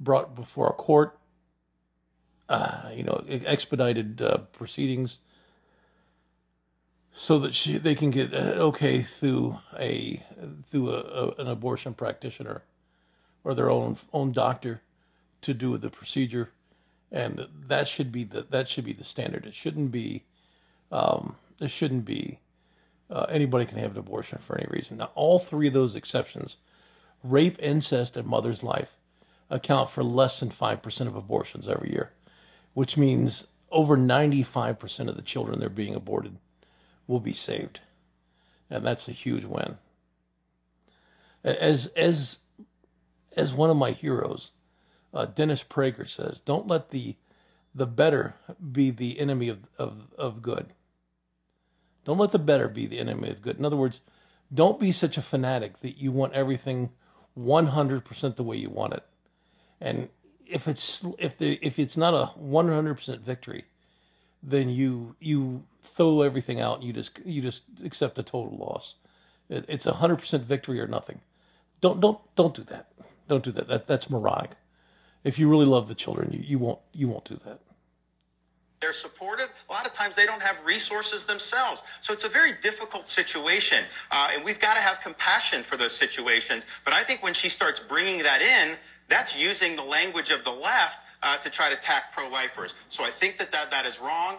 brought before a court uh, you know, expedited uh, proceedings, so that she, they can get uh, okay through a through a, a, an abortion practitioner or their own own doctor to do the procedure, and that should be the that should be the standard. It shouldn't be um, it shouldn't be uh, anybody can have an abortion for any reason. Now, all three of those exceptions, rape, incest, and mother's life, account for less than five percent of abortions every year which means over 95% of the children that are being aborted will be saved. And that's a huge win. As, as, as one of my heroes, uh, Dennis Prager says, don't let the, the better be the enemy of, of, of good. Don't let the better be the enemy of good. In other words, don't be such a fanatic that you want everything 100% the way you want it. And if it's if the if it's not a 100% victory then you you throw everything out and you just you just accept a total loss. It, it's a 100% victory or nothing. Don't don't don't do that. Don't do that, that that's moronic. If you really love the children you, you won't you won't do that they're supportive. A lot of times they don't have resources themselves. So it's a very difficult situation. Uh, and we've got to have compassion for those situations. But I think when she starts bringing that in, that's using the language of the left uh, to try to attack pro-lifers. So I think that that, that is wrong.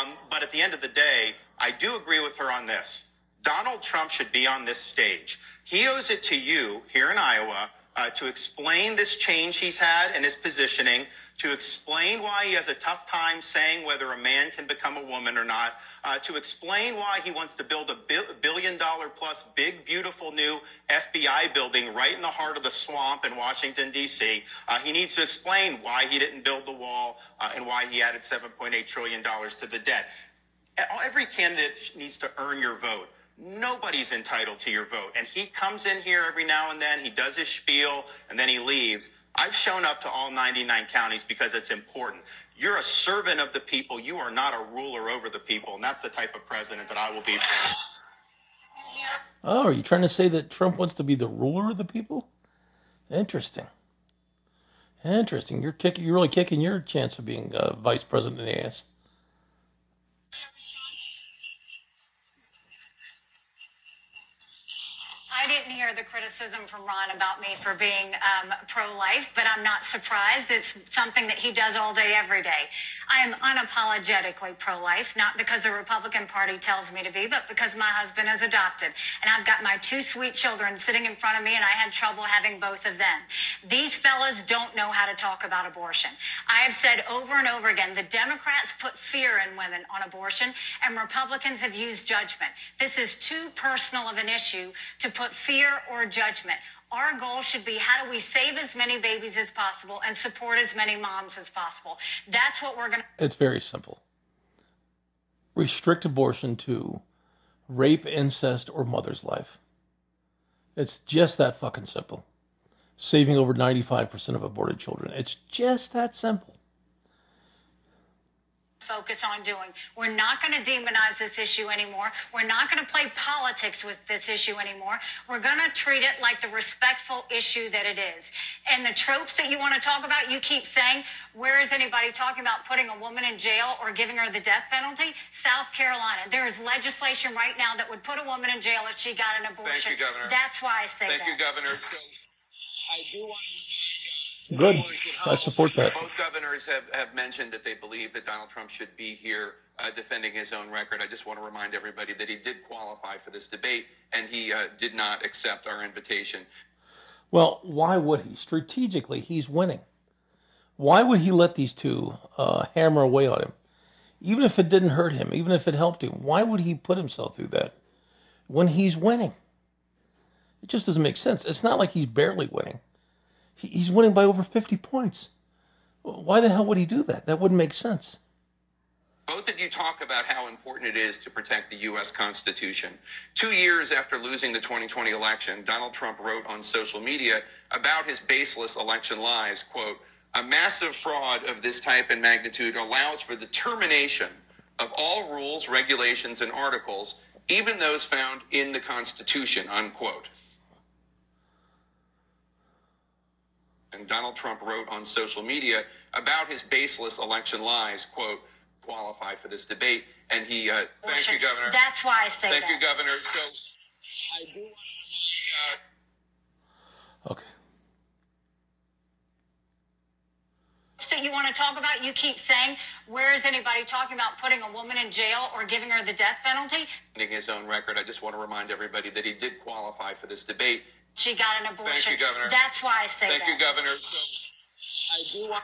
Um, but at the end of the day, I do agree with her on this. Donald Trump should be on this stage. He owes it to you here in Iowa uh, to explain this change he's had in his positioning, to explain why he has a tough time saying whether a man can become a woman or not, uh, to explain why he wants to build a bi- billion dollar plus big, beautiful new FBI building right in the heart of the swamp in Washington, D.C. Uh, he needs to explain why he didn't build the wall uh, and why he added $7.8 trillion to the debt. Every candidate needs to earn your vote. Nobody's entitled to your vote. And he comes in here every now and then, he does his spiel, and then he leaves. I've shown up to all 99 counties because it's important. You're a servant of the people. You are not a ruler over the people. And that's the type of president that I will be. Oh, are you trying to say that Trump wants to be the ruler of the people? Interesting. Interesting. You're kicking. You're really kicking your chance of being uh, vice president in the ass. I didn't hear the criticism from Ron about me for being um, pro-life, but I'm not surprised. It's something that he does all day, every day. I am unapologetically pro-life, not because the Republican Party tells me to be, but because my husband is adopted. And I've got my two sweet children sitting in front of me, and I had trouble having both of them. These fellas don't know how to talk about abortion. I have said over and over again, the Democrats put fear in women on abortion, and Republicans have used judgment. This is too personal of an issue to put fear or judgment. Our goal should be how do we save as many babies as possible and support as many moms as possible. That's what we're going to. It's very simple. Restrict abortion to rape, incest, or mother's life. It's just that fucking simple. Saving over 95% of aborted children. It's just that simple. Focus on doing. We're not going to demonize this issue anymore. We're not going to play politics with this issue anymore. We're going to treat it like the respectful issue that it is. And the tropes that you want to talk about, you keep saying, where is anybody talking about putting a woman in jail or giving her the death penalty? South Carolina. There is legislation right now that would put a woman in jail if she got an abortion. Thank you, Governor. That's why I say Thank that. you, Governor. So, I do want to Good. I support that. both governors have, have mentioned that they believe that Donald Trump should be here uh, defending his own record. I just want to remind everybody that he did qualify for this debate and he uh, did not accept our invitation. Well, why would he? Strategically, he's winning. Why would he let these two uh, hammer away on him? Even if it didn't hurt him, even if it helped him, why would he put himself through that when he's winning? It just doesn't make sense. It's not like he's barely winning. He- He's winning by over 50 points. Why the hell would he do that? That wouldn't make sense. Both of you talk about how important it is to protect the U.S. Constitution. Two years after losing the 2020 election, Donald Trump wrote on social media about his baseless election lies, quote, a massive fraud of this type and magnitude allows for the termination of all rules, regulations, and articles, even those found in the Constitution, unquote. And Donald Trump wrote on social media about his baseless election lies, quote, qualify for this debate. And he, uh, thank you, Governor. That's why I say Thank that. you, Governor. So, I do want to Okay. that you want to talk about, you keep saying, where is anybody talking about putting a woman in jail or giving her the death penalty? defending his own record, I just want to remind everybody that he did qualify for this debate. She got an abortion. Thank you, Governor. That's why I say Thank that. you, Governor. So, I do want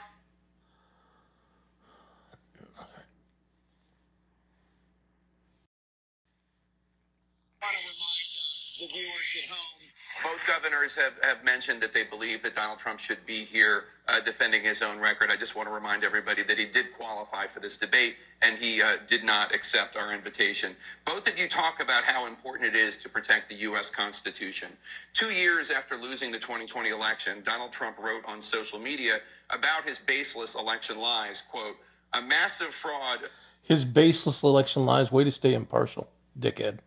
want to remind uh, the viewers at home. both governors have, have mentioned that they believe that Donald Trump should be here uh, defending his own record. I just want to remind everybody that he did qualify for this debate and he uh, did not accept our invitation. Both of you talk about how important it is to protect the U.S. Constitution. Two years after losing the 2020 election, Donald Trump wrote on social media about his baseless election lies, quote, a massive fraud His baseless election lies. Way to stay impartial, dickhead.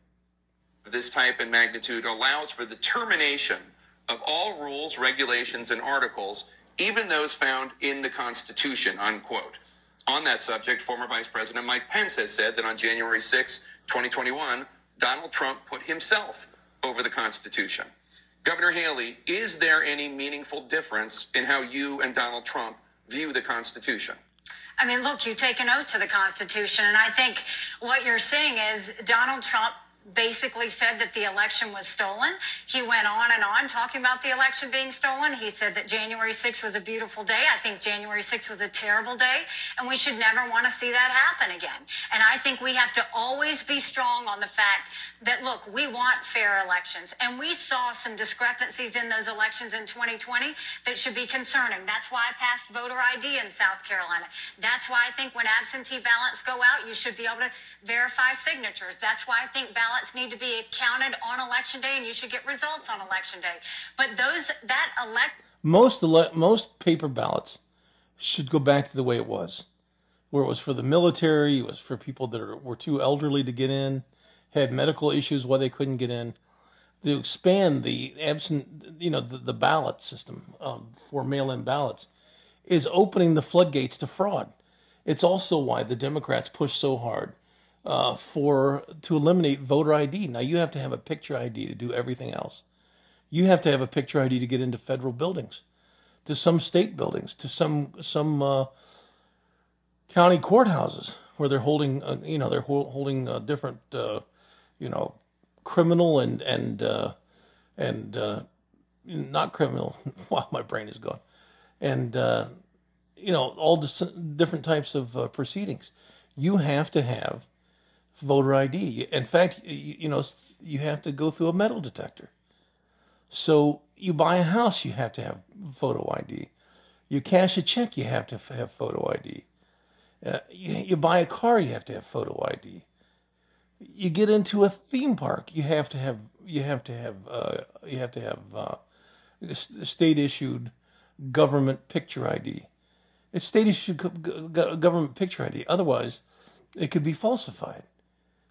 this type and magnitude allows for the termination of all rules, regulations, and articles, even those found in the Constitution, unquote. On that subject, former Vice President Mike Pence has said that on January 6, 2021, Donald Trump put himself over the Constitution. Governor Haley, is there any meaningful difference in how you and Donald Trump view the Constitution? I mean, look, you take an oath to the Constitution, and I think what you're seeing is Donald Trump basically said that the election was stolen. He went on and on talking about the election being stolen. He said that January 6th was a beautiful day. I think January 6th was a terrible day, and we should never want to see that happen again. And I think we have to always be strong on the fact that, look, we want fair elections, and we saw some discrepancies in those elections in 2020 that should be concerning. That's why I passed voter ID in South Carolina. That's why I think when absentee ballots go out, you should be able to verify signatures. That's why I think ballot ballots need to be counted on election day, and you should get results on election day. But those that elect Most ele- most paper ballots should go back to the way it was, where it was for the military, it was for people that are, were too elderly to get in, had medical issues why they couldn't get in. To expand the absent, you know, the, the ballot system um, for mail-in ballots is opening the floodgates to fraud. It's also why the Democrats push so hard uh, for to eliminate voter ID. Now you have to have a picture ID to do everything else. You have to have a picture ID to get into federal buildings, to some state buildings, to some some uh, county courthouses where they're holding, uh, you know, they're hol- holding uh, different, uh, you know, criminal and and uh, and uh, not criminal. wow, my brain is gone. And uh, you know, all different types of proceedings. You have to have voter ID. In fact, you, you know, you have to go through a metal detector. So you buy a house, you have to have photo ID. You cash a check, you have to have photo ID. Uh, you, you buy a car, you have to have photo ID. You get into a theme park, you have to have you have to have uh, you have to have uh, state issued government picture ID. It's state issued go- go- government picture ID. Otherwise, it could be falsified.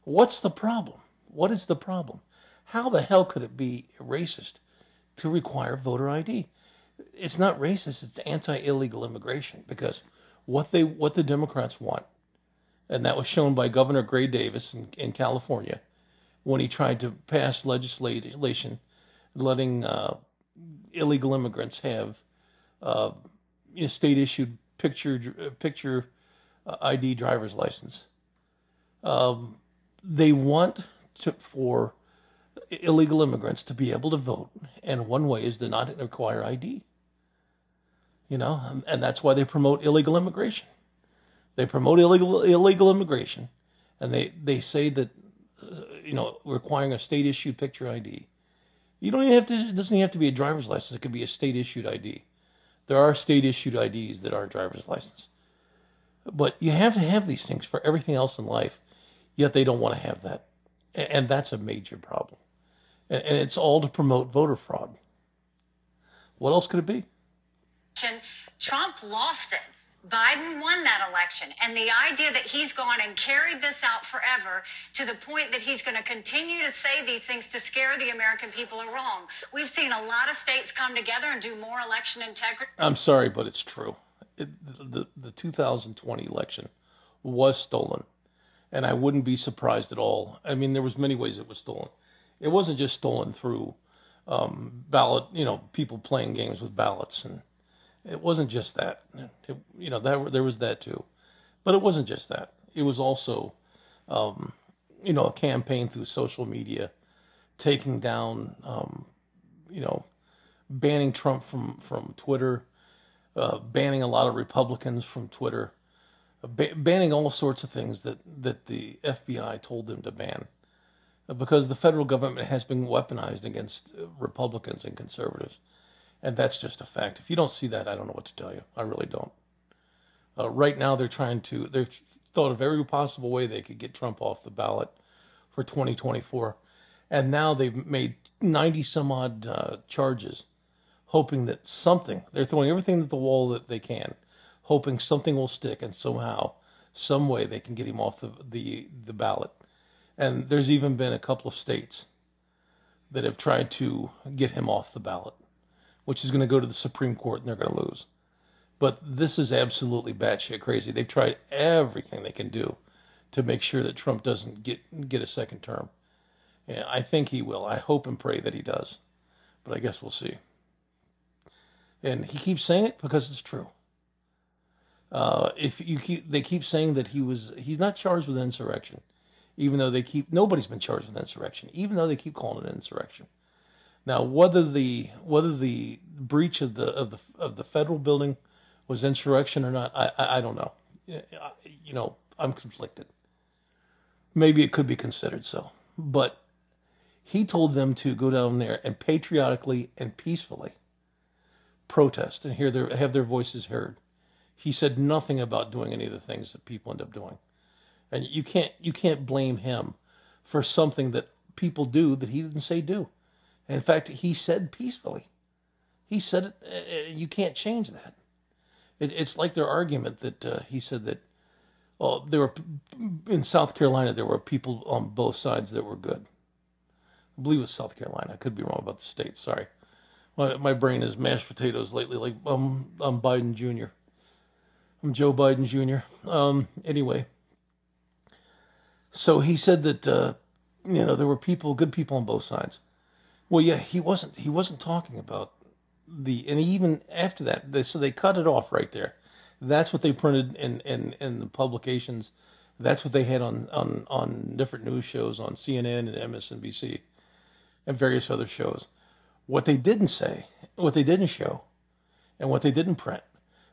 What's the problem? What is the problem? How the hell could it be racist to require voter ID? It's not racist, it's anti illegal immigration because what they what the Democrats want, and that was shown by Governor Gray Davis in, in California when he tried to pass legislation letting uh, illegal immigrants have uh, you know, state issued picture picture uh, ID driver's license. Um, they want to, for illegal immigrants to be able to vote, and one way is to not require ID. You know, and, and that's why they promote illegal immigration. They promote illegal illegal immigration, and they they say that uh, you know requiring a state issued picture ID. You don't even have to. It doesn't even have to be a driver's license. It could be a state issued ID. There are state issued IDs that aren't driver's license, but you have to have these things for everything else in life. Yet they don't want to have that, and, that's a major problem. And, it's all to promote voter fraud. What else could it be? Trump lost it. Biden won that election. And the idea that he's gone and carried this out forever to the point that he's going to continue to say these things to scare the American people are wrong. We've seen a lot of states come together and do more election integrity. I'm sorry, but it's true. It, the, the 2020 election was stolen, and I wouldn't be surprised at all. I mean, there was many ways it was stolen. It wasn't just stolen through um, ballot, you know, people playing games with ballots, and it wasn't just that. It, you know, that there was that too, but it wasn't just that. It was also, um, you know, a campaign through social media, taking down, um, you know, banning Trump from from Twitter uh, banning a lot of Republicans from Twitter, banning all sorts of things that, that the FBI told them to ban. Because the federal government has been weaponized against uh, Republicans and conservatives. And that's just a fact. If you don't see that, I don't know what to tell you. I really don't. Uh, right now, they're trying to, they've thought of every possible way they could get Trump off the ballot for 2024. And now they've made 90 some odd uh, charges hoping that something they're throwing everything at the wall that they can, hoping something will stick and somehow, some way they can get him off the the, the ballot. And there's even been a couple of states that have tried to get him off the ballot, which is going to go to the Supreme Court and they're going to lose. But this is absolutely batshit crazy. They've tried everything they can do to make sure that Trump doesn't get get a second term. And I think he will. I hope and pray that he does. But I guess we'll see and he keeps saying it because it's true. Uh, if you keep, they keep saying that he was, he's not charged with insurrection, even though they keep nobody's been charged with insurrection, even though they keep calling it insurrection. Now, whether the whether the breach of the of the of the federal building was insurrection or not, I I, I don't know. You know, I'm conflicted. Maybe it could be considered so, but he told them to go down there and patriotically and peacefully protest and hear their have their voices heard. He said nothing about doing any of the things that people end up doing. And you can't you can't blame him for something that people do that he didn't say do. In fact, he said peacefully. He said it. Uh, you can't change that. It, it's like their argument that uh, he said that. Well, there were in South Carolina. There were people on both sides that were good. I believe it was South Carolina. I could be wrong about the state. Sorry, my my brain is mashed potatoes lately. Like um, I'm Biden Jr. I'm Joe Biden Jr. Um, anyway, so he said that uh, you know there were people, good people on both sides. Well, yeah, he wasn't. He wasn't talking about the, and even after that, they, so they cut it off right there. That's what they printed in in in the publications. That's what they had on on on different news shows on CNN and MSNBC and various other shows. What they didn't say, what they didn't show, and what they didn't print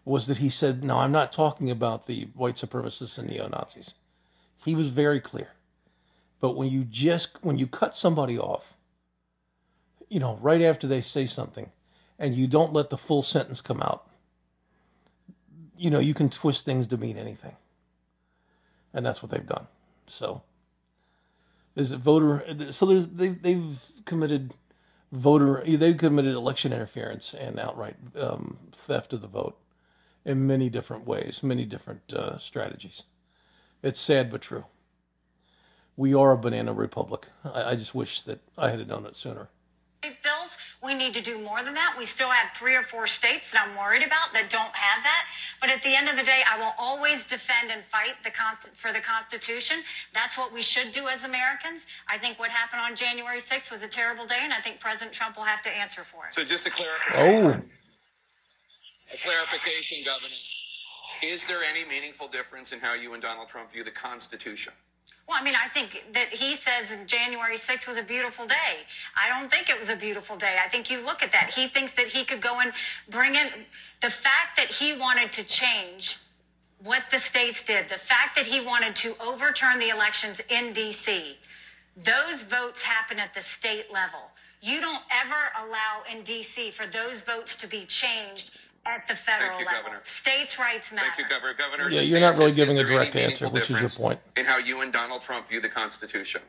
was that he said, "No, I'm not talking about the white supremacists and neo Nazis." He was very clear. But when you just when you cut somebody off, you know, right after they say something, and you don't let the full sentence come out, you know, you can twist things to mean anything. And that's what they've done. So is it voter so there's they they've committed voter they've committed election interference and outright um, theft of the vote in many different ways, many different uh, strategies. It's sad but true. We are a banana republic. I, I just wish that I had known it sooner. Bills, we need to do more than that. We still have three or four states that I'm worried about that don't have that. But at the end of the day, I will always defend and fight the const- for the Constitution. That's what we should do as Americans. I think what happened on January 6th was a terrible day, and I think President Trump will have to answer for it. So just to clarify, Oh, a clarification, Governor. Is there any meaningful difference in how you and Donald Trump view the Constitution? Well, I mean, I think that he says January 6th was a beautiful day. I don't think it was a beautiful day. I think you look at that. He thinks that he could go and bring in the fact that he wanted to change what the states did, the fact that he wanted to overturn the elections in D.C., those votes happen at the state level. You don't ever allow in D.C. for those votes to be changed at the federal you, level. Governor. States' rights matter. Thank you, Governor. Governor Yeah, you're not really giving a there direct answer, meaningful which is your difference point. In how you and Donald Trump view the Constitution.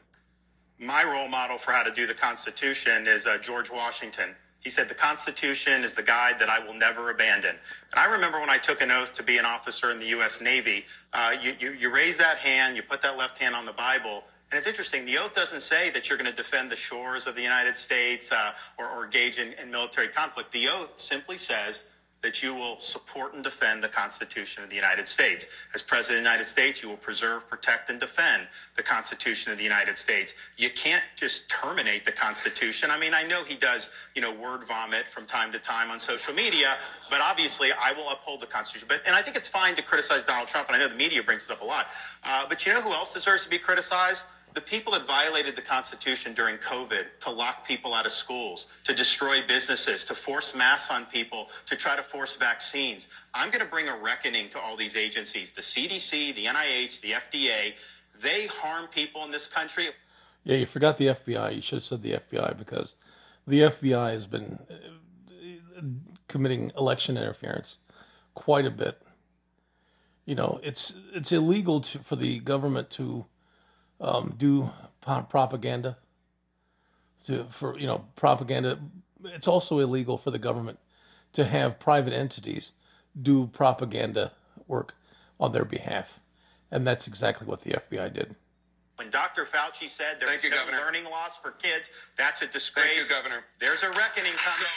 My role model for how to do the Constitution is uh, George Washington. He said, The Constitution is the guide that I will never abandon. And I remember when I took an oath to be an officer in the U.S. Navy, uh, you, you, you raise that hand, you put that left hand on the Bible. And it's interesting, the oath doesn't say that you're going to defend the shores of the United States uh, or, or engage in, in military conflict. The oath simply says that you will support and defend the Constitution of the United States. As President of the United States, you will preserve, protect, and defend the Constitution of the United States. You can't just terminate the Constitution. I mean, I know he does, you know, word vomit from time to time on social media, but obviously I will uphold the Constitution. But and I think it's fine to criticize Donald Trump, and I know the media brings this up a lot. Uh, but you know who else deserves to be criticized? The people that violated the Constitution during COVID to lock people out of schools, to destroy businesses, to force masks on people, to try to force vaccines. I'm going to bring a reckoning to all these agencies the CDC, the NIH, the FDA. They harm people in this country. Yeah, you forgot the FBI. You should have said the FBI because the FBI has been uh, committing election interference quite a bit. You know, it's it's illegal to, for the government to um, do propaganda. To for you know propaganda, it's also illegal for the government to have private entities do propaganda work on their behalf, and that's exactly what the FBI did. When Dr. Fauci said there Thank was you, no Governor. learning loss for kids, that's a disgrace. Thank you, Governor. There's a reckoning coming.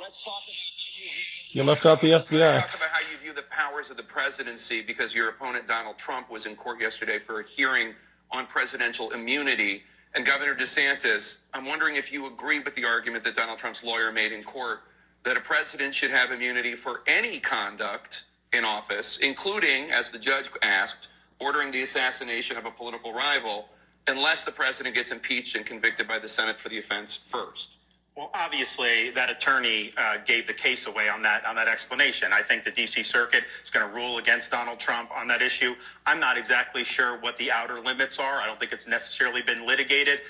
Let's talk about how you left out the FBI. talk about how you view the powers of the presidency because your opponent Donald Trump was in court yesterday for a hearing on presidential immunity. And Governor DeSantis, I'm wondering if you agree with the argument that Donald Trump's lawyer made in court that a president should have immunity for any conduct in office, including, as the judge asked, ordering the assassination of a political rival, unless the president gets impeached and convicted by the Senate for the offense first. Well, obviously, that attorney uh, gave the case away on that on that explanation. I think the D.C. Circuit is going to rule against Donald Trump on that issue. I'm not exactly sure what the outer limits are. I don't think it's necessarily been litigated.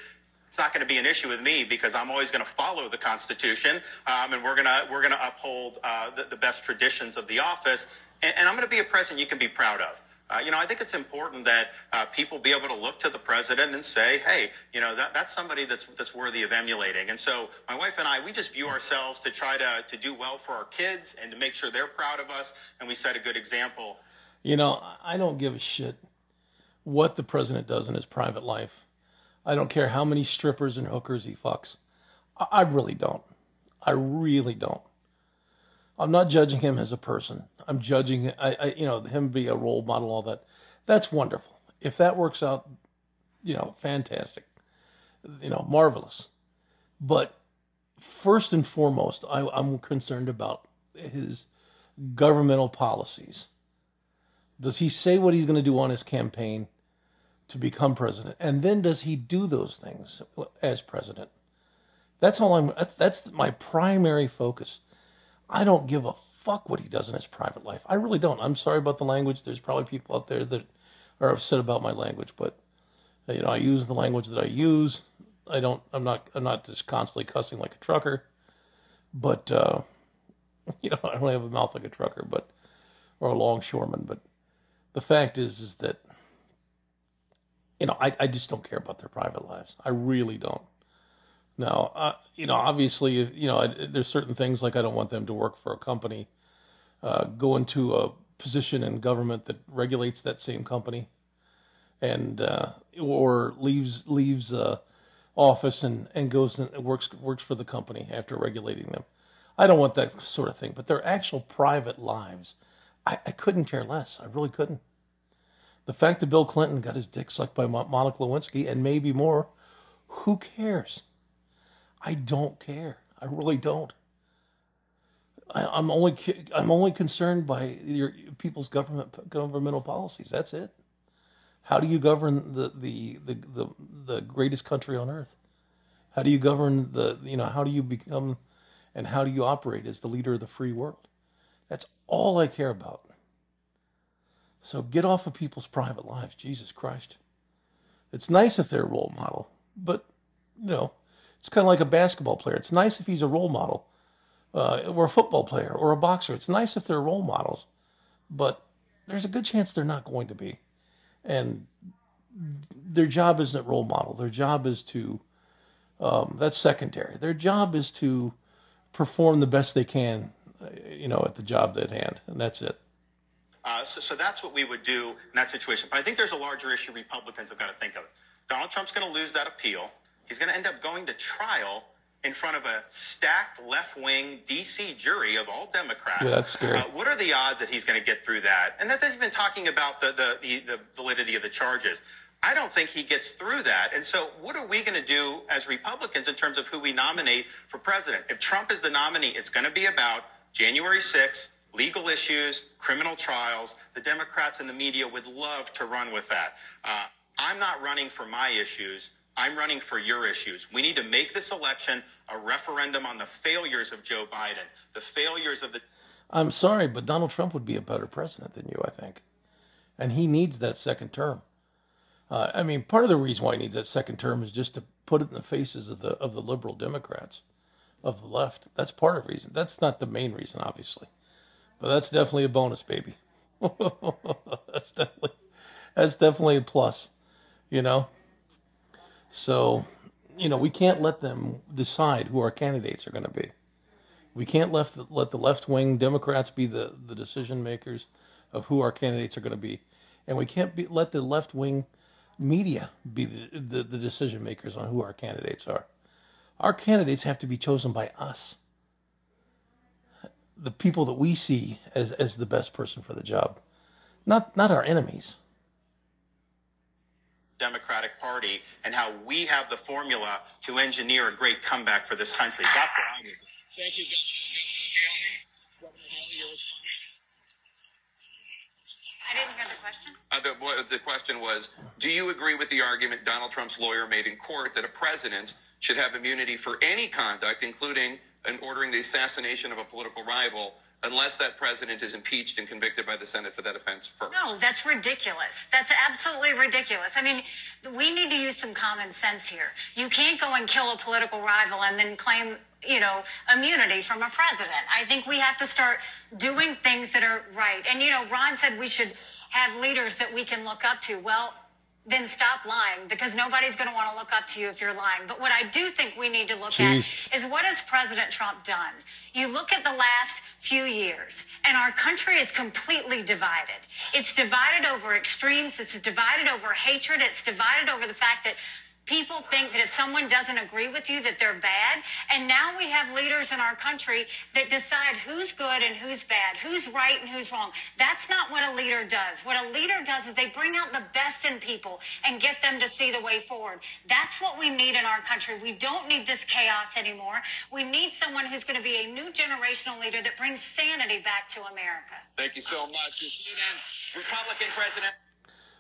It's not going to be an issue with me because I'm always going to follow the Constitution, um, and we're going to we're going to uphold uh, the, the best traditions of the office. And, and I'm going to be a president you can be proud of. Uh, you know, I think it's important that uh, people be able to look to the president and say, "Hey, you know, that, that's somebody that's that's worthy of emulating." And so, my wife and I, we just view ourselves to try to to do well for our kids and to make sure they're proud of us, and we set a good example. You know, I don't give a shit what the president does in his private life. I don't care how many strippers and hookers he fucks. I, I really don't. I really don't. I'm not judging him as a person. I'm judging, I, I, you know, him be a role model, all that. That's wonderful. If that works out, you know, fantastic. You know, marvelous. But first and foremost, I, I'm concerned about his governmental policies. Does he say what he's going to do on his campaign to become president? And then does he do those things as president? That's all I'm, that's, that's my primary focus. I don't give a fuck what he does in his private life. I really don't. I'm sorry about the language. There's probably people out there that are upset about my language, but you know, I use the language that I use. I don't. I'm not. I'm not just constantly cussing like a trucker, but uh, you know, I don't have a mouth like a trucker, but or a longshoreman. But the fact is, is that you know, I I just don't care about their private lives. I really don't. Now, uh, you know, obviously, you know, there's certain things like I don't want them to work for a company, uh, go into a position in government that regulates that same company, and uh, or leaves leaves uh, office and, and goes and works works for the company after regulating them. I don't want that sort of thing. But their actual private lives, I, I couldn't care less. I really couldn't. The fact that Bill Clinton got his dick sucked by Monica Lewinsky and maybe more, who cares? I don't care. I really don't. I, am only I'm only concerned by your people's government governmental policies. That's it. How do you govern the, the the, the the greatest country on earth? How do you govern the you know how do you become and how do you operate as the leader of the free world? That's all I care about. So get off of people's private lives, Jesus Christ. It's nice if they're a role model, but you know, it's kind of like a basketball player. It's nice if he's a role model, uh, or a football player, or a boxer. It's nice if they're role models, but there's a good chance they're not going to be. And their job isn't role model. Their job is to, um, that's secondary. Their job is to perform the best they can, uh, you know, at the job at hand. And that's it. Uh, so, so that's what we would do in that situation. But I think there's a larger issue Republicans have got to think of. Donald Trump's going to lose that appeal. He's going to end up going to trial in front of a stacked left wing DC jury of all Democrats. Yeah, that's scary. Uh, what are the odds that he's going to get through that? And that's even talking about the, the, the, the validity of the charges. I don't think he gets through that. And so, what are we going to do as Republicans in terms of who we nominate for president? If Trump is the nominee, it's going to be about January 6th, legal issues, criminal trials. The Democrats and the media would love to run with that. Uh, I'm not running for my issues. I'm running for your issues. We need to make this election a referendum on the failures of Joe Biden, the failures of the. I'm sorry, but Donald Trump would be a better president than you, I think. And he needs that second term. Uh, I mean, part of the reason why he needs that second term is just to put it in the faces of the of the liberal Democrats, of the left. That's part of the reason. That's not the main reason, obviously, but that's definitely a bonus, baby. that's definitely that's definitely a plus. You know, so, you know, we can't let them decide who our candidates are going to be. We can't let the, let the left wing Democrats be the, the decision makers of who our candidates are going to be. And we can't be, let the left wing media be the, the, the decision makers on who our candidates are. Our candidates have to be chosen by us, the people that we see as, as the best person for the job, not, not our enemies. Democratic Party and how we have the formula to engineer a great comeback for this country. That's what I would. Thank you, Governor Haley. Governor Haley, I didn't hear the question. Uh, the, the question was Do you agree with the argument Donald Trump's lawyer made in court that a president should have immunity for any conduct, including in ordering the assassination of a political rival? Unless that president is impeached and convicted by the Senate for that offense first. No, that's ridiculous. That's absolutely ridiculous. I mean, we need to use some common sense here. You can't go and kill a political rival and then claim, you know, immunity from a president. I think we have to start doing things that are right. And, you know, Ron said we should have leaders that we can look up to. Well, then stop lying because nobody's going to want to look up to you if you're lying. But what I do think we need to look Jeez. at is what has President Trump done? You look at the last few years and our country is completely divided. It's divided over extremes. It's divided over hatred. It's divided over the fact that People think that if someone doesn't agree with you that they're bad. And now we have leaders in our country that decide who's good and who's bad, who's right and who's wrong. That's not what a leader does. What a leader does is they bring out the best in people and get them to see the way forward. That's what we need in our country. We don't need this chaos anymore. We need someone who's going to be a new generational leader that brings sanity back to America. Thank you so much. The CNN Republican president.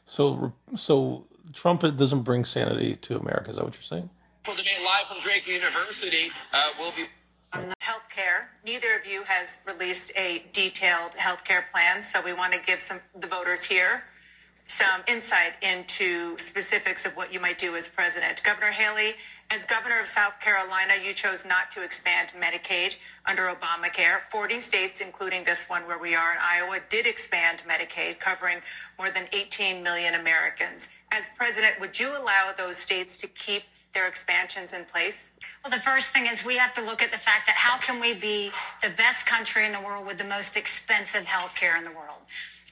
So, so Trump doesn't bring sanity to America. Is that what you're saying? For the debate live from Drake University, uh, will be. Healthcare. Neither of you has released a detailed healthcare plan, so we want to give some the voters here some insight into specifics of what you might do as president. Governor Haley, as governor of South Carolina, you chose not to expand Medicaid under Obamacare. 40 states, including this one where we are in Iowa, did expand Medicaid, covering more than 18 million Americans. As president, would you allow those states to keep their expansions in place? Well, the first thing is we have to look at the fact that how can we be the best country in the world with the most expensive health care in the world?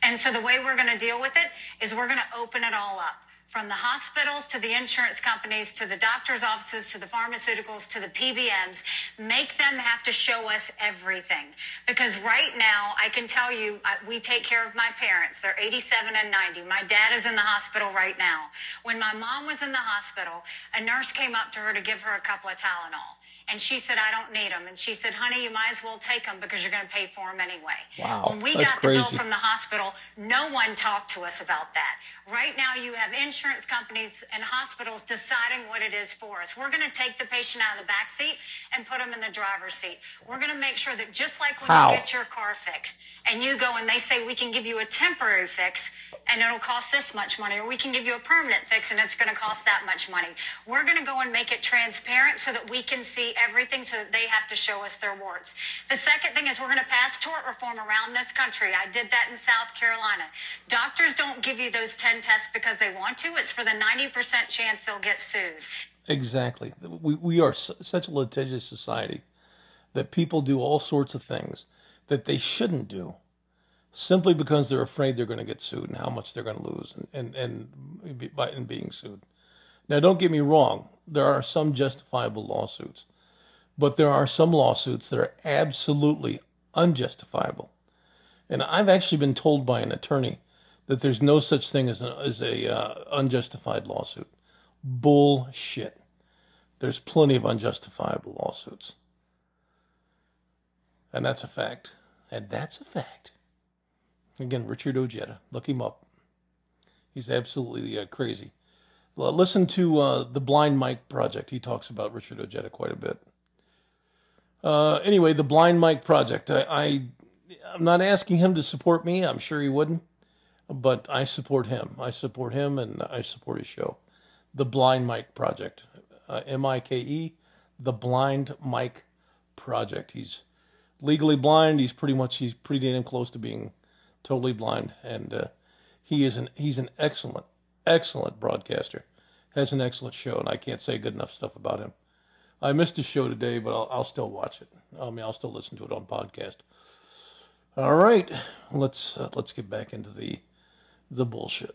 And so the way we're going to deal with it is we're going to open it all up from the hospitals to the insurance companies to the doctor's offices to the pharmaceuticals to the PBMs, make them have to show us everything. Because right now, I can tell you, we take care of my parents. They're 87 and 90. My dad is in the hospital right now. When my mom was in the hospital, a nurse came up to her to give her a couple of Tylenol. And she said, I don't need them. And she said, honey, you might as well take them because you're going to pay for them anyway. Wow, When we got the bill from the hospital, no one talked to us about that. Right now, you have insurance companies and hospitals deciding what it is for us. We're going to take the patient out of the back seat and put them in the driver's seat. We're going to make sure that just like when How? you get your car fixed and you go and they say, we can give you a temporary fix and it'll cost this much money, or we can give you a permanent fix and it's going to cost that much money. We're going to go and make it transparent so that we can see everything so that they have to show us their warts. The second thing is we're going to pass tort reform around this country. I did that in South Carolina. Doctors don't give you those 10 tests because they want to. It's for the 90% chance they'll get sued. Exactly. We, we are su- such a litigious society that people do all sorts of things that they shouldn't do simply because they're afraid they're going to get sued and how much they're going to lose and, and, and by in being sued. Now, don't get me wrong. There are some justifiable lawsuits, but there are some lawsuits that are absolutely unjustifiable. And I've actually been told by an attorney that there's no such thing as, a as a uh, unjustified lawsuit. Bullshit. There's plenty of unjustifiable lawsuits. And that's a fact. And that's a fact. Again, Richard Ojeda. Look him up. He's absolutely uh, crazy. Listen to uh, the Blind Mike Project. He talks about Richard Ojeda quite a bit. Uh, anyway, the Blind Mike Project. I, I, I'm not asking him to support me. I'm sure he wouldn't. But I support him. I support him and I support his show. The Blind Mike Project. Uh, M I K E. The Blind Mike Project. He's legally blind. He's pretty much, he's pretty damn close to being totally blind. And uh, he is an, he's an excellent, excellent broadcaster. Has an excellent show, and I can't say good enough stuff about him. I missed the show today, but I'll, I'll still watch it. I mean, I'll still listen to it on podcast. All right, let's uh, let's get back into the the bullshit.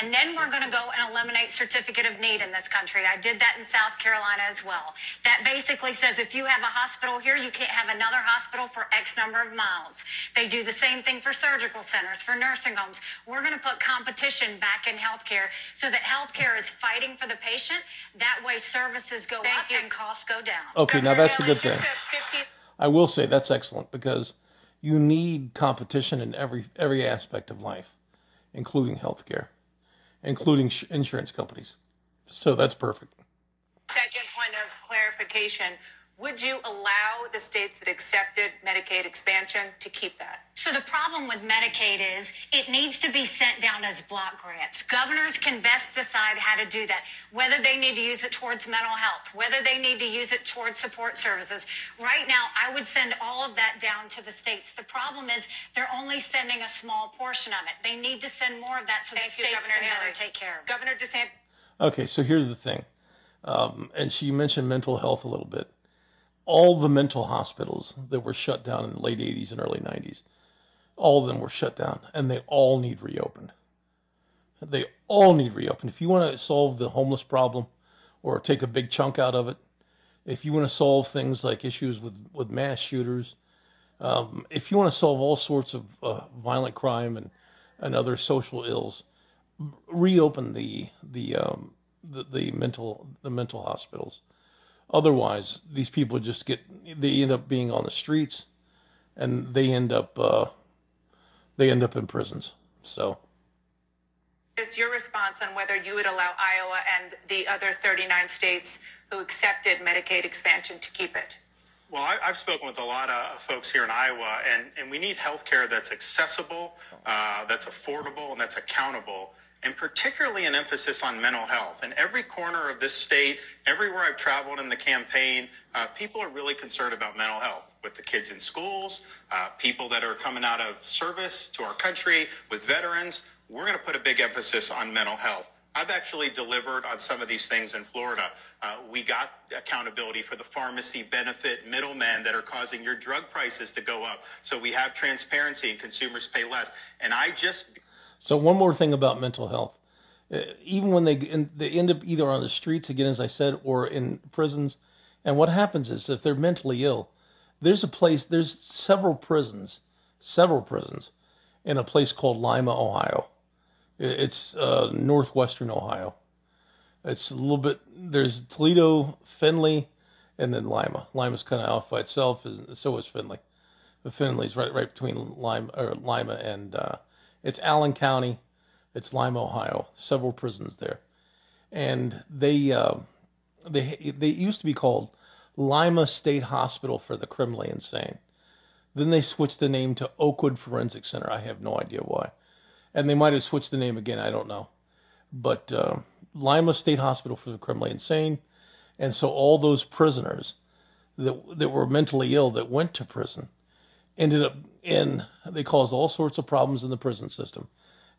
And then we're going to go and eliminate certificate of need in this country. I did that in South Carolina as well. That basically says if you have a hospital here, you can't have another hospital for X number of miles. They do the same thing for surgical centers, for nursing homes. We're going to put competition back in healthcare so that healthcare is fighting for the patient. That way services go Thank up you. and costs go down. Okay, now that's a good thing. I will say that's excellent because you need competition in every every aspect of life, including healthcare, including sh- insurance companies. So that's perfect. Second point of clarification. Would you allow the states that accepted Medicaid expansion to keep that? So the problem with Medicaid is it needs to be sent down as block grants. Governors can best decide how to do that, whether they need to use it towards mental health, whether they need to use it towards support services. Right now, I would send all of that down to the states. The problem is they're only sending a small portion of it. They need to send more of that so Thank the you, states Governor can better take care of it. Governor DeSantis. Okay, so here's the thing. Um, and she mentioned mental health a little bit. All the mental hospitals that were shut down in the late 80s and early 90s, all of them were shut down and they all need reopened. They all need reopened. If you want to solve the homeless problem or take a big chunk out of it, if you want to solve things like issues with, with mass shooters, um, if you want to solve all sorts of uh, violent crime and, and other social ills, reopen the the um, the, the mental the mental hospitals. Otherwise, these people just get they end up being on the streets, and they end up uh, they end up in prisons. So is your response on whether you would allow Iowa and the other 39 states who accepted Medicaid expansion to keep it? Well, I, I've spoken with a lot of folks here in Iowa, and, and we need health care that's accessible, uh, that's affordable, and that's accountable, and particularly an emphasis on mental health. In every corner of this state, everywhere I've traveled in the campaign, uh, people are really concerned about mental health with the kids in schools, uh, people that are coming out of service to our country, with veterans. We're going to put a big emphasis on mental health. I've actually delivered on some of these things in Florida. Uh, we got accountability for the pharmacy benefit middlemen that are causing your drug prices to go up. So we have transparency and consumers pay less. And I just So one more thing about mental health, Uh, even when they they end up either on the streets again, as I said, or in prisons, and what happens is if they're mentally ill, there's a place, there's several prisons, several prisons, in a place called Lima, Ohio. It's uh, northwestern Ohio. It's a little bit. There's Toledo, Findlay, and then Lima. Lima's kind of off by itself, and so is Findlay. But Findlay's right right between Lima or Lima and uh, it's Allen County. It's Lima, Ohio. Several prisons there, and they uh, they they used to be called Lima State Hospital for the Criminally Insane. Then they switched the name to Oakwood Forensic Center. I have no idea why, and they might have switched the name again. I don't know, but uh, Lima State Hospital for the Criminally Insane, and so all those prisoners that that were mentally ill that went to prison ended up in they caused all sorts of problems in the prison system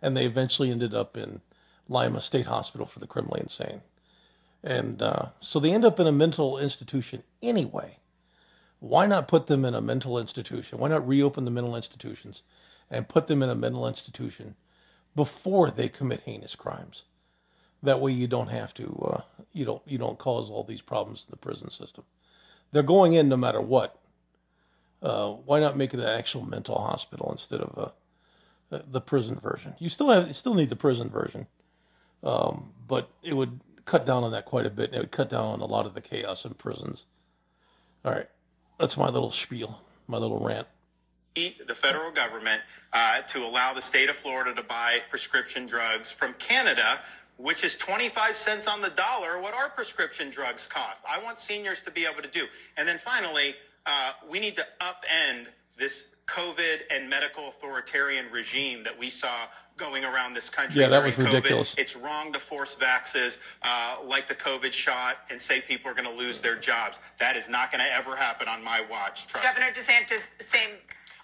and they eventually ended up in lima state hospital for the criminally insane. And uh, so they end up in a mental institution anyway. Why not put them in a mental institution? Why not reopen the mental institutions and put them in a mental institution before they commit heinous crimes? That way you don't have to uh, you don't you don't cause all these problems in the prison system. They're going in no matter what uh, why not make it an actual mental hospital instead of uh, the prison version? You still have, you still need the prison version, um, but it would cut down on that quite a bit. And it would cut down on a lot of the chaos in prisons. All right, that's my little spiel, my little rant. the federal government uh, to allow the state of Florida to buy prescription drugs from Canada, which is 25 cents on the dollar what our prescription drugs cost. I want seniors to be able to do. And then finally, uh, we need to upend this COVID and medical authoritarian regime that we saw going around this country. Yeah, that was COVID. ridiculous. It's wrong to force vaxes uh, like the COVID shot and say people are going to lose their jobs. That is not going to ever happen on my watch. Trust me. Governor DeSantis, same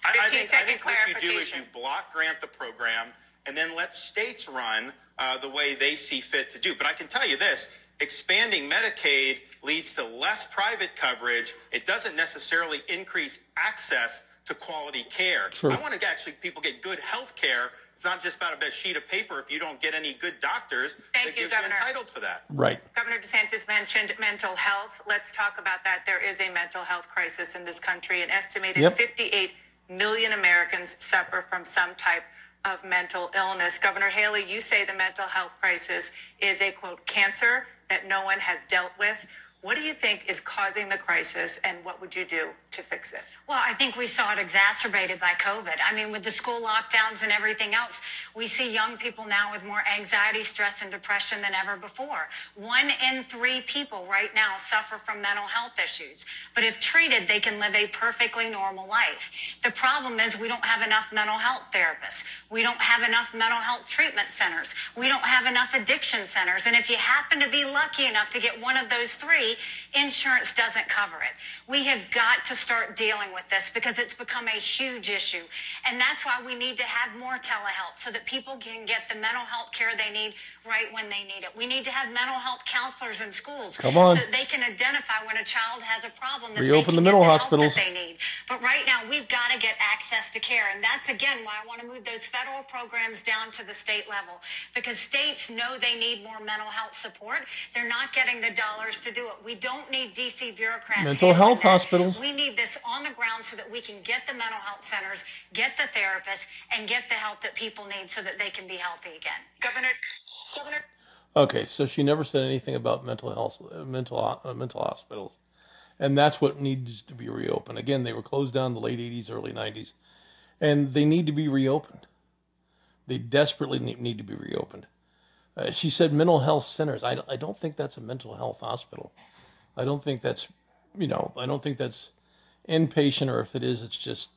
15 I, I think, I think what you do is you block grant the program and then let states run uh, the way they see fit to do. But I can tell you this expanding Medicaid leads to less private coverage. It doesn't necessarily increase access to quality care. True. I want to actually people get good health care. It's not just about a sheet of paper. If you don't get any good doctors, Thank you, Governor. you entitled for that. Right. Governor DeSantis mentioned mental health. Let's talk about that. There is a mental health crisis in this country. An estimated Yep. 58 million Americans suffer from some type of mental illness. Governor Haley, you say the mental health crisis is a quote cancer that no one has dealt with. What do you think is causing the crisis, and what would you do to fix it? Well, I think we saw it exacerbated by COVID. I mean, with the school lockdowns and everything else, we see young people now with more anxiety, stress, and depression than ever before. One in three people right now suffer from mental health issues. But if treated, they can live a perfectly normal life. The problem is we don't have enough mental health therapists. We don't have enough mental health treatment centers. We don't have enough addiction centers. And if you happen to be lucky enough to get one of those three, insurance doesn't cover it. We have got to start dealing with this because it's become a huge issue. And that's why we need to have more telehealth so that people can get the mental health care they need right when they need it. We need to have mental health counselors in schools Come on. so that they can identify when a child has a problem that Reopen the mental the hospitals. help that they need. But right now, we've got to get access to care. And that's again why I want to move those federal programs down to the state level because states know they need more mental health support. They're not getting the dollars to do it. We don't need DC bureaucrats. Mental health that. hospitals. We need this on the ground so that we can get the mental health centers, get the therapists, and get the help that people need so that they can be healthy again. Governor, Governor Okay, so she never said anything about mental health, uh, mental uh, mental hospitals, and that's what needs to be reopened. Again, they were closed down in the late '80s, early '90s, and they need to be reopened. They desperately need, need to be reopened. Uh, she said mental health centers. I, I don't think that's a mental health hospital. I don't think that's, you know, I don't think that's inpatient, or if it is, it's just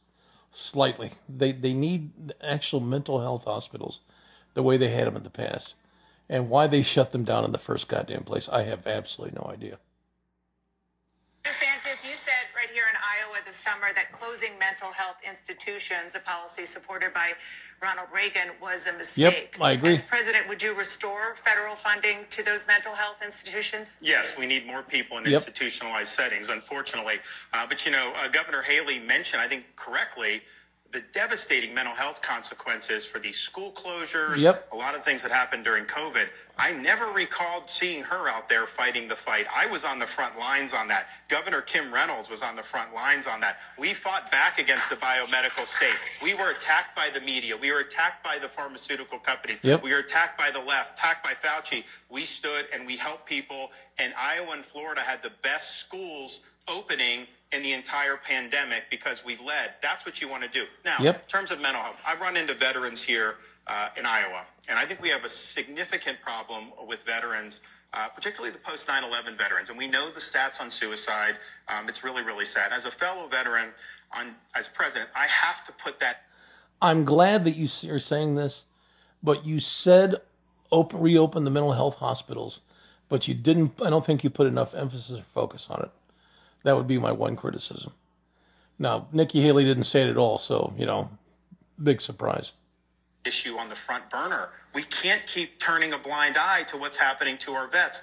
slightly. They they need actual mental health hospitals, the way they had them in the past, and why they shut them down in the first goddamn place. I have absolutely no idea. DeSantis, you said right here in Iowa this summer that closing mental health institutions, a policy supported by Ronald Reagan, was a mistake. I agree. As president, would you restore federal funding to those mental health institutions? Yes, we need more people in Yep. institutionalized settings, unfortunately. Uh, but, you know, uh, Governor Haley mentioned, I think correctly, the devastating mental health consequences for these school closures, Yep. a lot of things that happened during COVID. I never recalled seeing her out there fighting the fight. I was on the front lines on that. Governor Kim Reynolds was on the front lines on that. We fought back against the biomedical state. We were attacked by the media. We were attacked by the pharmaceutical companies. Yep. We were attacked by the left, attacked by Fauci. We stood and we helped people. And Iowa and Florida had the best schools opening in the entire pandemic because we led. That's what you want to do. Now, Yep. in terms of mental health, I run into veterans here uh, in Iowa, and I think we have a significant problem with veterans. Uh, particularly the post 9 11 veterans. And we know the stats on suicide. Um, it's really, really sad. As a fellow veteran, on, as president, I have to put that I'm glad that you are saying this, but you said open, reopen the mental health hospitals, but you didn't. I don't think you put enough emphasis or focus on it. That would be my one criticism. Now, Nikki Haley didn't say it at all, so you know, big surprise. issue on the front burner. We can't keep turning a blind eye to what's happening to our vets.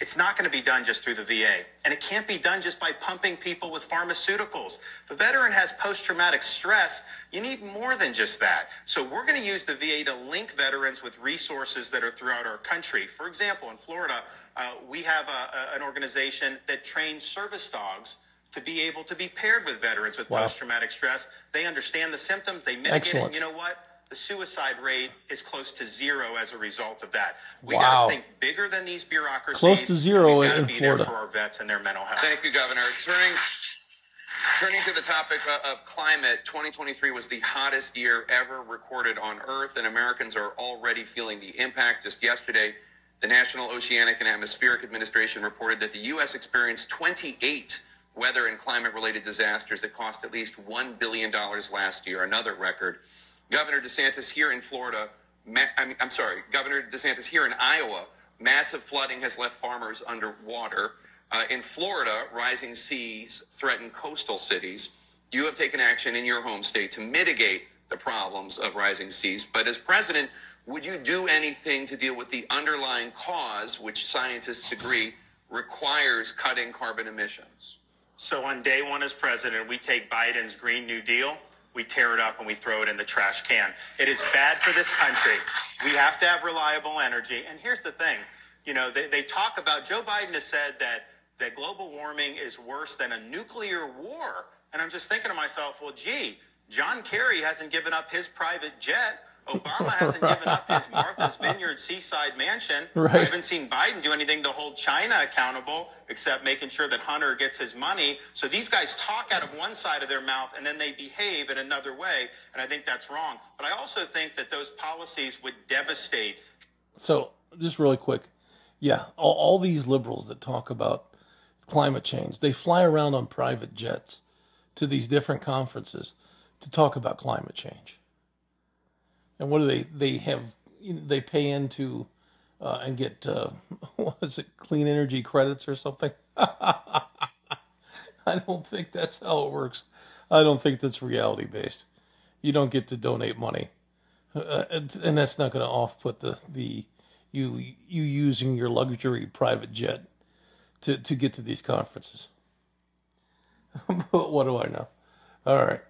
It's not going to be done just through the VA. And it can't be done just by pumping people with pharmaceuticals. If a veteran has post traumatic stress, you need more than just that. So we're going to use the VA to link veterans with resources that are throughout our country. For example, in Florida, uh, we have a, a, an organization that trains service dogs to be able to be paired with veterans with Wow. post traumatic stress. They understand the symptoms, they mitigate it. Excellent. And you know what? The suicide rate is close to zero as a result of that. We Wow. got to think bigger than these bureaucracies. Close to zero We've gotta in be Florida. There for our vets and their mental health. Thank you, Governor. Turning turning to the topic of climate, 2023 was the hottest year ever recorded on Earth, and Americans are already feeling the impact. Just yesterday, the National Oceanic and Atmospheric Administration reported that the U.S. experienced 28 weather and climate related disasters that cost at least $1 billion last year, another record. Governor DeSantis here in Florida, ma- I mean, I'm sorry, Governor DeSantis here in Iowa, massive flooding has left farmers underwater. Uh, in Florida, rising seas threaten coastal cities. You have taken action in your home state to mitigate the problems of rising seas. But as president, would you do anything to deal with the underlying cause, which scientists agree requires cutting carbon emissions? So on day one as president, we take Biden's Green New Deal, we tear it up and we throw it in the trash can. It is bad for this country. We have to have reliable energy. And here's the thing, you know, they, they talk about, Joe Biden has said that, that global warming is worse than a nuclear war. And I'm just thinking to myself, well, gee, John Kerry hasn't given up his private jet. Obama hasn't given up his Martha's Vineyard seaside mansion. Right. I haven't seen Biden do anything to hold China accountable except making sure that Hunter gets his money. So these guys talk out of one side of their mouth and then they behave in another way. And I think that's wrong. But I also think that those policies would devastate So, just really quick, yeah, all, all these liberals that talk about climate change, they fly around on private jets to these different conferences to talk about climate change. And what do they? They have they pay into uh, and get uh, what is it? Clean energy credits or something. I don't think that's how it works. I don't think that's reality based. You don't get to donate money uh, and, that's not going to off put the the you you using your luxury private jet to to get to these conferences. but what do I know? All right.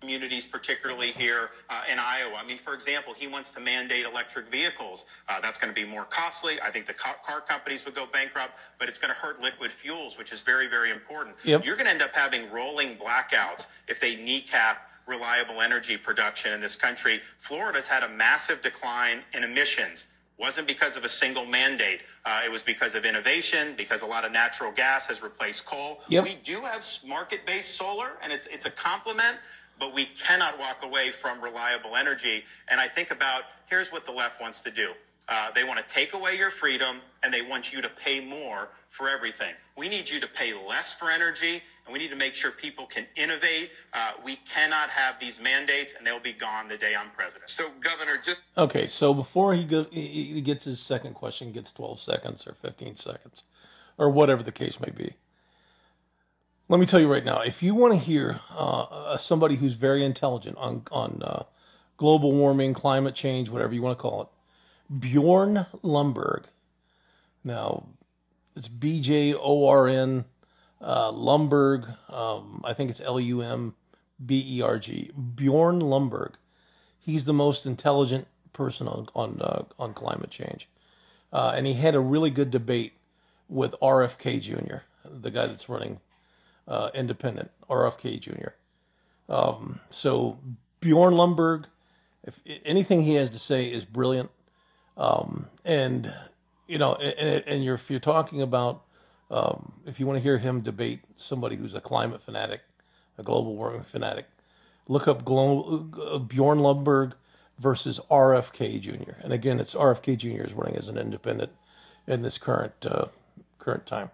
Communities, particularly here uh, in Iowa. I mean, for example, he wants to mandate electric vehicles. Uh, that's going to be more costly. I think the car, car companies would go bankrupt, but it's going to hurt liquid fuels, which is very, very important. Yep. You're going to end up having rolling blackouts if they kneecap reliable energy production in this country. Florida's had a massive decline in emissions. Wasn't because of a single mandate. Uh, it was because of innovation, because a lot of natural gas has replaced coal. Yep. We do have market-based solar, and it's it's a complement, but we cannot walk away from reliable energy. And I think about here's what the left wants to do. Uh, they want to take away your freedom, and they want you to pay more for everything. We need you to pay less for energy, and we need to make sure people can innovate. Uh, we cannot have these mandates, and they'll be gone the day I'm president. So, Governor, just Okay, so before he go, he he gets his second question, gets twelve seconds or fifteen seconds, or whatever the case may be. Let me tell you right now, if you want to hear uh, uh, somebody who's very intelligent on on uh, global warming, climate change, whatever you want to call it, Bjorn Lumberg. Now, it's B J O R N uh, Lumberg. Um, I think it's L U M B E R G. Bjorn Lumberg he's the most intelligent person on on uh, on climate change, uh, and he had a really good debate with RFK Jr., the guy that's running uh, independent. RFK Jr. Um, so Bjorn Lumberg, if anything he has to say is brilliant, um, and you know, and, and you're if you're talking about um, if you want to hear him debate somebody who's a climate fanatic, a global warming fanatic, look up Glo- uh, Bjorn Lumberg versus RFK Jr. And again, it's RFK Jr. is running as an independent in this current uh, current time.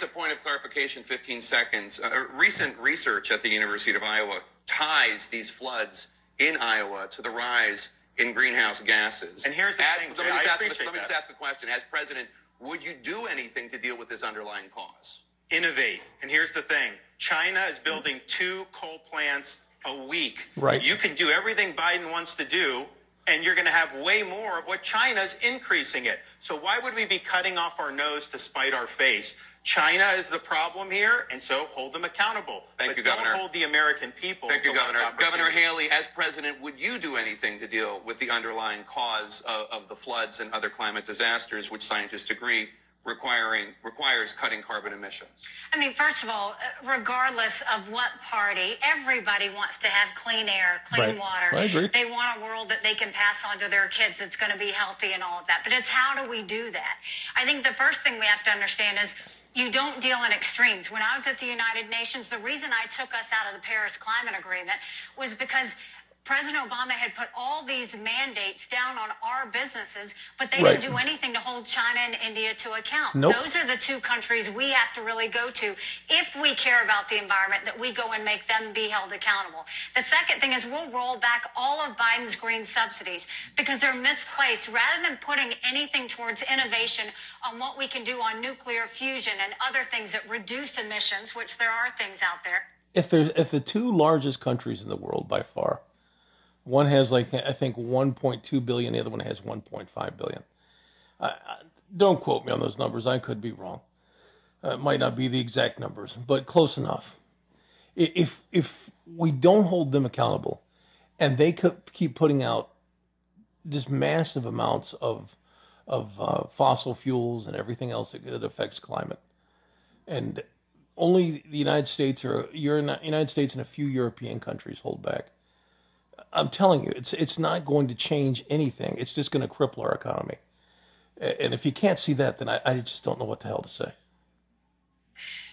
The point of clarification, 15 seconds. Uh, recent research at the University of Iowa ties these floods in Iowa to the rise in greenhouse gases. And here's the As- thing, Let me just, ask the, let me just ask the question: As president, would you do anything to deal with this underlying cause? innovate. And here's the thing China is building two coal plants a week. Right. You can do everything Biden wants to do, and you're going to have way more of what China's increasing it. So why would we be cutting off our nose to spite our face? China is the problem here, and so hold them accountable. Thank but you, don't Governor. hold the American people. Thank you, to less Governor. Governor. Haley, as president, would you do anything to deal with the underlying cause of, of the floods and other climate disasters, which scientists agree requiring requires cutting carbon emissions? I mean, first of all, regardless of what party, everybody wants to have clean air, clean Right. water. I agree. They want a world that they can pass on to their kids that's going to be healthy and all of that. But it's how do we do that? I think the first thing we have to understand is you don't deal in extremes. When I was at the United Nations, the reason I took us out of the Paris Climate Agreement was because President Obama had put all these mandates down on our businesses, but they Right. didn't do anything to hold China and India to account. Nope. Those are the two countries we have to really go to if we care about the environment, that we go and make them be held accountable. The second thing is we'll roll back all of Biden's green subsidies because they're misplaced. Rather than putting anything towards innovation on what we can do on nuclear fusion and other things that reduce emissions, which there are things out there. If there's if the two largest countries in the world by far, one has like I think 1.2 billion, the other one has 1.5 billion. I, I, don't quote me on those numbers. I could be wrong. Uh, it might not be the exact numbers, but close enough. If if we don't hold them accountable, and they keep putting out just massive amounts of of uh, fossil fuels and everything else that, that affects climate, and only the United States or United States and a few European countries hold back. I'm telling you, it's it's not going to change anything. It's just going to cripple our economy. And if you can't see that, then I, I just don't know what the hell to say.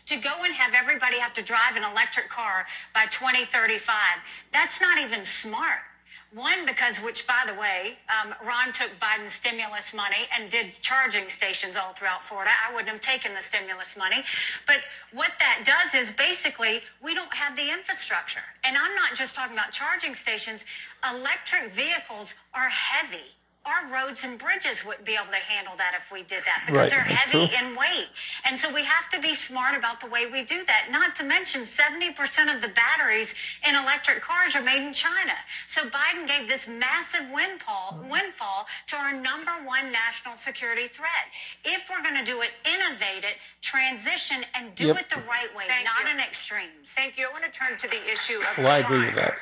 to go and have everybody have to drive an electric car by 2035 that's not even smart one because which by the way um, ron took biden's stimulus money and did charging stations all throughout florida. I wouldn't have taken the stimulus money. But what that does is basically we don't have the infrastructure. And i'm not just talking about charging stations. Electric vehicles are heavy our roads and bridges wouldn't be able to handle that if we did that because Right, they're that's heavy true. in weight. And so we have to be smart about the way we do that. Not to mention 70% of the batteries in electric cars are made in China. So Biden gave this massive windfall, windfall to our number one national security threat. If we're going to do it, innovate it, transition, and do Yep. it the right way, Thank not you. in extremes. Thank you. I want to turn to the issue of Well, I agree with that.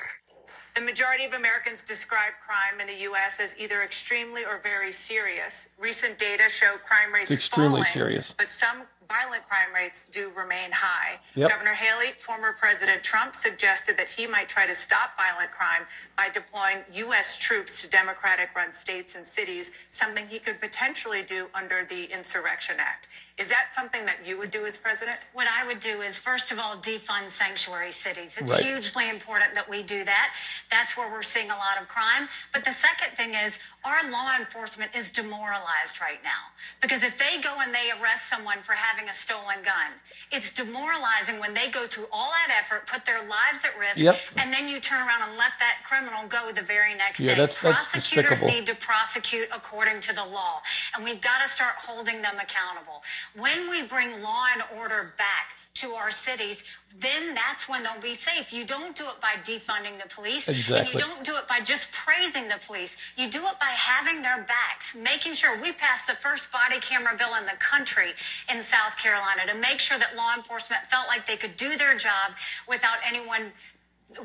The majority of Americans describe crime in the U.S. as either extremely or very serious. Recent data show crime rates It's extremely falling, serious. but some violent crime rates do remain high. Yep. Governor Haley, former President Trump, suggested that he might try to stop violent crime by deploying U.S. troops to Democratic-run states and cities, something he could potentially do under the Insurrection Act. Is that something that you would do as president? What I would do is, first of all, defund sanctuary cities. It's Right. hugely important that we do that. That's where we're seeing a lot of crime. But the second thing is, our law enforcement is demoralized right now. Because if they go and they arrest someone for having a stolen gun, it's demoralizing when they go through all that effort, put their lives at risk, Yep. and then you turn around and let that criminal go the very next Yeah, day. that's- that's Prosecutors despicable. need to prosecute according to the law. And we've got to start holding them accountable. When we bring law and order back to our cities, then that's when they'll be safe. You don't do it by defunding the police. And you don't do it by just praising the police. You do it by having their backs, making sure we passed the first body camera bill in the country in South Carolina to make sure that law enforcement felt like they could do their job without anyone,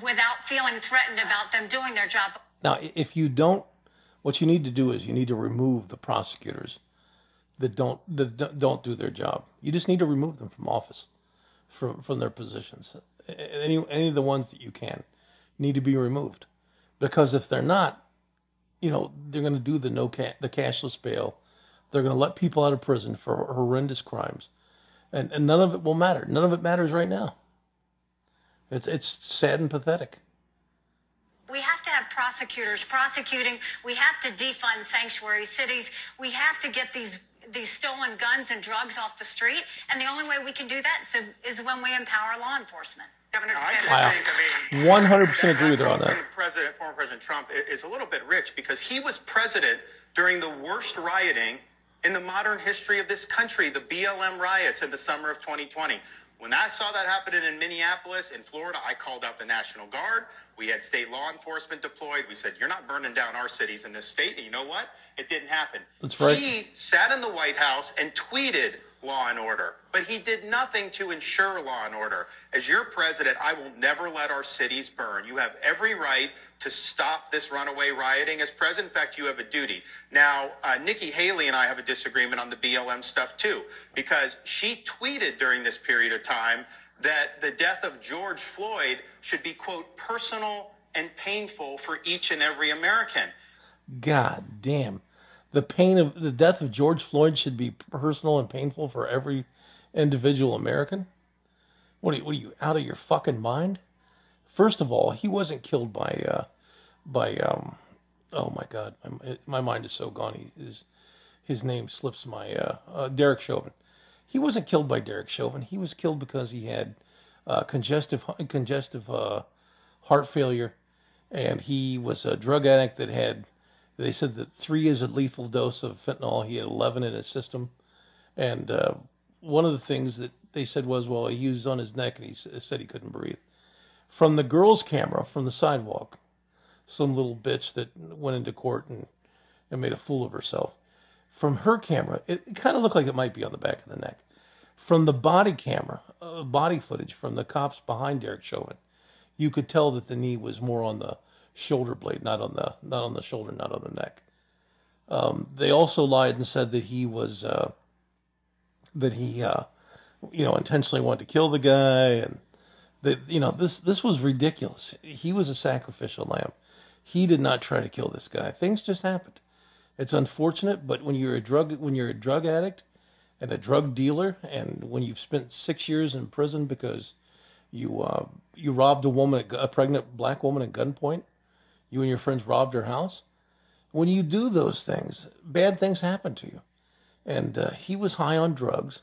without feeling threatened about them doing their job. Now, if you don't, what you need to do is you need to remove the prosecutors that don't that don't do their job. You just need to remove them from office, from from their positions. Any any of the ones that you can need to be removed, because if they're not, you know, they're going to do the no ca- the cashless bail. They're going to let people out of prison for horrendous crimes, and and none of it will matter. None of it matters right now. It's it's sad and pathetic. We have to have prosecutors prosecuting. We have to defund sanctuary cities. We have to get these these stolen guns and drugs off the street. And the only way we can do that is, is when we empower law enforcement. Governor I DeSantis. think, I mean, 100% agree with her on that. President, former President Trump is a little bit rich because he was president during the worst rioting in the modern history of this country, the BLM riots in the summer of 2020. When I saw that happening in Minneapolis, in Florida, I called out the National Guard. We had state law enforcement deployed. We said, "You're not burning down our cities in this state." And you know what? It didn't happen. That's right. He sat in the White House and tweeted law and order, but he did nothing to ensure law and order. As your president, I will never let our cities burn. You have every right to stop this runaway rioting. As president, in fact, you have a duty. Now, uh, Nikki Haley and I have a disagreement on the BLM stuff too, because she tweeted during this period of time that the death of George Floyd should be, quote, personal and painful for each and every American. God damn. The pain of the death of George Floyd should be personal and painful for every individual American. What are you, what are you out of your fucking mind? First of all, he wasn't killed by uh by um oh my god, my, my mind is so gone. He his his name slips my uh, uh Derek Chauvin. He wasn't killed by Derek Chauvin. He was killed because he had uh congestive congestive uh heart failure. And he was a drug addict that had they said that three is a lethal dose of fentanyl. He had 11 in his system. And uh, one of the things that they said was well he was on his neck and he said he couldn't breathe. From the girl's camera from the sidewalk some little bitch that went into court and, and made a fool of herself from her camera it, kind of looked like it might be on the back of the neck from the body camera uh, body footage from the cops behind derek chauvin you could tell that the knee was more on the shoulder blade, not on the not on the shoulder, not on the neck. Um, they also lied and said that he was uh, that he uh, you know intentionally wanted to kill the guy, and that you know this this was ridiculous. He was a sacrificial lamb. He did not try to kill this guy. Things just happened. It's unfortunate, but when you're a drug when you're a drug addict and a drug dealer, and when you've spent six years in prison because you uh, you robbed a woman, a pregnant black woman at gunpoint, you and your friends robbed her house. When you do those things, bad things happen to you. And uh, he was high on drugs,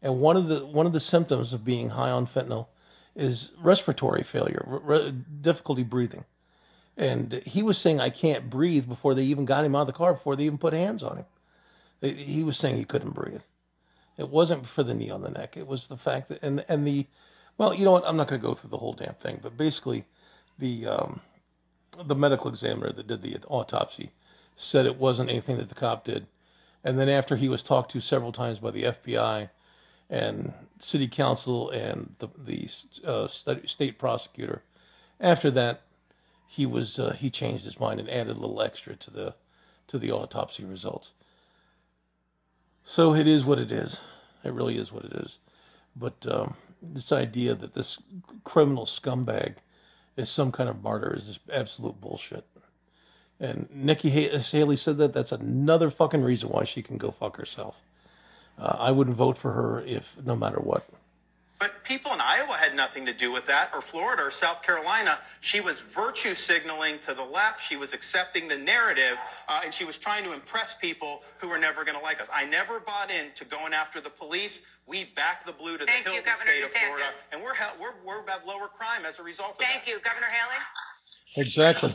and one of the one of the symptoms of being high on fentanyl is respiratory failure, re- difficulty breathing. And he was saying, I can't breathe before they even got him out of the car, before they even put hands on him. He was saying he couldn't breathe. It wasn't for the knee on the neck. It was the fact that, and, and the, well, you know what? I'm not going to go through the whole damn thing, but basically, the, um, the medical examiner that did the autopsy said it wasn't anything that the cop did. And then after he was talked to several times by the FBI and city council and the, the uh, state prosecutor, after that, he was uh, he changed his mind and added a little extra to the to the autopsy results. So it is what it is. It really is what it is. But um, this idea that this criminal scumbag is some kind of martyr is just absolute bullshit. And Nikki Haley said that. That's another fucking reason why she can go fuck herself. Uh, I wouldn't vote for her if no matter what. But people in Iowa had nothing to do with that, or Florida or South Carolina. She was virtue signaling to the left. She was accepting the narrative, uh, and she was trying to impress people who were never going to like us. I never bought into going after the police. We backed the blue to the Thank you, Hilton Governor state of Florida, and we're, hel- we're we're about lower crime as a result of Thank that. you, Governor Haley. Exactly.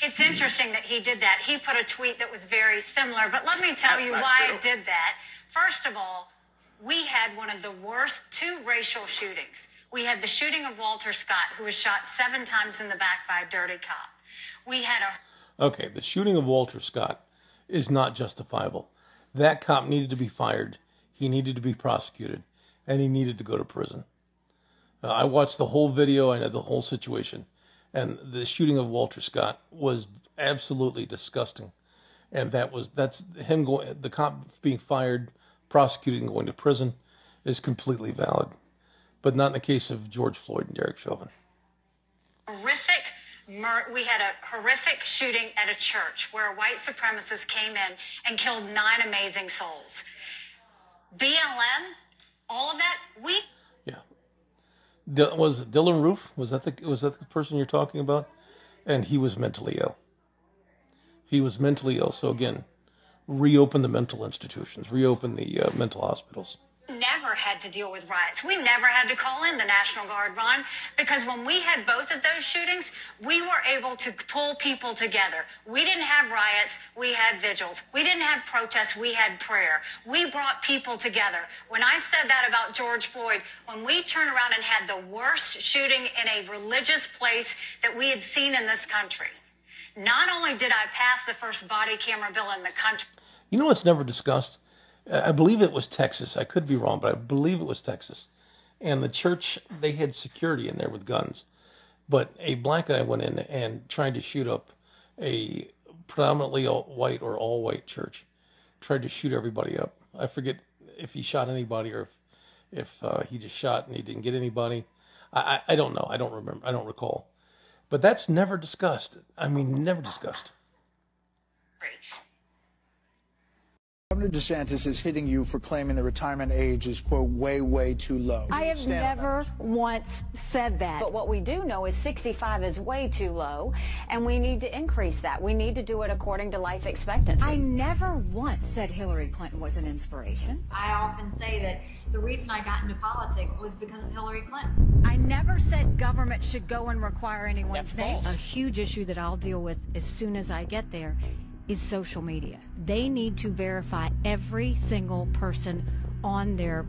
It's interesting that he did that. He put a tweet that was very similar, but let me tell That's you why true. I did that. First of all, we had one of the worst two racial shootings. We had the shooting of Walter Scott, who was shot seven times in the back by a dirty cop. We had a Okay, the shooting of Walter Scott is not justifiable. That cop needed to be fired. He needed to be prosecuted, and he needed to go to prison. Uh, I watched the whole video. I know the whole situation, and the shooting of Walter Scott was absolutely disgusting. And that was that's him going. The cop being fired, prosecuted, and going to prison is completely valid, but not in the case of George Floyd and Derek Chauvin. horrific mur- we had a horrific shooting at a church where a white supremacist came in and killed nine amazing souls. BLM, all of that, we Yeah. D- was Dylann Roof? Was that the was that the person you're talking about? And he was mentally ill. He was mentally ill. So again, reopen the mental institutions, reopen the uh, mental hospitals. never had to deal with riots. We never had to call in the National Guard, Ron, because when we had both of those shootings, we were able to pull people together. We didn't have riots, we had vigils. We didn't have protests, we had prayer. We brought people together. When I said that about George Floyd, when we turned around and had the worst shooting in a religious place that we had seen in this country, not only did I pass the first body camera bill in the country, You know what's never discussed? I believe it was Texas. I could be wrong, but I believe it was Texas. And the church, they had security in there with guns. But a black guy went in and tried to shoot up a predominantly white or all white church. Tried to shoot everybody up. I forget if he shot anybody or if, if uh, he just shot and he didn't get anybody. I, I, I don't know. I don't remember. I don't recall. But that's never discussed. I mean, never discussed. Governor DeSantis is hitting you for claiming the retirement age is, quote, way, way too low. I have never once said that. But what we do know is 65 is way too low, and we need to increase that. We need to do it according to life expectancy. I never once said Hillary Clinton was an inspiration. I often say that the reason I got into politics was because of Hillary Clinton. I never said government should go and require anyone's That's name. false. A huge issue that I'll deal with as soon as I get there is social media. They need to verify every single person on their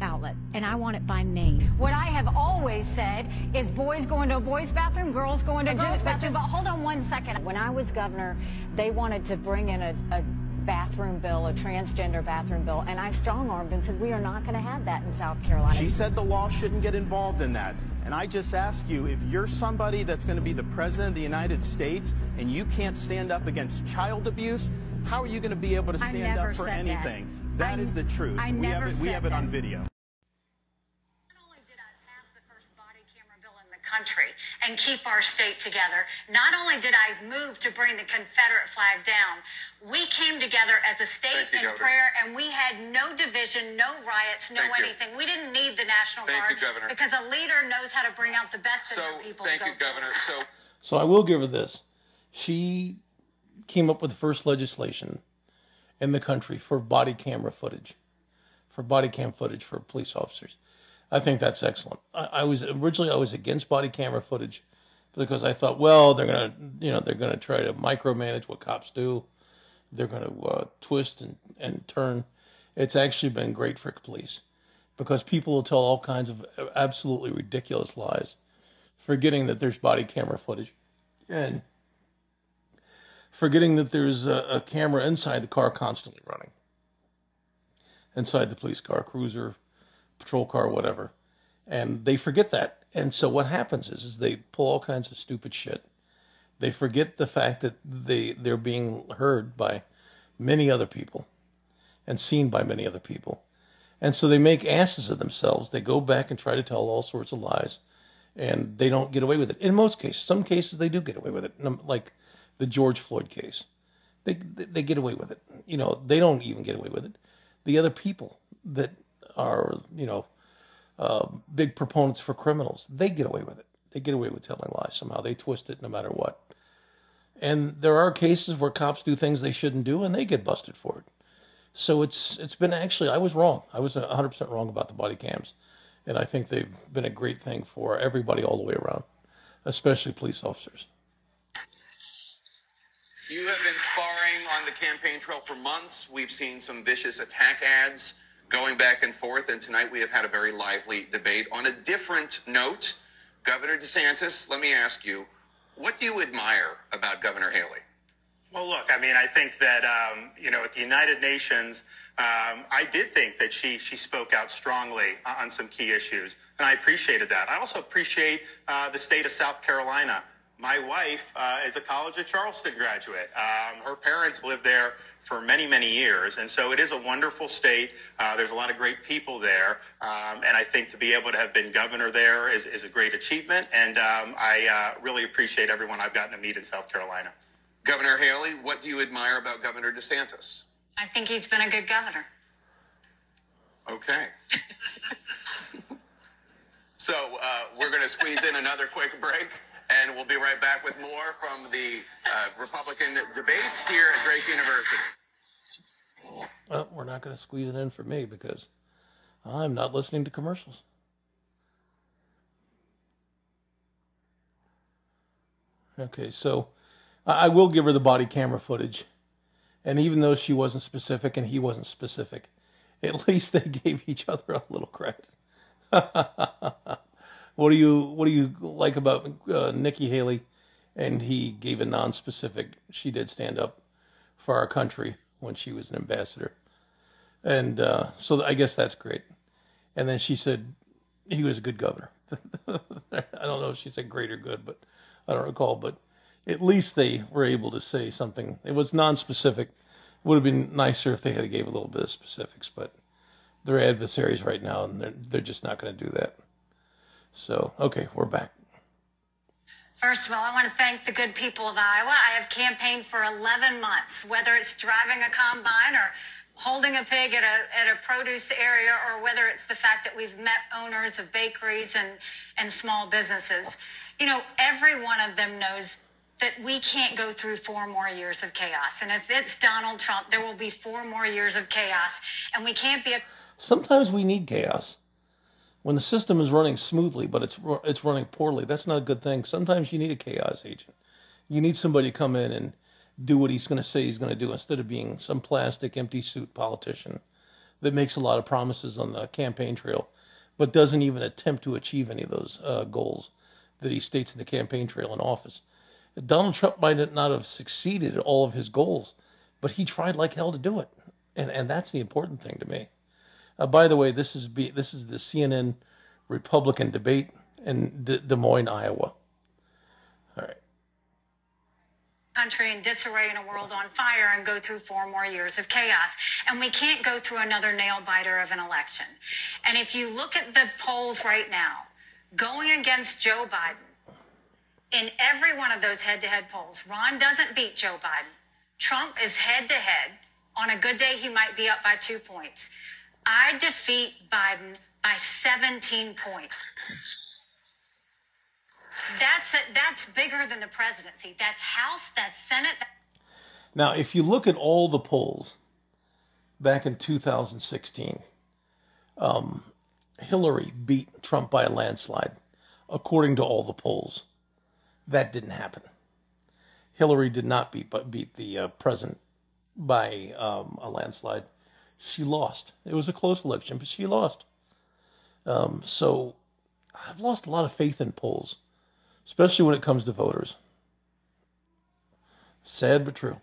outlet, and I want it by name. What I have always said is boys go into a boys' bathroom, girls go into a girls' bathroom. But hold on one second. When I was governor, they wanted to bring in a, a bathroom bill, a transgender bathroom bill, and I strong armed and said we are not going to have that in South Carolina. She said the law shouldn't get involved in that. And I just ask you, if you're somebody that's going to be the president of the United States and you can't stand up against child abuse, how are you going to be able to stand up for said that. anything? That I- is the truth. I we never have it, we said have it on that. video. country and keep our state together. Not only did I move to bring the Confederate flag down, we came together as a state you, in Governor. prayer and we had no division, no riots, no Thank you. anything. We didn't need the National Thank you, Guard Governor. because a leader knows how to bring out the best So in their people. thank you, go Governor. So So I will give her this. She came up with the first legislation in the country for body camera footage, for body cam footage for police officers. I think that's excellent. I, I was originally I was against body camera footage because I thought, well, they're gonna, you know, they're gonna try to micromanage what cops do. They're gonna uh, twist and, and turn. It's actually been great for police because people will tell all kinds of absolutely ridiculous lies, forgetting that there's body camera footage and forgetting that there's a, a camera inside the car constantly running, inside the police car, cruiser, patrol car, whatever, and they forget that. And so what happens is, is they pull all kinds of stupid shit. They forget the fact that they they're being heard by many other people and seen by many other people. And so they make asses of themselves. They go back and try to tell all sorts of lies, and they don't get away with it. In most cases, some cases they do get away with it, like the George Floyd case. They they get away with it. You know, they don't even get away with it. The other people that are you know uh, big proponents for criminals, they get away with it. They get away with telling lies somehow. They twist it no matter what. And there are cases where cops do things they shouldn't do, and they get busted for it. So it's it's been actually I was wrong. I was 100% wrong about the body cams. And I think they've been a great thing for everybody all the way around, especially police officers. You have been sparring on the campaign trail for months. We've seen some vicious attack ads going back and forth, and tonight we have had a very lively debate. On a different note, Governor DeSantis, let me ask you, what do you admire about Governor Haley? Well, look, I mean, I think that um, you know, at the United Nations, um, I did think that she she spoke out strongly on some key issues, and I appreciated that. I also appreciate uh, the state of South Carolina. My wife uh, is a College of Charleston graduate. Um, her parents lived there for many, many years, and so it is a wonderful state. Uh, there's a lot of great people there, um, and I think to be able to have been governor there is, is a great achievement. And um, I uh, really appreciate everyone I've gotten to meet in South Carolina. Governor Haley, what do you admire about Governor DeSantis? I think he's been a good governor. Okay. so uh, we're going to squeeze in another quick break, and we'll be right back with more from the uh, Republican debates here at Drake University. Well, we're not going to squeeze it in for me because I'm not listening to commercials. Okay, so I will give her the body camera footage. And even though she wasn't specific and he wasn't specific, at least they gave each other a little credit. what do you what do you like about uh, Nikki Haley? And he gave a non-specific. She did stand up for our country when she was an ambassador, and uh, so I guess that's great. And then she said he was a good governor. I don't know if she said great or good, but I don't recall. But at least they were able to say something. It was non-specific. Would have been nicer if they had gave a little bit of specifics, but they're adversaries right now, and they're they're just not going to do that. So okay, we're back. First of all, I want to thank the good people of Iowa. I have campaigned for 11 months, whether it's driving a combine or holding a pig at a, at a produce area or whether it's the fact that we've met owners of bakeries and, and small businesses. You know, every one of them knows that we can't go through four more years of chaos. And if it's Donald Trump, there will be four more years of chaos. And we can't be a Sometimes we need chaos. When the system is running smoothly, but it's it's running poorly, that's not a good thing. Sometimes you need a chaos agent. You need somebody to come in and do what he's going to say he's going to do instead of being some plastic, empty suit politician that makes a lot of promises on the campaign trail, but doesn't even attempt to achieve any of those uh, goals that he states in the campaign trail in office. Donald Trump might not have succeeded at all of his goals, but he tried like hell to do it, and and that's the important thing to me. Uh, by the way, this is be, this is the CNN Republican debate in D- Des Moines, Iowa. All right. country in disarray in a world on fire and go through four more years of chaos. And we can't go through another nail biter of an election. And if you look at the polls right now, going against Joe Biden in every one of those head to head polls. Ron doesn't beat Joe Biden. Trump is head to head. On a good day, he might be up by two points. I defeat Biden by 17 points. That's it. That's bigger than the presidency. That's House. That's Senate. Now, if you look at all the polls back in 2016, um, Hillary beat Trump by a landslide, according to all the polls. That didn't happen. Hillary did not beat beat the uh, president by um, a landslide. She lost. It was a close election, but she lost. Um, so I've lost a lot of faith in polls, especially when it comes to voters. Sad but true.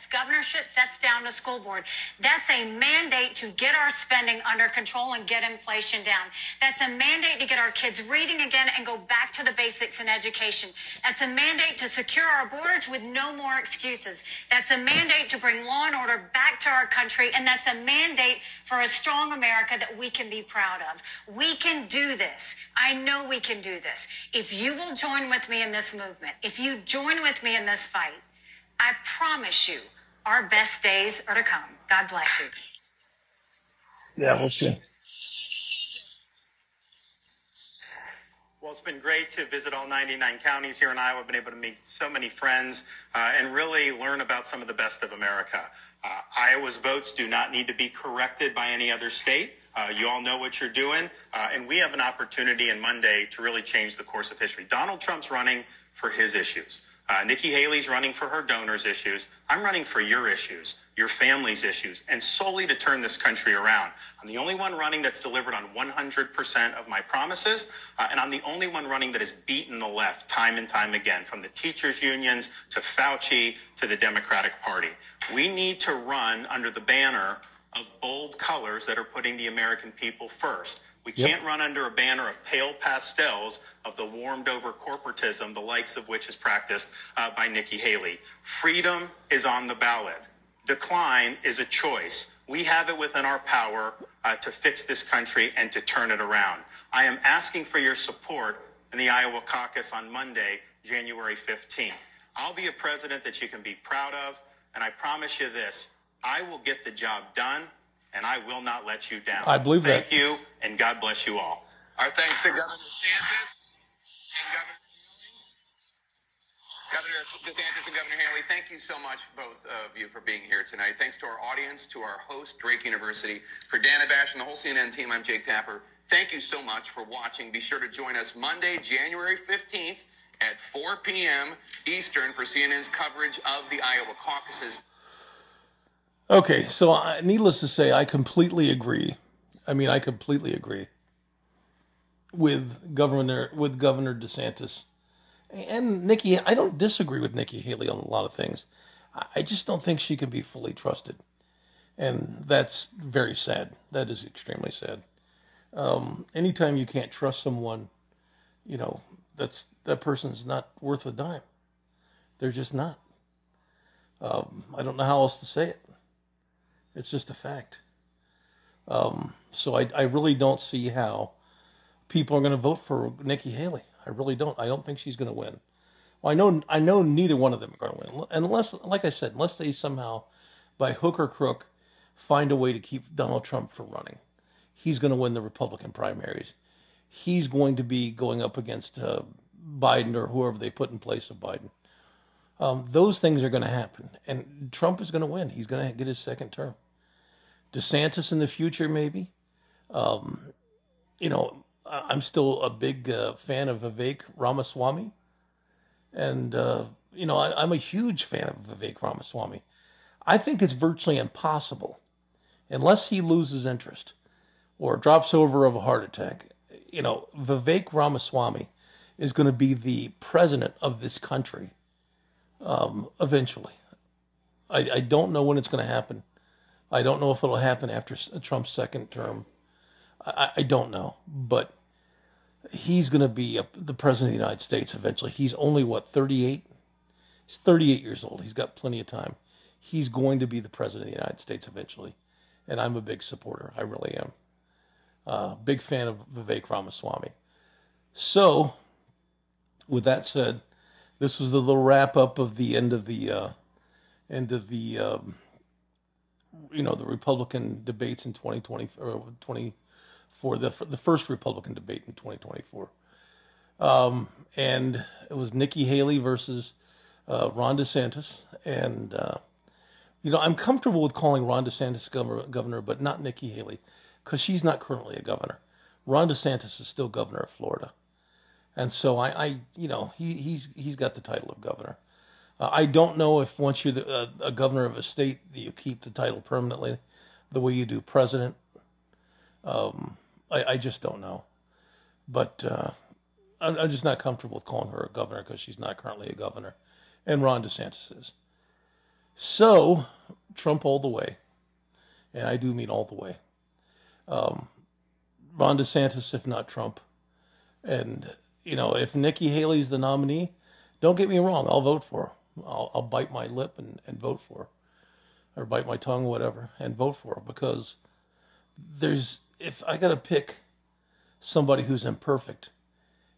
It's governorship, sets down to school board. That's a mandate to get our spending under control and get inflation down. That's a mandate to get our kids reading again and go back to the basics in education. That's a mandate to secure our borders with no more excuses. That's a mandate to bring law and order back to our country. And that's a mandate for a strong America that we can be proud of. We can do this. I know we can do this. If you will join with me in this movement, if you join with me in this fight, I promise you, our best days are to come. God bless you. Yeah, we'll see. Well, it's been great to visit all 99 counties here in Iowa. I've been able to meet so many friends uh, and really learn about some of the best of America. Uh, Iowa's votes do not need to be corrected by any other state. Uh, you all know what you're doing, uh, and we have an opportunity in Monday to really change the course of history. Donald Trump's running for his issues. Uh, Nikki Haley's running for her donors' issues. I'm running for your issues, your family's issues, and solely to turn this country around. I'm the only one running that's delivered on 100% of my promises, uh, and I'm the only one running that has beaten the left time and time again, from the teachers' unions to Fauci to the Democratic Party. We need to run under the banner of bold colors that are putting the American people first. We Yep. can't run under a banner of pale pastels of the warmed over corporatism, the likes of which is practiced uh, by Nikki Haley. Freedom is on the ballot. Decline is a choice. We have it within our power uh, to fix this country and to turn it around. I am asking for your support in the Iowa caucus on Monday, January 15th. I'll be a president that you can be proud of, and I promise you this I will get the job done, and I will not let you down. I believe that. Thank you, and God bless you all. Our thanks to Governor DeSantis and Governor Haley. Governor DeSantis and Governor Haley, thank you so much, both of you, for being here tonight. Thanks to our audience, to our host, Drake University. For Dana Bash and the whole CNN team, I'm Jake Tapper. Thank you so much for watching. Be sure to join us Monday, January 15th at 4 p.m. Eastern for CNN's coverage of the Iowa caucuses. Okay, so uh, needless to say, I completely agree. I mean, I completely agree with Governor with Governor DeSantis and Nikki. I don't disagree with Nikki Haley on a lot of things. I- just don't think she can be fully trusted, and that's very sad. That is extremely sad. Um, anytime you can't trust someone, you know that's that person's not worth a dime. They're just not. Um, I don't know how else to say it. It's just a fact. Um, so I, I really don't see how people are going to vote for Nikki Haley. I really don't. I don't think she's going to win. Well, I know I know neither one of them are going to win, unless, like I said, unless they somehow, by hook or crook, find a way to keep Donald Trump from running. He's going to win the Republican primaries. He's going to be going up against uh, Biden or whoever they put in place of Biden. Um, those things are going to happen, and Trump is going to win. He's going to get his second term. DeSantis in the future, maybe. Um, you know, I'm still a big uh, fan of Vivek Ramaswamy, and uh, you know, I, I'm a huge fan of Vivek Ramaswamy. I think it's virtually impossible, unless he loses interest or drops over of a heart attack. You know, Vivek Ramaswamy is going to be the president of this country um, eventually. I, I don't know when it's going to happen. I don't know if it'll happen after Trump's second term. I, I- don't know, but he's going to be a, the president of the United States eventually. He's only what 38. He's 38 years old. He's got plenty of time. He's going to be the president of the United States eventually, and I'm a big supporter. I really am. Uh, big fan of Vivek Ramaswamy. So, with that said, this was the little wrap up of the end of the uh, end of the um, you know the Republican debates in 2020 or 24 the the first Republican debate in 2024. Um, and it was Nikki Haley versus uh, Ron DeSantis, and uh, you know I'm comfortable with calling Ron DeSantis governor, governor but not Nikki Haley because she's not currently a governor. Ron DeSantis is still governor of Florida, and so I, I you know he he's he's got the title of governor. Uh, I don't know if once you're the, uh, a governor of a state you keep the title permanently, the way you do president. Um, I, I just don't know, but uh, I'm, I'm just not comfortable with calling her a governor because she's not currently a governor, and Ron DeSantis is. So Trump all the way, and I do mean all the way. Um, Ron DeSantis, if not Trump, and you know if Nikki Haley's the nominee, don't get me wrong, I'll vote for her. I'll, I'll bite my lip and, and vote for her, or bite my tongue, whatever, and vote for her because there's if I got to pick somebody who's imperfect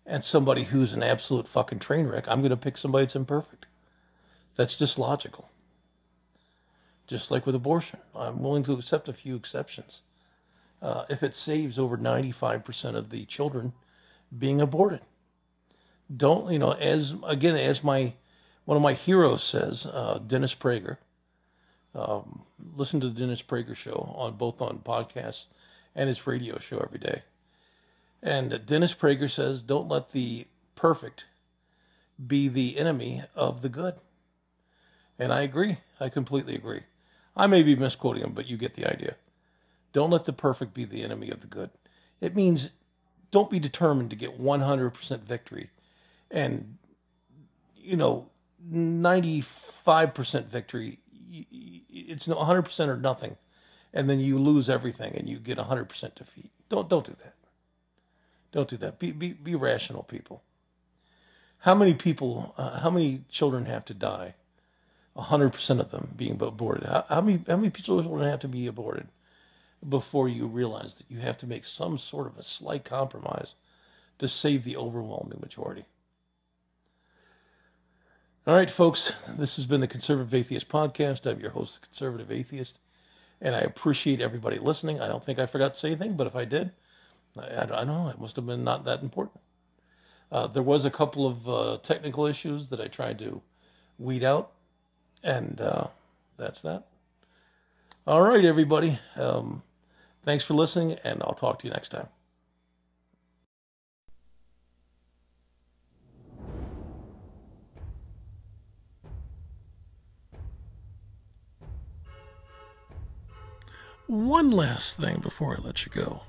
and somebody who's an absolute fucking train wreck, I'm going to pick somebody that's imperfect. That's just logical. Just like with abortion, I'm willing to accept a few exceptions. Uh, if it saves over 95% of the children being aborted. Don't, you know, as, again, as my, one of my heroes says, uh, Dennis Prager, um, listen to the Dennis Prager show on both on podcasts and his radio show every day. And Dennis Prager says, don't let the perfect be the enemy of the good. And I agree. I completely agree. I may be misquoting him, but you get the idea. Don't let the perfect be the enemy of the good. It means don't be determined to get 100% victory and, you know, 95% victory. It's no 100% or nothing. And then you lose everything and you get 100% defeat. Don't, don't do that. Don't do that. Be, be, be rational, people. How many people, uh, how many children have to die? 100% of them being aborted. How, how many, how many children have to be aborted before you realize that you have to make some sort of a slight compromise to save the overwhelming majority? All right, folks, this has been the Conservative Atheist Podcast. I'm your host, the Conservative Atheist, and I appreciate everybody listening. I don't think I forgot to say anything, but if I did, I, I don't know. It must have been not that important. Uh, there was a couple of uh, technical issues that I tried to weed out, and uh, that's that. All right, everybody. Um, thanks for listening, and I'll talk to you next time. One last thing before I let you go.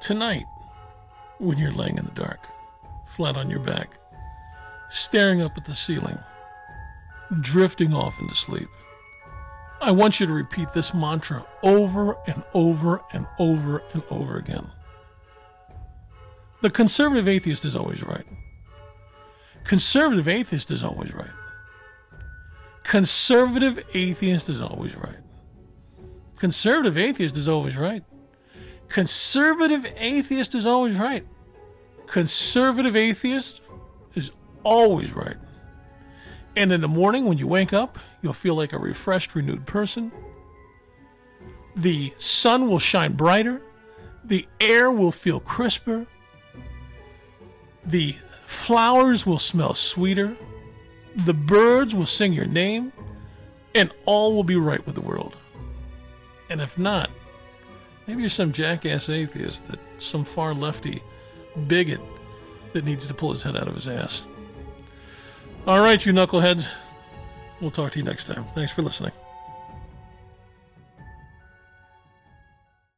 Tonight, when you're laying in the dark, flat on your back, staring up at the ceiling, drifting off into sleep, I want you to repeat this mantra over and over and over and over again. The conservative atheist is always right. Conservative atheist is always right. Conservative atheist is always right. Conservative atheist is always right. Conservative atheist is always right. Conservative atheist is always right. And in the morning when you wake up, you'll feel like a refreshed, renewed person. The sun will shine brighter. The air will feel crisper. The flowers will smell sweeter. The birds will sing your name. And all will be right with the world. And if not, maybe you're some jackass atheist that some far lefty bigot that needs to pull his head out of his ass. All right, you knuckleheads. We'll talk to you next time. Thanks for listening.